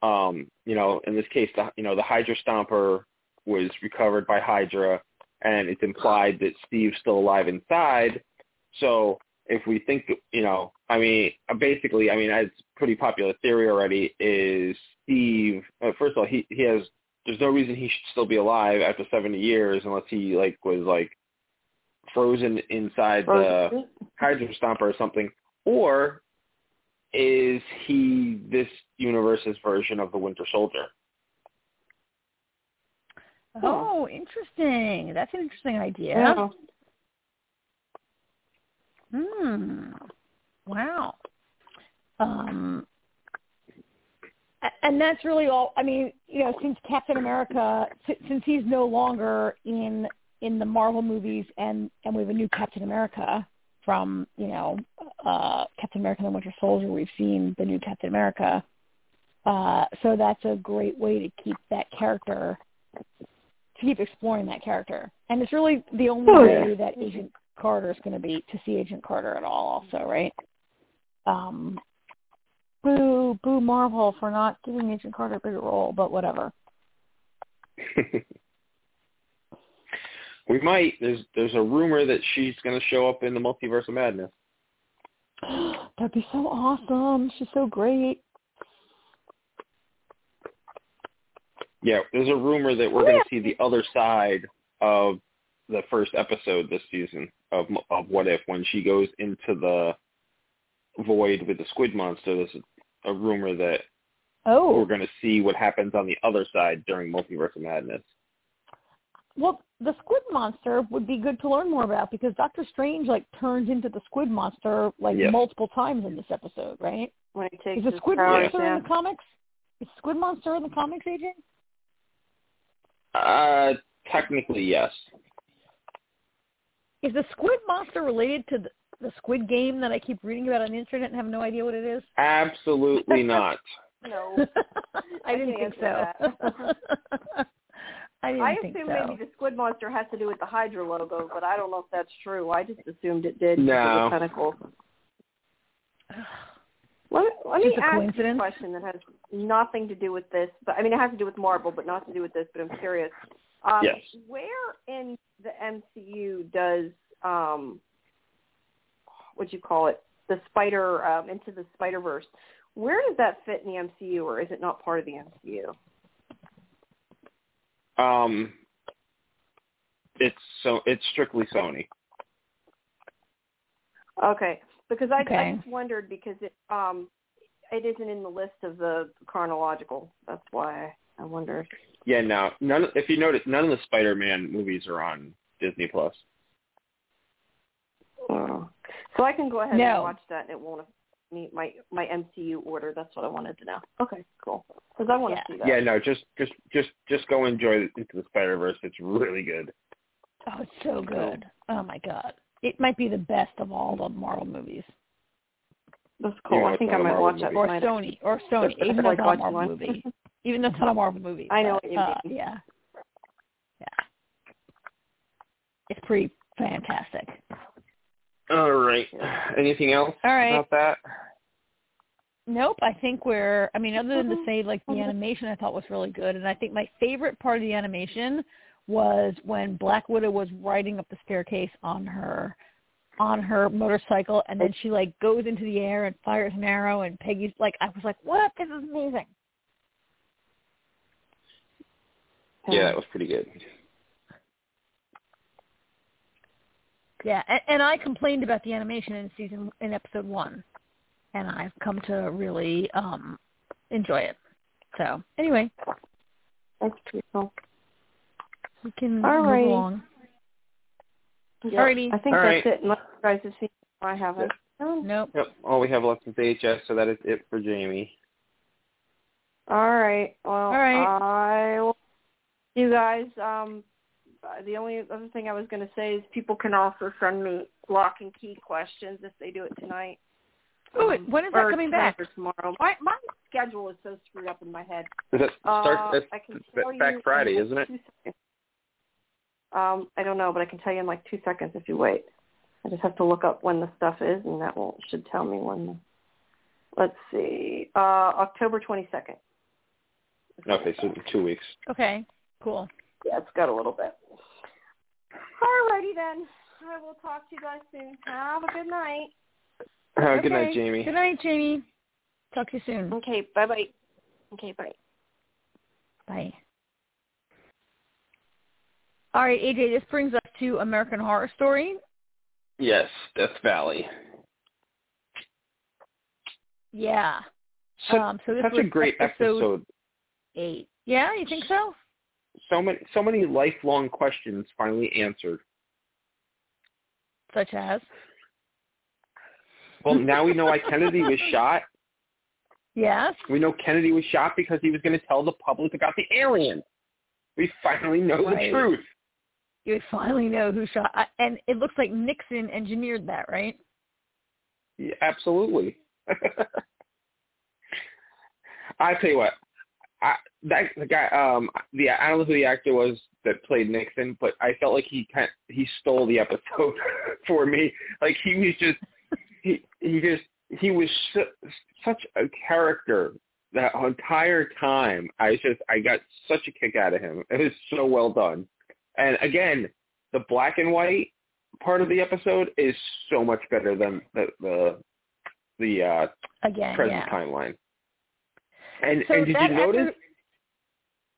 um, you know, in this case, the you know the Hydra Stomper was recovered by Hydra, and it's implied that Steve's still alive inside. So if we think, you know, I mean, basically, I mean, it's pretty popular theory already. Is Steve? Uh, first of all, he he has. There's no reason he should still be alive after 70 years unless he like was like frozen inside the Frozen. Hydra Stomper or something, or is he this universe's version of the Winter Soldier? oh, interesting. That's an interesting idea. Yeah. Hmm. Wow. Um. And that's really all. I mean, you know, since Captain America, since he's no longer in in the Marvel movies, and and we have a new Captain America from you know uh Captain America: and The Winter Soldier. We've seen the new Captain America. Uh, so that's a great way to keep that character, to keep exploring that character. And it's really the only Oh, way yeah. that Agent Carter is going to be to see Agent Carter at all. Also, right? Um, boo, boo, Marvel for not giving Agent Carter a bigger role, but whatever. we might. There's there's a rumor that she's going to show up in the Multiverse of Madness. That'd be so awesome. She's so great. Yeah, there's a rumor that we're Oh, going yeah. to see the other side of the first episode this season of of What If when she goes into the void with the squid monster. There's a, a rumor that Oh, we're going to see what happens on the other side during Multiverse of Madness. well, the squid monster would be good to learn more about because Doctor Strange like turns into the squid monster like Yes. multiple times in this episode, right? When he takes Is the squid monster yeah. in the comics? Is squid monster in the comics, AJ? Uh, technically, yes. Is the squid monster related to the, the Squid Game that I keep reading about on the internet and have no idea what it is? Absolutely not. No. I didn't can't think so. I didn't I think assume so. maybe the squid monster has to do with the Hydra logo, but I don't know if that's true. I just assumed it did. because No. Of the tentacles. Let me, let me a ask you a question that has nothing to do with this, but I mean it has to do with Marvel, but not to do with this. But I'm curious. Um, Yes. Where in the MCU does um, what you call it, the Spider um, into the Spider Verse? Where does that fit in the MCU, or is it not part of the MCU? Um, it's so it's strictly Sony. Okay, because I, I just wondered because it um it isn't in the list of the chronological. That's why I wondered. Yeah, no, none. If you notice, none of the Spider-Man movies are on Disney Plus. Oh. So I can go ahead No. and watch that, and it won't meet my my MCU order. That's what I wanted to know. Okay, cool. Because I want to Yeah. see that. Yeah, no, just just just just go enjoy Into the Spider Verse. It's really good. Oh, it's so good. Oh my god. It might be the best of all the Marvel movies. That's cool. know I think I might watch that. Or tonight. Sony. Or Sony. Even though like it's not a Marvel one. movie. Even though it's not a Marvel movie. I know but, what you uh, mean. Yeah. Yeah. It's pretty fantastic. All right. Anything else All right. about that? Nope. I think we're. I mean, other than to Mhm. say like the Mhm. animation, I thought was really good, and I think my favorite part of the animation was when Black Widow was riding up the staircase on her on her motorcycle, and then she like goes into the air and fires an arrow, and Peggy's like, I was like, what? This is amazing. Yeah, that was pretty good. Yeah, and, and I complained about the animation in season in episode one, and I've come to really um enjoy it. So anyway, That's pretty cool. We can All move right. along. Yep. Alrighty. I think All that's right. it. Unless you guys have seen I haven't. Oh. Nope. Yep. All we have left is AHS, so that is it for Jamie. All right. Well, All right. I will. You guys. Um, the only other thing I was going to say is people can also send me Locke & Key questions if they do it tonight. Oh, Um, when is that coming back? Or tomorrow. My my schedule is so screwed up in my head. Is that start? Uh, that's I can tell back you Friday, isn't it? Two seconds. Um, I don't know, but I can tell you in like two seconds if you wait. I just have to look up when the stuff is, and that will should tell me when. The, let's see, uh, October twenty second. Okay, so two weeks. Okay. Cool. Yeah, it's got a little bit. Alrighty then. I will talk to you guys soon. Have a good night. Uh, Good night, Jamie. Good night, Jamie. Talk to you soon. Okay, bye bye. Okay, bye. Bye. All right, AJ, this brings us to American Horror Story. Yes, Death Valley. Yeah. Such, um, so this such a great episode, episode. eight. Yeah, you think so? So many, so many lifelong questions finally answered. Such as? Well, now we know why Kennedy was shot. Yes. We know Kennedy was shot because he was going to tell the public about the alien. We finally know Right. the truth. You finally know who shot, and it looks like Nixon engineered that, right? Yeah, absolutely. I tell you what, I, that the guy, um, the I don't know who the actor was that played Nixon, but I felt like he kind he stole the episode for me. Like he was just he he just he was su- such a character that entire time. I just I got such a kick out of him. It was so well done. And again, the black and white part of the episode is so much better than the the the uh, Again, present yeah. timeline. And So and did you notice? episode-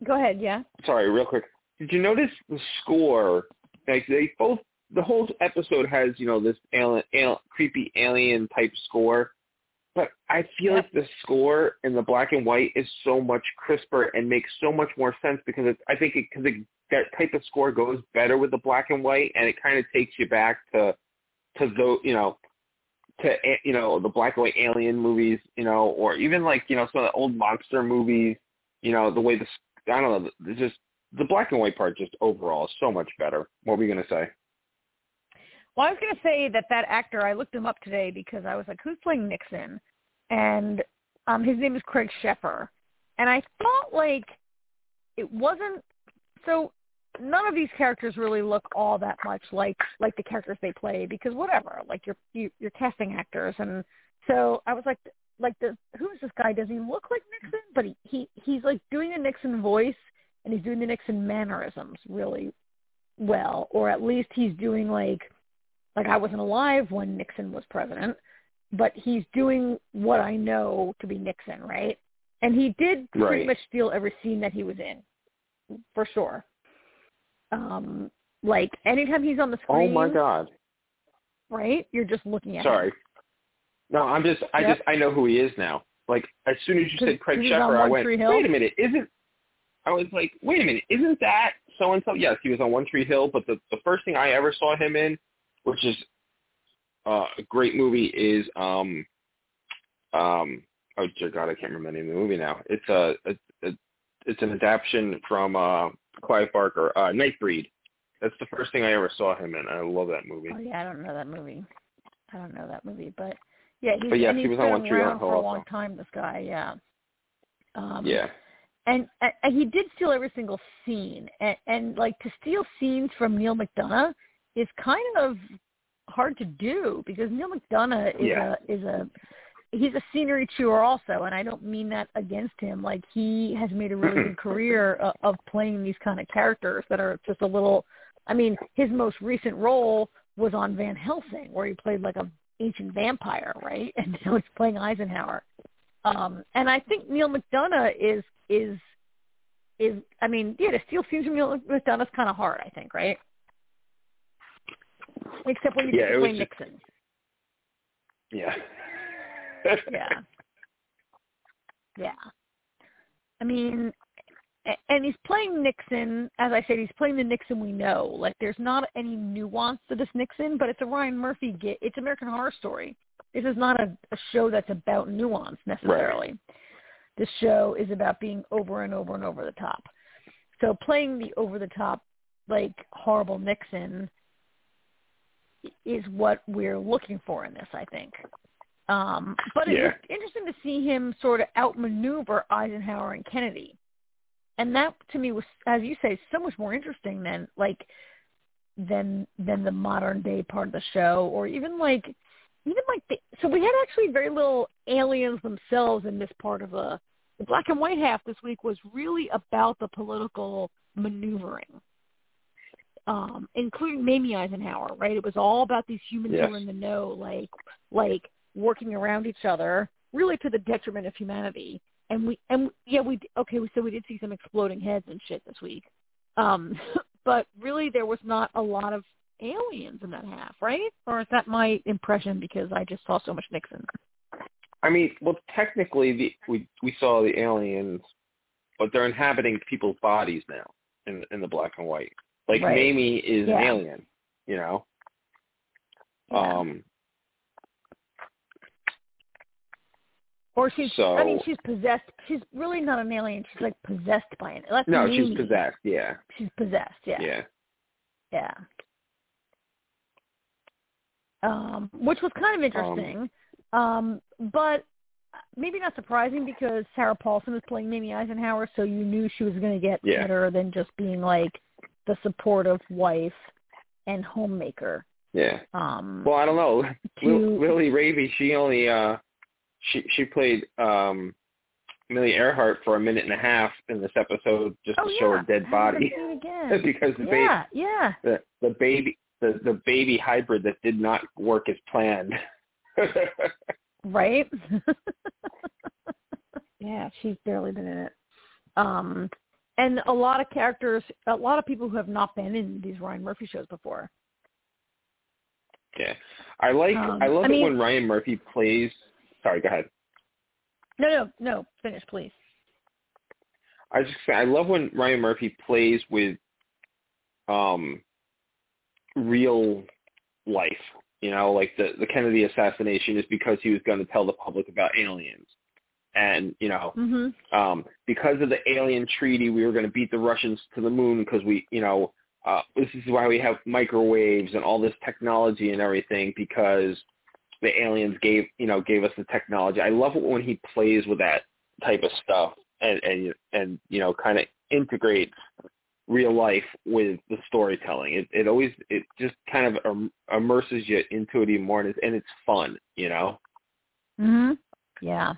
Go ahead, yeah. Sorry, real quick. Did you notice the score? Like they both, the whole episode has you know this alien, alien, creepy alien type score, but I feel Yep. like the score in the black and white is so much crisper and makes so much more sense because it's, I think because it, that type of score goes better with the black and white and it kind of takes you back to to the you know to eh, you know the black and white alien movies you know or even like you know some of the old monster movies you know the way the I don't know it's just the black and white part just overall is so much better. What were you gonna say? Well, I was going to say that that actor, I looked him up today because I was like, who's playing Nixon? And um his name is Craig Sheffer. And I thought like it wasn't so none of these characters really look all that much like like the characters they play because whatever, like you're you, you're casting actors and so I was like like the who's this guy? Does he look like Nixon? But he, he he's like doing the Nixon voice and he's doing the Nixon mannerisms really well, or at least he's doing like like I wasn't alive when Nixon was president, but he's doing what I know to be Nixon, right? And he did pretty Right. much steal every scene that he was in, for sure. Um, like anytime he's on the screen. Oh my god! right? You're just looking at him. Sorry. No, I'm just I Yep. just I know who he is now. Like as soon as you said Craig cause he's on Sheffer, I went, wait a minute, isn't? I was like, wait a minute, isn't that so and so? Yes, he was on One Tree Hill, but the the first thing I ever saw him in, which is uh, a great movie, is um um oh dear God, I can't remember the name of the movie now. It's a, a, a it's an adaptation from uh Clive Barker, uh Nightbreed. That's the first thing I ever saw him in. I love that movie. Oh yeah, I don't know that movie. I don't know that movie, but yeah, he's, But he was on One Tree Hill around for a also. long time. This guy, yeah. Um, Yeah. and, and he did steal every single scene and, and like to steal scenes from Neal McDonough is kind of hard to do because Neal McDonough is Yeah. a is a he's a scenery chewer also, and I don't mean that against him. Like he has made a really good career of, of playing these kind of characters that are just a little. I mean, his most recent role was on Van Helsing, where he played like a ancient vampire, right? And now he's playing Eisenhower. Um, and I think Neal McDonough is is is I mean, yeah, to steal scenes from Neal McDonough's kind of hard, I think, right? Except when you Yeah, play was just- Nixon. Yeah. Yeah. Yeah. I mean, a- and he's playing Nixon, as I said, he's playing the Nixon we know. Like, there's not any nuance to this Nixon, but it's a Ryan Murphy get. It's American Horror Story. This is not a, a show that's about nuance necessarily. This show is about being over and over and over the top. So playing the over the top, like horrible Nixon, is what we're looking for in this. I think. Um, but it's Yeah. just interesting to see him sort of outmaneuver Eisenhower and Kennedy. And that to me was, as you say, so much more interesting than like than than the modern day part of the show, or even like even like the, so we had actually very little aliens themselves in this part of the the black and white half this week was really about the political maneuvering. Um, including Mamie Eisenhower, right? It was all about these humans Yes. who were in the know, like like working around each other, really to the detriment of humanity. And we and yeah, we okay. We So we did see some exploding heads and shit this week, um, but really there was not a lot of aliens in that half, right? Or is that my impression because I just saw so much Nixon? I mean, well, technically, the we we saw the aliens, but they're inhabiting people's bodies now in in the black and white. Like Right. Mamie is an alien, you know. Yeah. Um. Or she's so- I mean she's possessed. She's really not an alien. She's like possessed by. That's No, she's possessed. Yeah. She's possessed. Yeah. Yeah. Yeah. Um, which was kind of interesting, um, but maybe not surprising because Sarah Paulson was playing Mamie Eisenhower, so you knew she was going to get Yeah. better than just being like the supportive wife and homemaker. Yeah. Um, Well, I don't know. to Lil- Lily Rabe, she only uh, she she played um, Millie Earhart for a minute and a half in this episode just oh to show yeah, her dead body because the baby yeah, yeah. the the baby the the baby hybrid that did not work as planned. Right? yeah, she's barely been in it. Um and a lot of characters a lot of people who have not been in these Ryan Murphy shows before. yeah, I like Um, I love I it mean- when Ryan Murphy plays. Sorry, go ahead. No, no, no, finish please. I just I love when Ryan Murphy plays with um real life. You know, like the the Kennedy assassination is because he was going to tell the public about aliens, and you know, Mhm. um, because of the alien treaty, we were going to beat the Russians to the moon because we, you know, uh, this is why we have microwaves and all this technology and everything because the aliens gave, you know, gave us the technology. I love it when he plays with that type of stuff and and and you know, kind of integrates real life with the storytelling. It it always it just kind of im- immerses you into it even more, and it's, and it's fun, you know. Mhm. Yeah.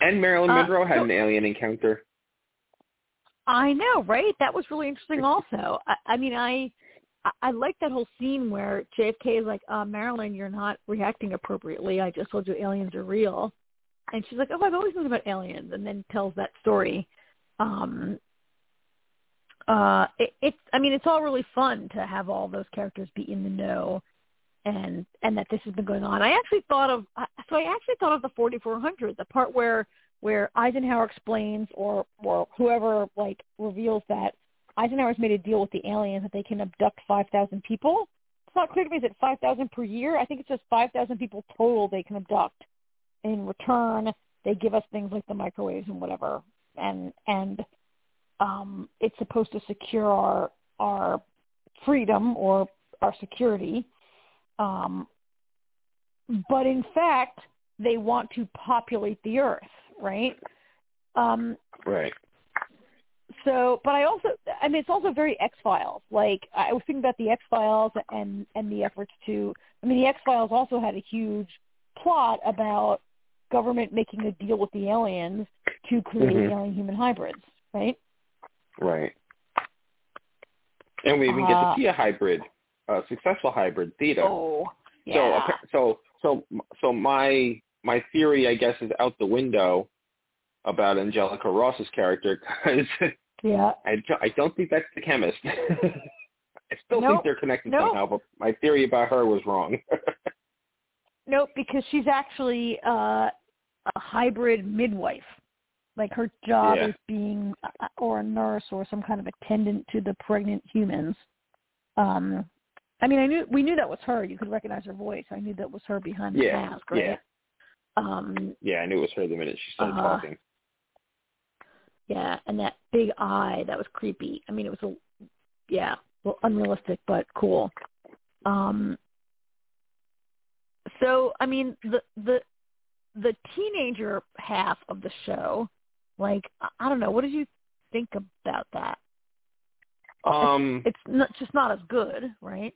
And Marilyn Uh, Monroe had so- an alien encounter. I know, right? That was really interesting also. I, I mean, I I, I like that whole scene where JFK is like, uh, Marilyn, you're not reacting appropriately. I just told you aliens are real. And she's like, oh, I've always known about aliens, and then tells that story. Um, uh, it, it's, I mean, it's all really fun to have all those characters be in the know, and and that this has been going on. I actually thought of, so I actually thought of the 4400, the part where where Eisenhower explains, or or whoever like reveals that Eisenhower's made a deal with the aliens that they can abduct 5,000 people. It's not clear to me is it 5,000 per year. I think it's just 5,000 people total they can abduct. In return, they give us things like the microwaves and whatever, and and um, it's supposed to secure our our freedom or our security. Um, but in fact, they want to populate the earth, right? Um, Right. So, but I also, I mean, it's also very X Files. Like I was thinking about the X Files and and the efforts to. I mean, the X Files also had a huge plot about government making a deal with the aliens to create Mhm. alien human hybrids, right? Right. And we even get Uh, to see a hybrid, a successful hybrid, Theta. Oh, So, yeah. appa- so, so, so my my theory, I guess, is out the window about Angelica Ross's character because yeah. I don't, I don't think that's the chemist. I still Nope. think they're connected Nope. somehow, but my theory about her was wrong. Nope, because she's actually uh, a hybrid midwife. Like her job Yeah. is being, uh, or a nurse, or some kind of attendant to the pregnant humans. Um, I mean, I knew we knew that was her. You could recognize her voice. I knew that was her behind the Yeah, mask, right? yeah. Um, yeah, I knew it was her the minute she started Uh, talking. Yeah, and that big eye that was creepy. I mean, it was a, yeah, well, unrealistic but cool. Um, so I mean, the the the teenager half of the show, like I- don't know, what did you think about that? Um, It's not, just not as good, right?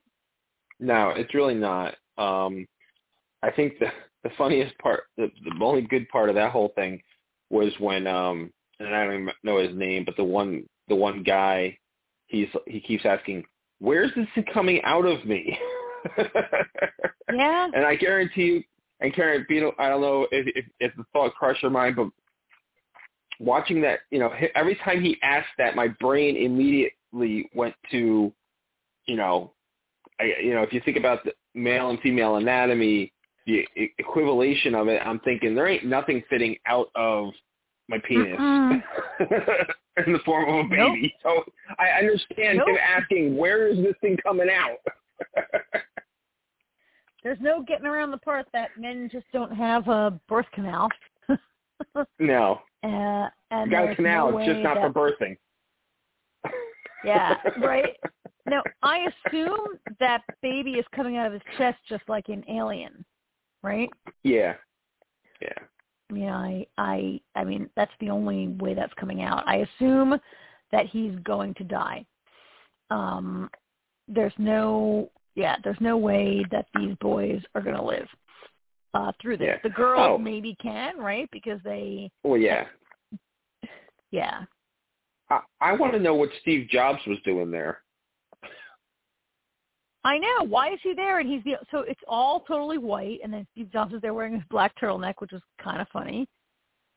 no, it's really not. Um, I think the the funniest part, the, the only good part of that whole thing, was when um, and I don't even know his name, but the one the one guy, he's he keeps asking, "Where's this coming out of me?" Yeah. And I guarantee you, and Karen Beetle, I don't know if, if, if the thought crossed your mind, but watching that, you know, every time he asked that, my brain immediately went to, you know, I, you know, if you think about the male and female anatomy, the e- equivalation of it, I'm thinking there ain't nothing fitting out of my penis in the form of a Nope. baby. So I understand Nope. him asking, where is this thing coming out? There's no getting around the part that men just don't have a birth canal. no. Uh, and got a canal, no it's just not that, for birthing. Yeah, right. Now I assume that baby is coming out of his chest just like an Alien, right? Yeah. Yeah. Mean, I, I, I mean, that's the only way that's coming out. I assume that he's going to die. Um, there's no, yeah, there's no way that these boys are going to live uh, through this. Yeah. The girls Oh. maybe can, right? Because they, Well, yeah. yeah, I, I want to know what Steve Jobs was doing there. I know. Why is he there? And he's the so it's all totally white, and then Steve Jobs is there wearing his black turtleneck, which was kind of funny.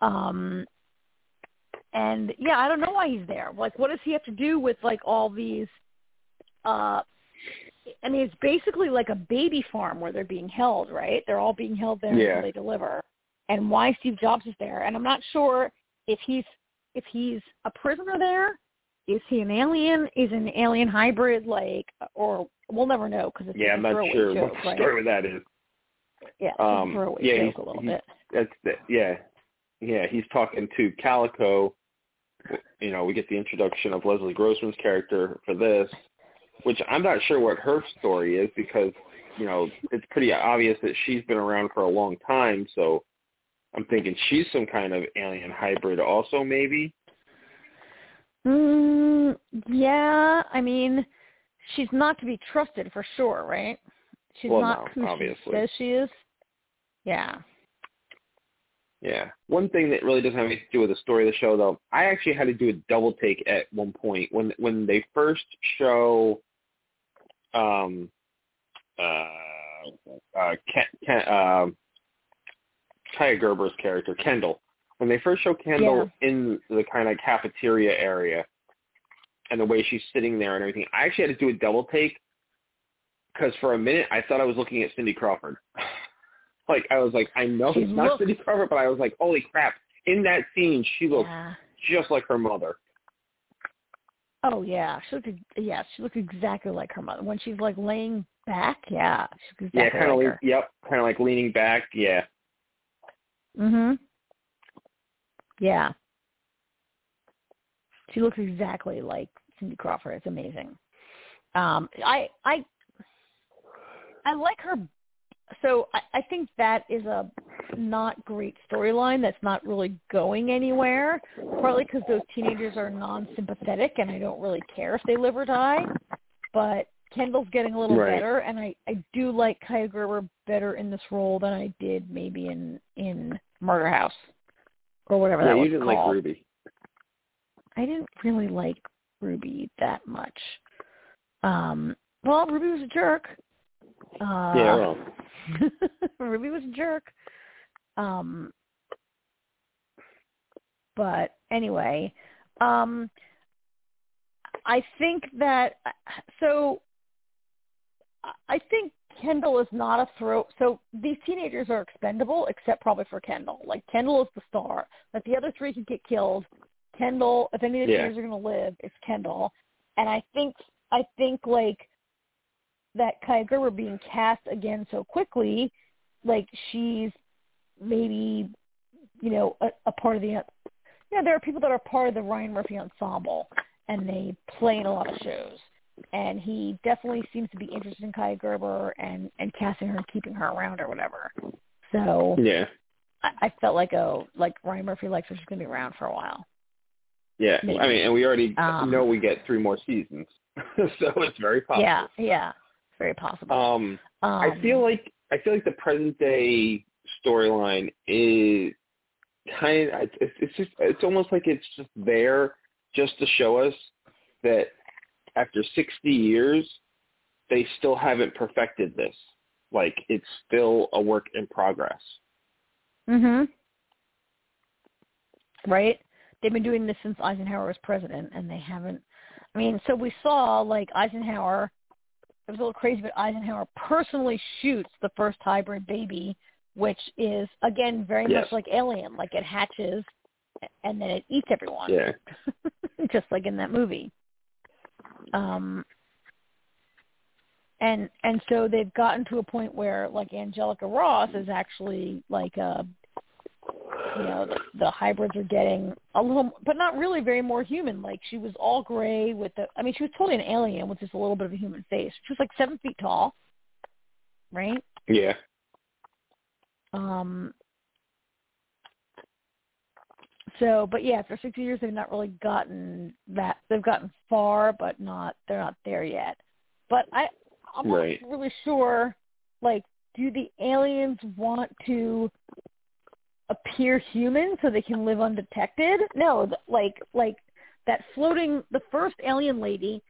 Um, and yeah, I don't know why he's there. Like, what does he have to do with like all these? Uh, I mean, it's basically like a baby farm where they're being held, right? They're all being held there Yeah. until they deliver. And why Steve Jobs is there? And I'm not sure if he's if he's a prisoner there. Is he an alien? Is an alien hybrid like, or we'll never know because it's Yeah, a I'm not sure joke, what right? story that is. Yeah, Um, throwaway yeah, joke a little bit. That's the, yeah, yeah. He's talking to Calico. You know, we get the introduction of Leslie Grossman's character for this, which I'm not sure what her story is because you know it's pretty obvious that she's been around for a long time. So I'm thinking she's some kind of alien hybrid, also maybe. Mm, yeah, I mean, she's not to be trusted for sure, right? She's Well, not no, who obviously. she says she is. Yeah. Yeah. One thing that really doesn't have anything to do with the story of the show, though, I actually had to do a double take at one point when when they first show, um, uh, uh, Ken, Ken, um, Kaya Gerber's character Kendall. When they first show Kendall in the kind of cafeteria area, and the way she's sitting there and everything, I actually had to do a double take because for a minute I thought I was looking at Cindy Crawford. like I was like, I know She it's not Cindy Crawford, but I was like, holy crap! In that scene, she looks Yeah. just like her mother. Oh yeah, she looked. Yeah, she looked exactly like her mother when she's like laying back. Yeah, she looked Yeah, kind of. like yep, kind of like leaning back. Yeah, Mhm. Yeah. She looks exactly like Cindy Crawford. It's amazing. Um, I I I like her. So I, I think that is a not great storyline that's not really going anywhere. Partly because those teenagers are non-sympathetic, and I don't really care if they live or die. But Kendall's getting a little Right. better, and I I do like Kaya Gerber better in this role than I did maybe in in Murder House or whatever yeah, that you was didn't called. like Ruby. I didn't really like Ruby that much. Um, well, Ruby was a jerk. Uh, yeah, well, Ruby was a jerk. Um, but anyway, um, I think that so. I think Kendall is not a throw. So these teenagers are expendable, except probably for Kendall. Like Kendall is the star. Like the other three could get killed. Kendall, if any of the Yeah. teenagers are going to live, it's Kendall. And I think I think like that Kaya Gerber being cast again so quickly, like she's maybe you know a, a part of the. You know, there are people that are part of the Ryan Murphy ensemble, and they play in a lot of shows. And he definitely seems to be interested in Kaya Gerber and and casting her and keeping her around or whatever. So yeah, I, I felt like oh, like Ryan Murphy likes her. She's gonna be around for a while. yeah. Maybe. I mean, and we already Um, know we get three more seasons, so it's very possible. Yeah, yeah, very possible. Um, Um, I feel like I feel like the present day storyline is kind of it's, it's just it's almost like it's just there just to show us that after 60 years they still haven't perfected this. Like it's still a work in progress. Mhm. Right? They've been doing this since Eisenhower was president and they haven't I mean, so we saw like Eisenhower it was a little crazy, but Eisenhower personally shoots the first hybrid baby, which is again very Yes. much like Alien, like it hatches and then it eats everyone. Yeah. just like in that movie. Um, and and so they've gotten to a point where like Angelica Ross is actually like a you know the, the hybrids are getting a little but not really very more human. Like she was all gray with the i mean she was totally an alien with just a little bit of a human face. She was like seven feet tall right? Yeah. um so but yeah for sixty years they've not really gotten that they've gotten far but not they're not there yet. But i i'm Right. not really sure like do the aliens want to appear human so they can live undetected? No th- like like that floating the first alien lady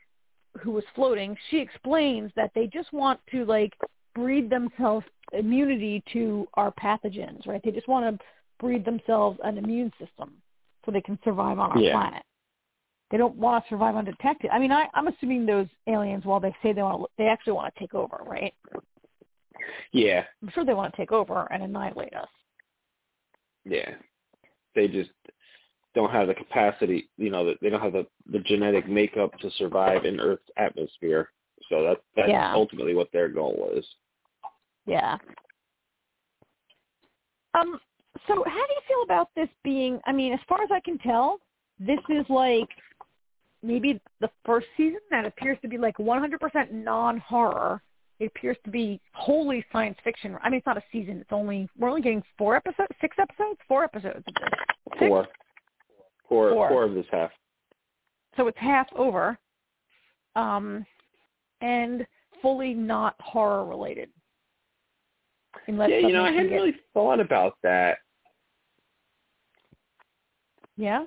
who was floating she explains that they just want to like breed themselves immunity to our pathogens right? They just want to breed themselves an immune system so they can survive on our Yeah. planet they don't want to survive undetected i mean i i'm assuming those aliens while they say they want to they actually want to take over right Yeah. i'm sure they want to take over and annihilate us Yeah. They just don't have the capacity, you know, they don't have the, the genetic makeup to survive in Earth's atmosphere. So that that's Yeah. ultimately what their goal is. Yeah. Um. So, how do you feel about this being? I mean, as far as I can tell, this is like maybe the first season that appears to be like 100% non-horror. It appears to be wholly science fiction. I mean, it's not a season. It's only we're only getting four episodes, six episodes, four episodes. Six? Four. Four, Four. four of this half. So it's half over, um, and fully not horror related. Unless yeah, you know, I hadn't get- really thought about that. Yeah.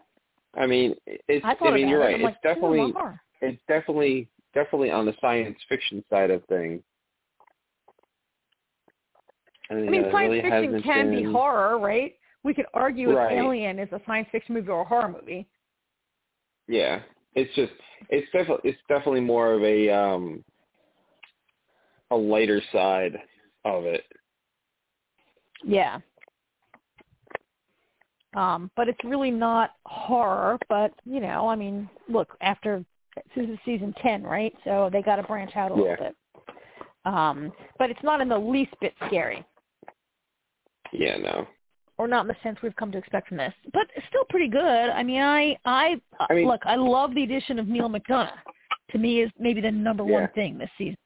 I mean, it's. I I mean, you're right. It's like, definitely, it's definitely, definitely on the science fiction side of things. I, I mean, science really fiction can be horror, right? We could argue Right. if Alien is a science fiction movie or a horror movie. Yeah, it's just it's definitely it's definitely more of a um a lighter side of it. Yeah. Um, but it's really not horror. But you know, I mean, look, after this is season ten, right? So they got to branch out a Yeah. little bit. Um, but it's not in the least bit scary, Yeah, no. or not in the sense we've come to expect from this. But it's still pretty good. I mean, I, I, I mean- look, I love the addition of Neal McDonough. To me, is maybe the number one thing this season.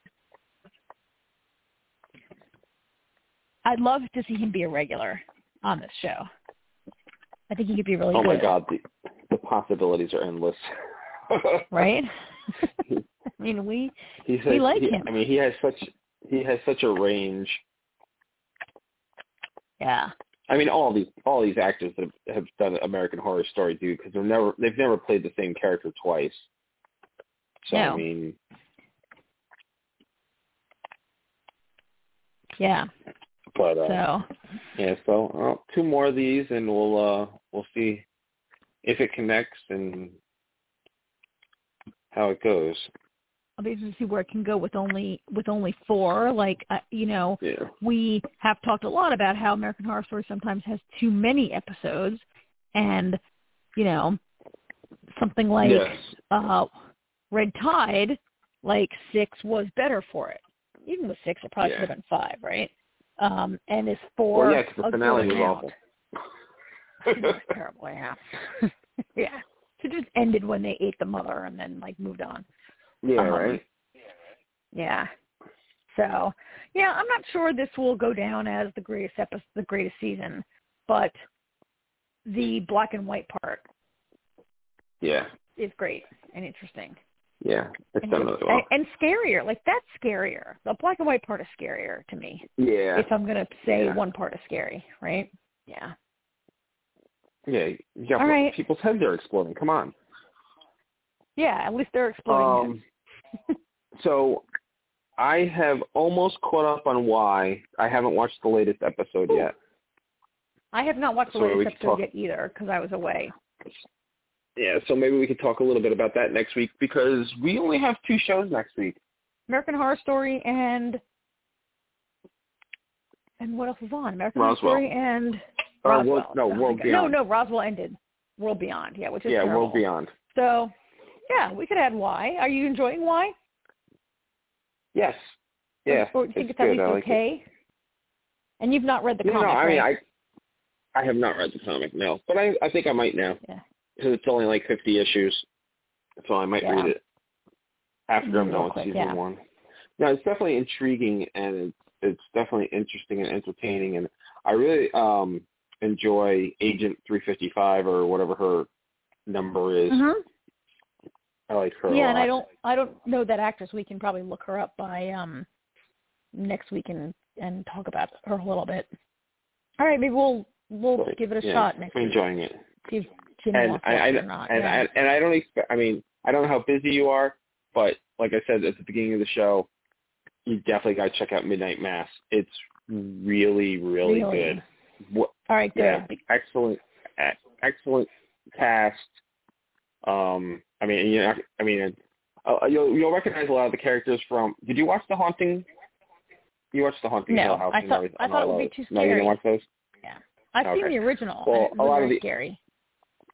I'd love to see him be a regular on this show. I think he could be really oh good. Oh my god, the the possibilities are endless. right? I mean, we He's We like he, him. I mean, he has such he has such a range. yeah. I mean, all these all these actors that have, have done American Horror Story do because they've never they've never played the same character twice. So No. I mean, Yeah. But uh, So yeah, so uh, two more of these, and we'll uh we'll see if it connects and how it goes. I'll be interested to see where it can go with only with only four. Like uh, you know, Yeah. we have talked a lot about how American Horror Story sometimes has too many episodes, and you know, something like yes. uh, Red Tide, like six was better for it. Even with six, it probably Yeah. should have been five, right? Um, and is four Well, yeah, 'cause the a finale good was amount? awful. Was terrible, yeah. yeah. It just ended when they ate the mother and then like moved on. yeah, Um, right. Yeah. So, yeah, I'm not sure this will go down as the greatest episode, the greatest season, but the black and white part Yeah, is great and interesting. Yeah, it's And, done really well. and, and scarier. Like that's scarier. The black and white part is scarier to me. Yeah, If I'm gonna say Yeah. one part is scary, right? Yeah. yeah. You got All right. people's heads are exploding. Come on. Yeah, at least they're exploding. Um, so I have almost caught up on why I haven't watched the latest episode yet. I have not watched the so latest episode talk- yet either because I was away. Yeah, so maybe we could talk a little bit about that next week because we only have two shows next week. American Horror Story and and what else is on? American Roswell. Horror Story and Uh, Roswell. World- no, Oh World Beyond. No, no, Roswell ended. World Beyond, yeah, which is yeah, terrible. World Beyond. So, yeah, we could add Y. Are you enjoying Y? Yes. Yeah. Or do you think it's it's, at least like okay? And you've not read the no, comic, no, I mean, right? I I have not read the comic, no, but I I think I might now Yeah. Because it's only like fifty issues, so I might Yeah. read it after I'm done with season yeah. one. No, it's definitely intriguing and it's it's definitely interesting and entertaining, and I really um enjoy Agent three fifty five or whatever her number is. Mhm. I like her. a Yeah, and. I don't I don't know that actress. We can probably look her up by um next week and and talk about her a little bit. All right, maybe we'll we'll But, give it a yeah, shot next I'm week. enjoying it. If Jimmy and I, I, or not. and, yeah. I, and I don't expect. I mean, I don't know how busy you are, but like I said at the beginning of the show, you definitely got to check out Midnight Mass. It's really, really, Really? good. What, All right, good. yeah, excellent, excellent cast. Um, I mean, you know, I mean, uh, you'll you'll recognize a lot of the characters from. Did you watch The Haunting? You watched The Haunting No, Hill House I thought- I thought it would be too No, you didn't scary. watch those. I've okay. seen the original. Well, a lot of the- scary.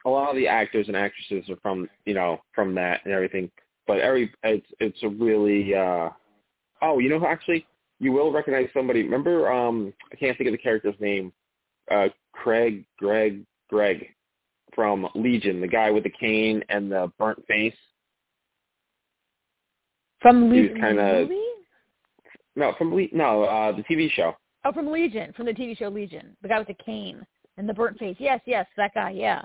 A lot of the actors and actresses are from you know from that and everything but every it's it's a really uh oh you know actually you will recognize somebody remember um i can't think of the character's name uh craig greg greg from legion the guy with the cane and the burnt face From Legion kinda- movie? no from Le- no uh the tv show Oh, from Legion, from the TV show Legion. The guy with the cane and the burnt face. Yes, yes, that guy. Yeah.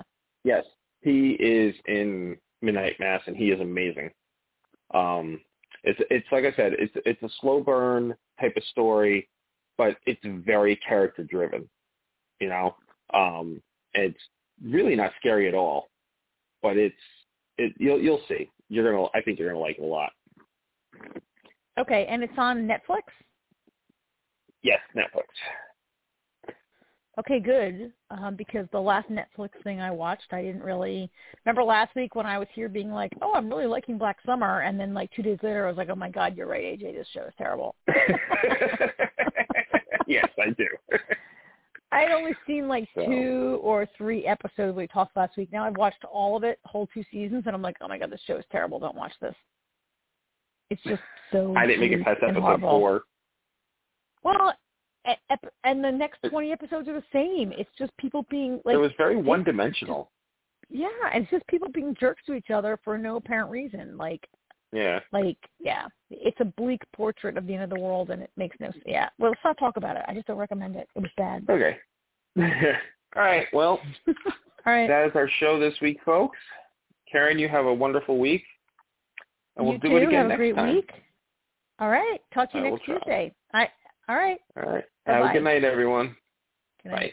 Yes he is in midnight mass and he is amazing. Um it's it's like i said it's it's a slow burn type of story but it's very character driven you know? Um it's really not scary at all but it's it you'll you'll see. You're gonna i think you're gonna like it a lot. Okay, and it's on Netflix. yes netflix Okay, good. Um, because the last Netflix thing I watched, I didn't really remember last week when I was here being like, "Oh, I'm really liking Black Summer," and then like two days later, I was like, "Oh my God, you're right, AJ. This show is terrible." yes i do I had only seen like So- two or three episodes we talked last week. Now I've watched all of it, whole two seasons, and I'm like, "Oh my God, this show is terrible. Don't watch this." It's just so. i didn't make it past episode horrible. four Well, and the next 20 episodes are the same. It's just people being like, it was very one dimensional yeah, it's just people being jerks to each other for no apparent reason. Like, Yeah. Like, yeah, it's a bleak portrait of the end of the world, and it makes no. Yeah, well, let's not talk about it. I just don't recommend it. It was bad. Okay. All right. Well, All right. that is our show this week, folks. Karen, you have a wonderful week, and we'll you do too. it again have next a great time. week. All right. Talk to you I next try. Tuesday. All right. All right. Right. Have a good night, everyone. Good night. Bye.